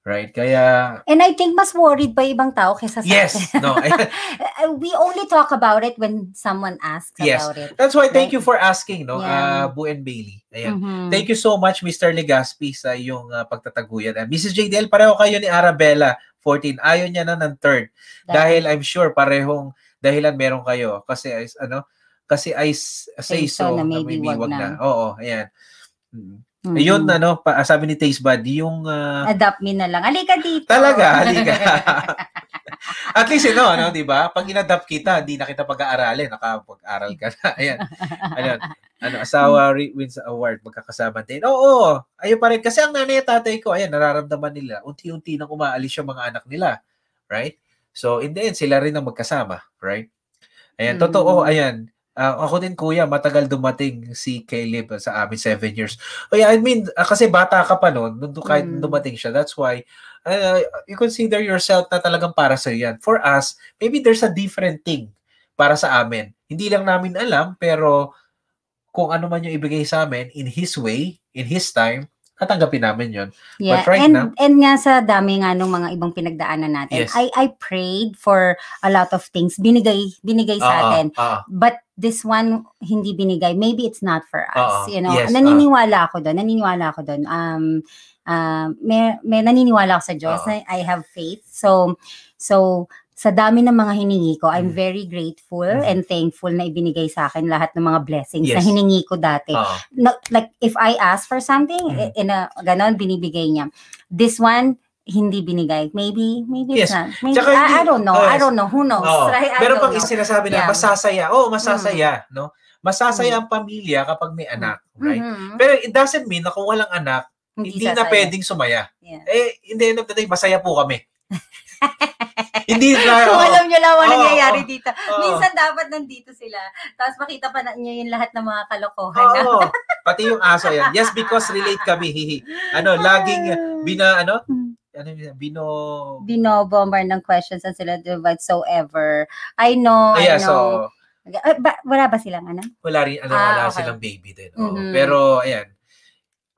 Right? Kaya, And I think mas worried pa ibang tao kaysa sa yes, atin. no. We only talk about it when someone asks Yes. about it. That's why thank you for asking, no? Yeah. Uh, Bu and Bailey. Ayan. Mhm. Thank you so much, Mr. Legaspi, sa iyong uh, pagtataguyan. And Mrs. JDL, pareho kayo ni Arabella, 14. Ayaw niya na ng third. Dahil I'm sure parehong dahilan meron kayo. Kasi, is- ano, kasi I say, Say so so, na na maybe maybe wag wag na. na. Oo, ayan. Mm. Mhm. Ayun, ano, pa, sabi ni Taste Bud, yung uh, Adopt me na lang. Halika dito. Talaga, halika. At least, know, ano, di ba? Pag inadapt kita, hindi na kita pag-aaralin. Nakapag-aral ka na. Ayan. Ano, ano, asawa re- wins award, magkakasama din. Oo, ayun pa rin. Kasi ang nanay at tatay ko, ayan, nararamdaman nila, unti-unti nang umaalis yung mga anak nila. Right? So, in the end, sila rin ang magkasama. Right? Ayan, Mm. totoo, ayan. Ah, ako din kuya, matagal dumating si Caleb sa amin, seven years. Oh, yeah, I mean, ah, kasi bata ka pa noon, nung kahit Mm. dumating siya. That's why, uh, you consider yourself na talagang para sa yan. For us, maybe there's a different thing para sa amin. Hindi lang namin alam, pero kung ano man yung ibigay sa amin, in His way, in His time, tatanggapin namin yon. Yeah, But right and now- and nga sa dami nga nung mga ibang pinagdaanan natin. Yes. I I prayed for a lot of things. Binigay binigay sa Ah, atin. ah, But this one hindi binigay. Maybe it's not for us, you know. Yes, ah. naniniwala ako doon. Naniniwala ako doon. Um uh, may, may naniniwala ako sa Diyos. Na I have faith. So so sa dami ng mga hiningi ko, I'm Mm. very grateful Mhm. and thankful na ibinigay sa akin lahat ng mga blessings na Yes. hiningi ko dati ah. no, like if I ask for something Mhm. in a ganon binibigay niya. This one hindi binigay. Maybe maybe Yes. it's not. Maybe, Tsaka I, hindi- I don't know. oh, I yes. don't know. Who knows? Oo. Right? I Pero pag know. sinasabi na Yeah. Mm. masasaya, oh, masasaya, no? Masasaya ang pamilya kapag may anak, right? Mhm. Pero it doesn't mean na kung walang anak, hindi, na sasaya. pwedeng sumaya. Yeah. Eh, in the end of the day, masaya po kami. hindi na, Kung oo. alam niyo lang ang nangyayari oo. dito. Oo. Minsan dapat nandito sila. Tapos makita pa na niyo yung lahat ng mga kalokohan. na- Oo. Pati yung aso yan. Yes, because relate kami. Hihi. Ano, laging bina, ano? Ano yun? Bino... Binobombar ng questions and sila whatsoever. I know, Ayan, I so, know. Eh, ba- wala ba silang ano? wala rin, ano, Ah, wala okay. silang baby din. Oo. Mhm. Pero, ayan.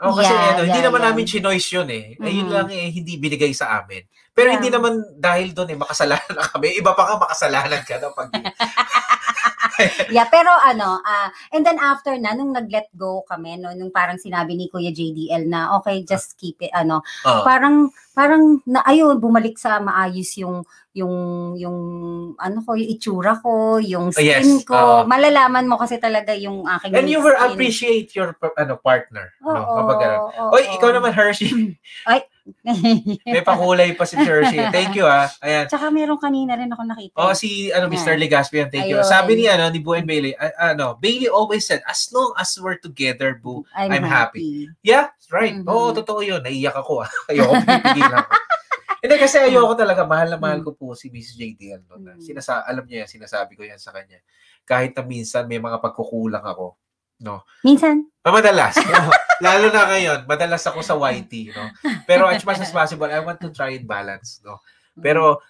Oh, kasi Yeah, ano, hindi yeah, naman yeah. namin chinoice yun eh. Ayun Mhm. lang eh, hindi binigay sa amin. Pero hindi Yeah. naman dahil doon eh, makasalanan na kami. Iba pa ka makasalanan ka na pag yeah, pero ano, ah, and then after na, nung nag-let go kami, no, nung parang sinabi ni Kuya JDL na, okay, just keep it, ano, Oo. parang, parang, na, ayun, bumalik sa maayos yung, yung, yung, ano ko, yung itsura ko, yung Oh, yes, skin ko. oo. Malalaman mo kasi talaga yung aking And you will skin. appreciate your ano partner. Oo, no? Kapag oo, Oy, ikaw naman, Hershey. May pakulay pa si Hershey. Thank you, ah. Ayan. Tsaka meron kanina rin ako nakita. Oh, si ano Mr. Legaspian, thank you. Ayun. Sabi ni ano ni Boo and Bailey, ah, ano, Bailey always said, as long as we're together, Boo, I'm, I'm happy. Yeah, right. Mhm. Oo, totoo yun. Naiyak ako. ah. Ayoko pipigilan ko. Hindi kasi ayoko talaga. Mahal na mahal ko po si Mrs. JDL. No? Na Mm. Sinasa alam niya yan, sinasabi ko yan sa kanya. Kahit na minsan may mga pagkukulang ako. Minsan, Ah, Madalas. no? Lalo na ngayon, madalas ako sa YT. No? Pero as much as possible, I want to try and balance. No? Pero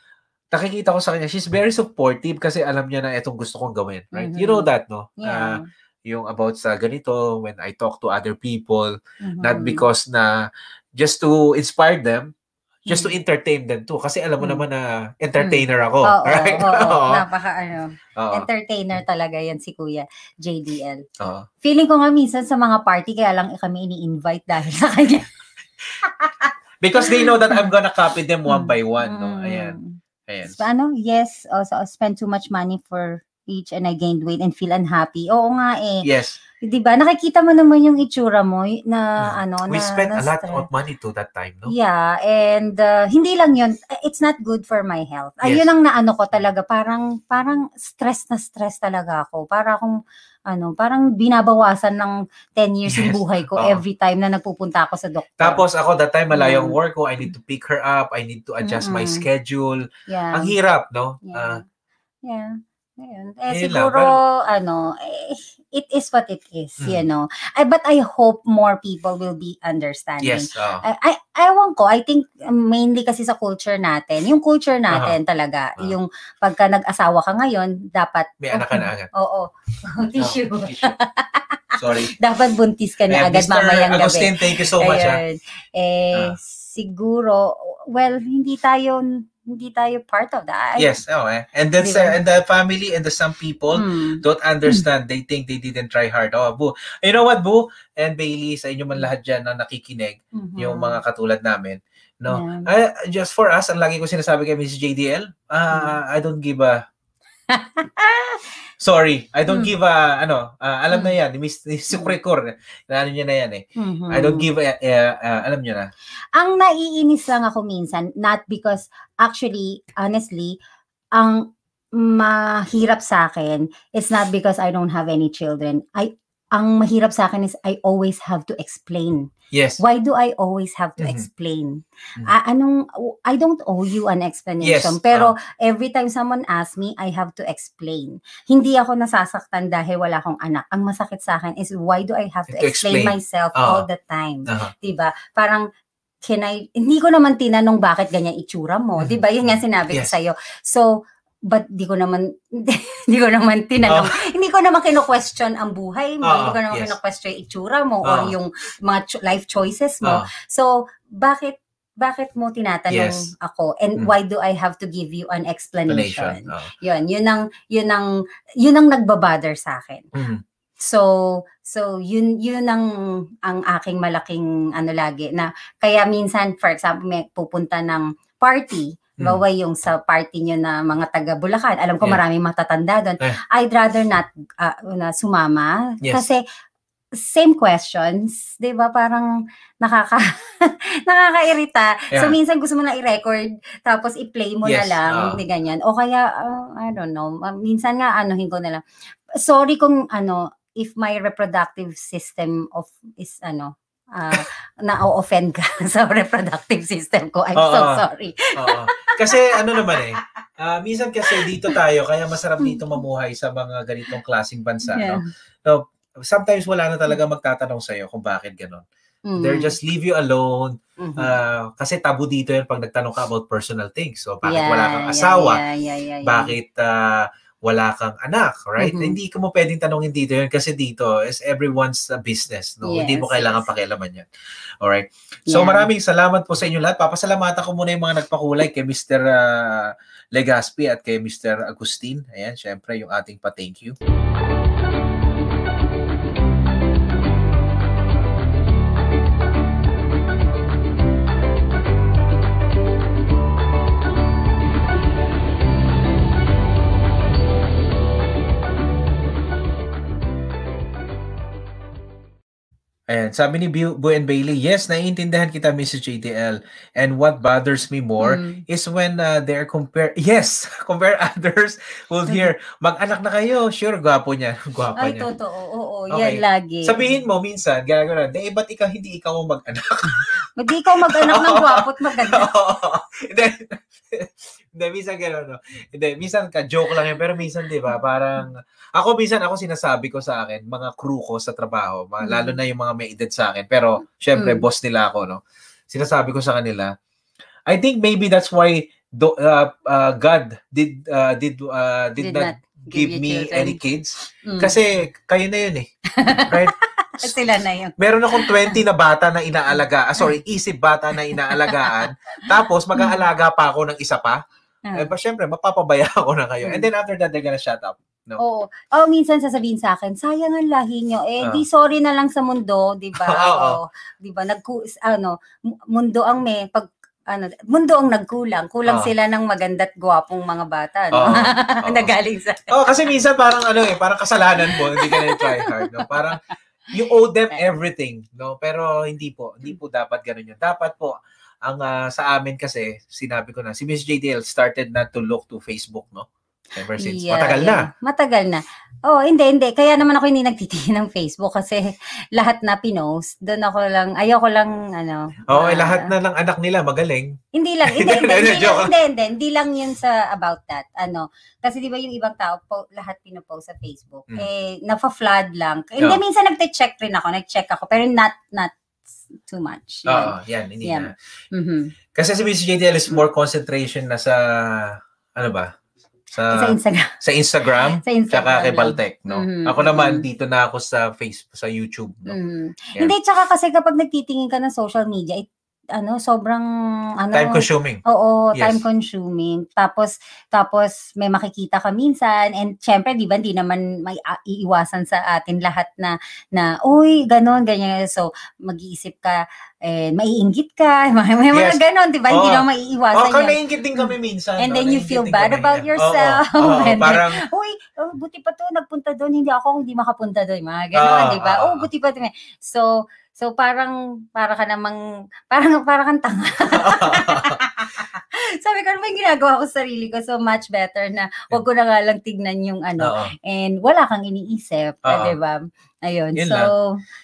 nakikita ko sa kanya, she's very supportive kasi alam niya na itong gusto kong gawin. Right? You know Mhm. that, no? Ah, yeah. yung about sa ganito, when I talk to other people, Mhm. not because na just to inspire them, just to Mm. entertain them too. Kasi alam mo Mm. naman na entertainer ako. Oo, right? oo, oo. Oo. napaka ano, Oo. entertainer talaga yan si Kuya JDL. Oo. Feeling ko nga minsan sa mga party kaya lang kami ini-invite dahil sa kanya. Because they know that I'm gonna copy them one by one. No? Ayan. Ayan. So, ano, yes, also I spend too much money for each and I gained weight and feel unhappy. Oo nga eh. Yes. 'Di ba? Nakikita mo naman yung itsura mo na ano We na spent a na lot stress. of money to that time, no? Yeah, and uh, hindi lang 'yun. It's not good for my health. Ayun Yes. ang naano ko talaga, parang parang stress na stress talaga ako. Para akong ano, parang binabawasan ng 10 years Yes. yung buhay ko Oo. every time na nagpupunta ako sa doktor. Tapos ako that time malayo ang Mm. work ko, I need to pick her up, I need to adjust my Mm-mm. schedule. yeah. Ang hirap, no? Yeah. Ah, yeah. Ayun. Eh, lang, siguro, ano, eh, it is what it is, Mm. you know. I, but I hope more people will be understanding. yes. oo. I, I, ewan ko, I think um, mainly kasi sa culture natin, yung culture natin talaga, Ah. yung pagka nag-asawa ka ngayon, dapat, May anak ka na agad. Oo. tissue. Oh, tissue. Sorry. dapat buntis ka na Ayan, agad Mr. mamayang gabi. Agustin, thank you so much. ah. Ayun. Eh, Ah. siguro, well, hindi tayo, hindi tayo part of that. Yes, oh, eh. And sa and the family and the some people Hmm. don't understand. They think they didn't try hard. Oh, Boo. You know what, Boo? And Bailey, sa inyo man lahat dyan na nakikinig, Mhm. yung mga katulad namin, no? Yeah. Ah, just for us, ang lagi ko sinasabi kay Miss JDL, ah, I don't give a Sorry, I don't Mm. give a ano, ah, alam na Mm. yan, Miss na ano niya na yan eh. Mhm. I don't give a, a- a- alam niyo na. ang naiinis lang ako minsan, not because, actually, honestly, ang mahirap sa akin, it's not because I don't have any children. I, ang mahirap sa akin is I always have to explain. Yes. Why do I always have to Mhm. explain? Mhm. Ah, anong, I don't owe you an explanation. Yes, Pero every time someone asks me, I have to explain. Hindi ako nasasaktan dahil wala akong anak. Ang masakit sa akin is why do I have to, To explain, explain. myself Ah. all the time? Aha. 'di ba? Parang can I hindi ko naman tinanong bakit ganyan itsura mo, Mhm. 'di ba? Yun nga sinabi ko Yes. sa So but di ko naman hindi ko naman tinanong hindi ko naman kino-question ang buhay mo Ah, hindi ko naman yes. kino-question yung itsura mo Ah. or yung mga cho- life choices mo Ah. so bakit bakit mo tinatanong Yes. ako and Mm. why do I have to give you an explanation Explanation. Oh. yun yun ang yun ang yun ang nagbabother sa akin Mhm. So, so yun yun ang ang aking malaking ano lagi na kaya minsan for example may pupunta ng party Mm. bawa yung sa party nyo na mga taga Bulacan alam ko Yeah. maraming matatanda doon Eh. I'd rather not ah, na sumama Yes. kasi same questions 'di ba parang nakaka nakakairita so Yeah. minsan gusto mo na i-record tapos i-play mo na Yes, lang ah. hindi ganyan o kaya ah, I don't know minsan nga anuhin ko na lang sorry kung ano if my reproductive system of is ano ah, na-offend ka sa reproductive system ko I'm so Oo. sorry Oo. Kasi ano naman eh, ah, minsan kasi dito tayo, kaya masarap dito mamuhay sa mga ganitong klaseng bansa. Yeah. No? Sometimes wala na talaga magtatanong sa'yo kung bakit ganon. Mm. They're just leave you alone. Mhm. ah, kasi tabu dito yan pag nagtanong ka about personal things. So, bakit Yeah, wala kang yeah, asawa? yeah, yeah, yeah, yeah. Bakit ah, wala kang anak, right? Mhm. Hindi ko mo pwedeng tanongin dito yun kasi dito is everyone's business, no? Hindi mo Yes, kailangan yes. pakialaman yan. Alright? So Yeah. maraming salamat po sa inyo lahat. Papasalamatan ko muna yung mga nagpakulay kay Mr. uh, Legaspi at kay Mr. Agustin. Ayan, syempre yung ating pa-thank you. Ayan, sabi ni Bu and Bailey, yes, naiintindihan kita, Mrs. JTL. And what bothers me more Mm. is when uh, they're compare, yes, compare others will hear, mag-anak na kayo, sure, gwapo niya, gwapa Ay, niya. totoo. Oo, Okay. yan lagi. Sabihin mo, minsan, gano'n, eh, ba't ikaw, hindi ikaw mag-anak? Hindi ikaw mag-anak ng gwapo't maganda. Hindi, hindi, minsan gano'n, no? Hindi, minsan ka, joke lang yan, pero minsan, di ba, parang, ako minsan, ako sinasabi ko sa akin, mga crew ko sa trabaho, mga, Mm. lalo na yung mga may edad sa akin, pero, syempre, Mm. boss nila ako, no? Sinasabi ko sa kanila, I think maybe that's why do, uh, uh, God did uh, did uh, did, Did not, not give you me children. any kids Mm. kasi kayo na yun eh. Right? Sila na yun. Meron akong 20 na bata na inaalaga, ah, sorry, isip bata na inaalagaan, tapos mag-aalaga pa ako ng isa pa. Eh, Ah. pa, syempre, mapapabaya ako na kayo. And then after that, they're gonna shut up. No? Oo. Oh, minsan sasabihin sa akin, sayang ang lahi nyo. Eh, Ah. di sorry na lang sa mundo, di ba? Oo. Di ba? Nagku ano, mu- mundo ang may pag ano, mundo ang nagkulang. Kulang Oo. sila ng maganda't gwapong mga bata, no? Oo. Oo. Nagaling sa Oh, kasi minsan parang ano eh, parang kasalanan mo, hindi ka na try hard, no? Parang you owe them everything, no? Pero hindi po, hindi po dapat ganun yun. Dapat po ang ah, sa amin kasi sinabi ko na si Miss JDL started not to look to Facebook, no? Ever since. Yeah, Matagal na. yeah. Matagal na. Oh, hindi, hindi. Kaya naman ako hindi nagtitingin ng Facebook kasi lahat na pinost. Doon ako lang, ayoko lang, ano. Oo, eh, ah, lahat na ng anak nila magaling. Hindi lang, hindi, Hindi, hindi, hindi, hindi, hindi, hindi, hindi lang yun sa about that. Ano, kasi di ba yung ibang tao, po, lahat pinopost sa Facebook, Mm. eh, nafa-flood lang. Hindi, Yeah. minsan nagte-check rin ako, nag-check ako, pero not, not too much. Oo, yan, hindi Yan. na. Mhm. Kasi si Miss JDL is more concentration na sa, ano ba? Sa, sa Instagram. sa Instagram, Sa Instagram. tsaka kay. Baltec, no? Mhm, Ako naman, mhm. dito na ako sa Facebook, sa YouTube, no? Mhm. Yan. Hindi, tsaka kasi kapag nagtitingin ka ng social media, it, ano, sobrang, ano, Time consuming. Oo, Yes. time consuming. Tapos tapos may makikita ka minsan and syempre 'di ba hindi naman may a- iiwasan sa atin lahat na na uy, ganon ganyan. So mag-iisip ka eh maiinggit ka, may, may mga Yes. ganon, 'di ba? Hindi naman Oh, maiiwasan kami yun. naiingit din kami minsan. And no? then you feel bad kami about niya. yourself. Oo, oo, And then, parang, Uy, oh, buti pa to nagpunta doon, hindi ako hindi makapunta doon, mga ganon, Ah, 'di ba? ah, oh, ah. buti pa to. So So parang para ka namang parang parang kang tanga. Sabi ko, ano ba yung ginagawa ko sa sarili ko? So much better na wag ko na nga lang tignan yung ano. oo. And wala kang iniisip, Oo. di ba? Ayun. Yun so, lang.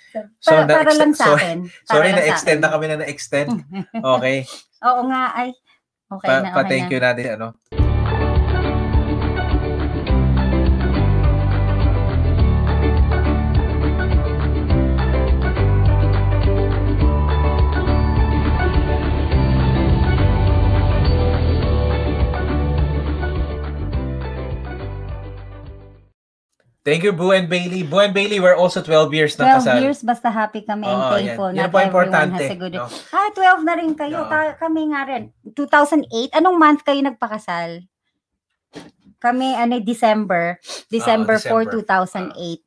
so, So, para, para na-extend- lang sa akin. Para Sorry, lang na-extend na kami na na-extend. Okay. Oo nga, ay. Okay Pa, na, okay thank na. you natin, ano. Thank you, Boo and Bailey. Boo and Bailey, we're also 12 years na 12 kasal. years, basta happy kami and Oo, yan. thankful. Yan Not po importante. has a good... no? Ah, 12 na rin kayo. Oo. Ta- kami nga rin. 2008. Anong month kayo nagpakasal? Kami, ano, December. December, December. 4, 2008.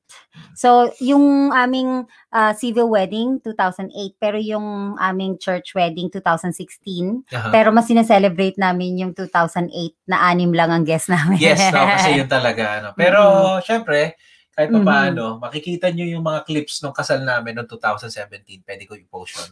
So, yung aming ah, civil wedding, 2008. Pero yung aming church wedding, 2016. Aha. Pero mas sineselebrate namin yung 2008 na anim lang ang guest namin. Yes, no, kasi yun talaga. Ano. Pero, syempre, kahit pa Mhm. paano, makikita nyo yung mga clips nung kasal namin noong 2017. Pwede ko i-post yun.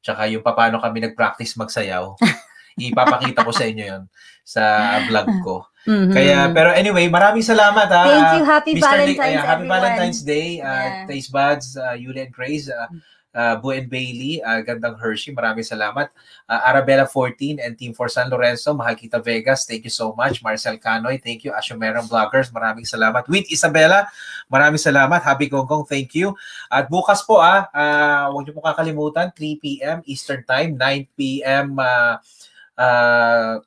Tsaka yung paano kami nag-practice magsayaw. Ipapakita ko sa inyo yun sa vlog ko. Mhm. Kaya, pero anyway, maraming salamat ha. Thank you. Happy Mr. Valentine's, ayan, Happy everyone. Valentine's Day. Uh, Yeah. Taste Buds, uh, Yuli and Grace, uh, uh, Boo and Bailey, uh, Gandang Hershey, maraming salamat. Uh, Arabella 14 and Team for San Lorenzo, Mahal Kita Vegas, thank you so much. Marcel Canoy, thank you. Asyomerong Vloggers, maraming salamat. With Isabella, maraming salamat. Happy Gonggong, thank you. At bukas po, ah, uh, huwag niyo po kakalimutan, 3 p.m. Eastern Time, 9 p.m. Uh, uh,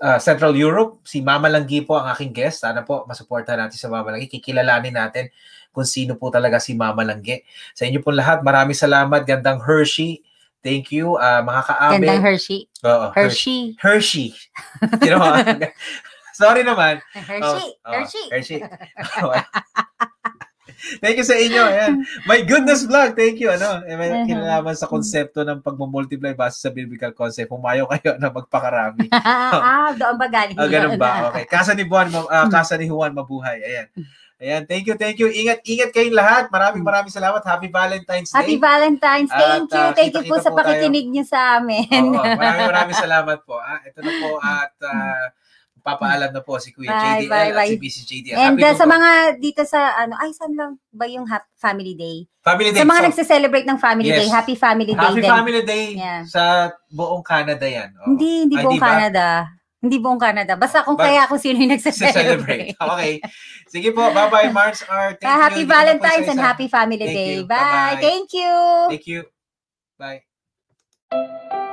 uh, Central Europe, si Mama Langgi po ang aking guest. Sana po masuportahan natin sa Mama Langgi. Kikilalanin natin kung sino po talaga si Mama Langgi. Sa inyo po lahat, maraming salamat. Gandang Hershey. Thank you, uh, mga kaabe. Gandang Hershey. Oo, Hershey. Hershey. you know, sorry naman. Hershey. Oh, oh, Hershey. Hershey. Thank you sa inyo. Ayan. My goodness vlog. Thank you. Ano, eh, may Uh-huh. kinalaman sa konsepto ng pagmumultiply base sa biblical concept. Humayo kayo na magpakarami. ah, doon ba galing? Ah, ganun ba? Okay. Kasa ni Juan, ma- ah, kasa ni Juan mabuhay. Ayan. Ayan, thank you, thank you. Ingat, ingat kayong lahat. Maraming maraming salamat. Happy Valentine's Day. Happy Valentine's. At, Thank you. ah, Thank you po kita-kita sa po tayo. pakikinig niyo sa amin. Oo, maraming maraming salamat po. Ah, ito na po at ah, papaalam na po si Kuya Bye, JDL bye, at bye. si BC JDL. And Happy uh, sa po. mga dito sa ano, ay saan lang ba yung hap- family day? Family Day. Sa mga So, nagse-celebrate ng family Yes. day, happy family day Happy din. Family Day Yeah. sa buong Canada yan. Oo. Hindi, hindi Ay, buong di ba? Canada. Hindi buong Canada. Basta kung Ba- kaya kung sino yung nagse-celebrate. Okay. Sige po. Bye-bye, Mars R. Thank Ah, you. happy na po Valentine's and happy family Thank day. you. Bye. Bye-bye. Thank you. Thank you. Bye.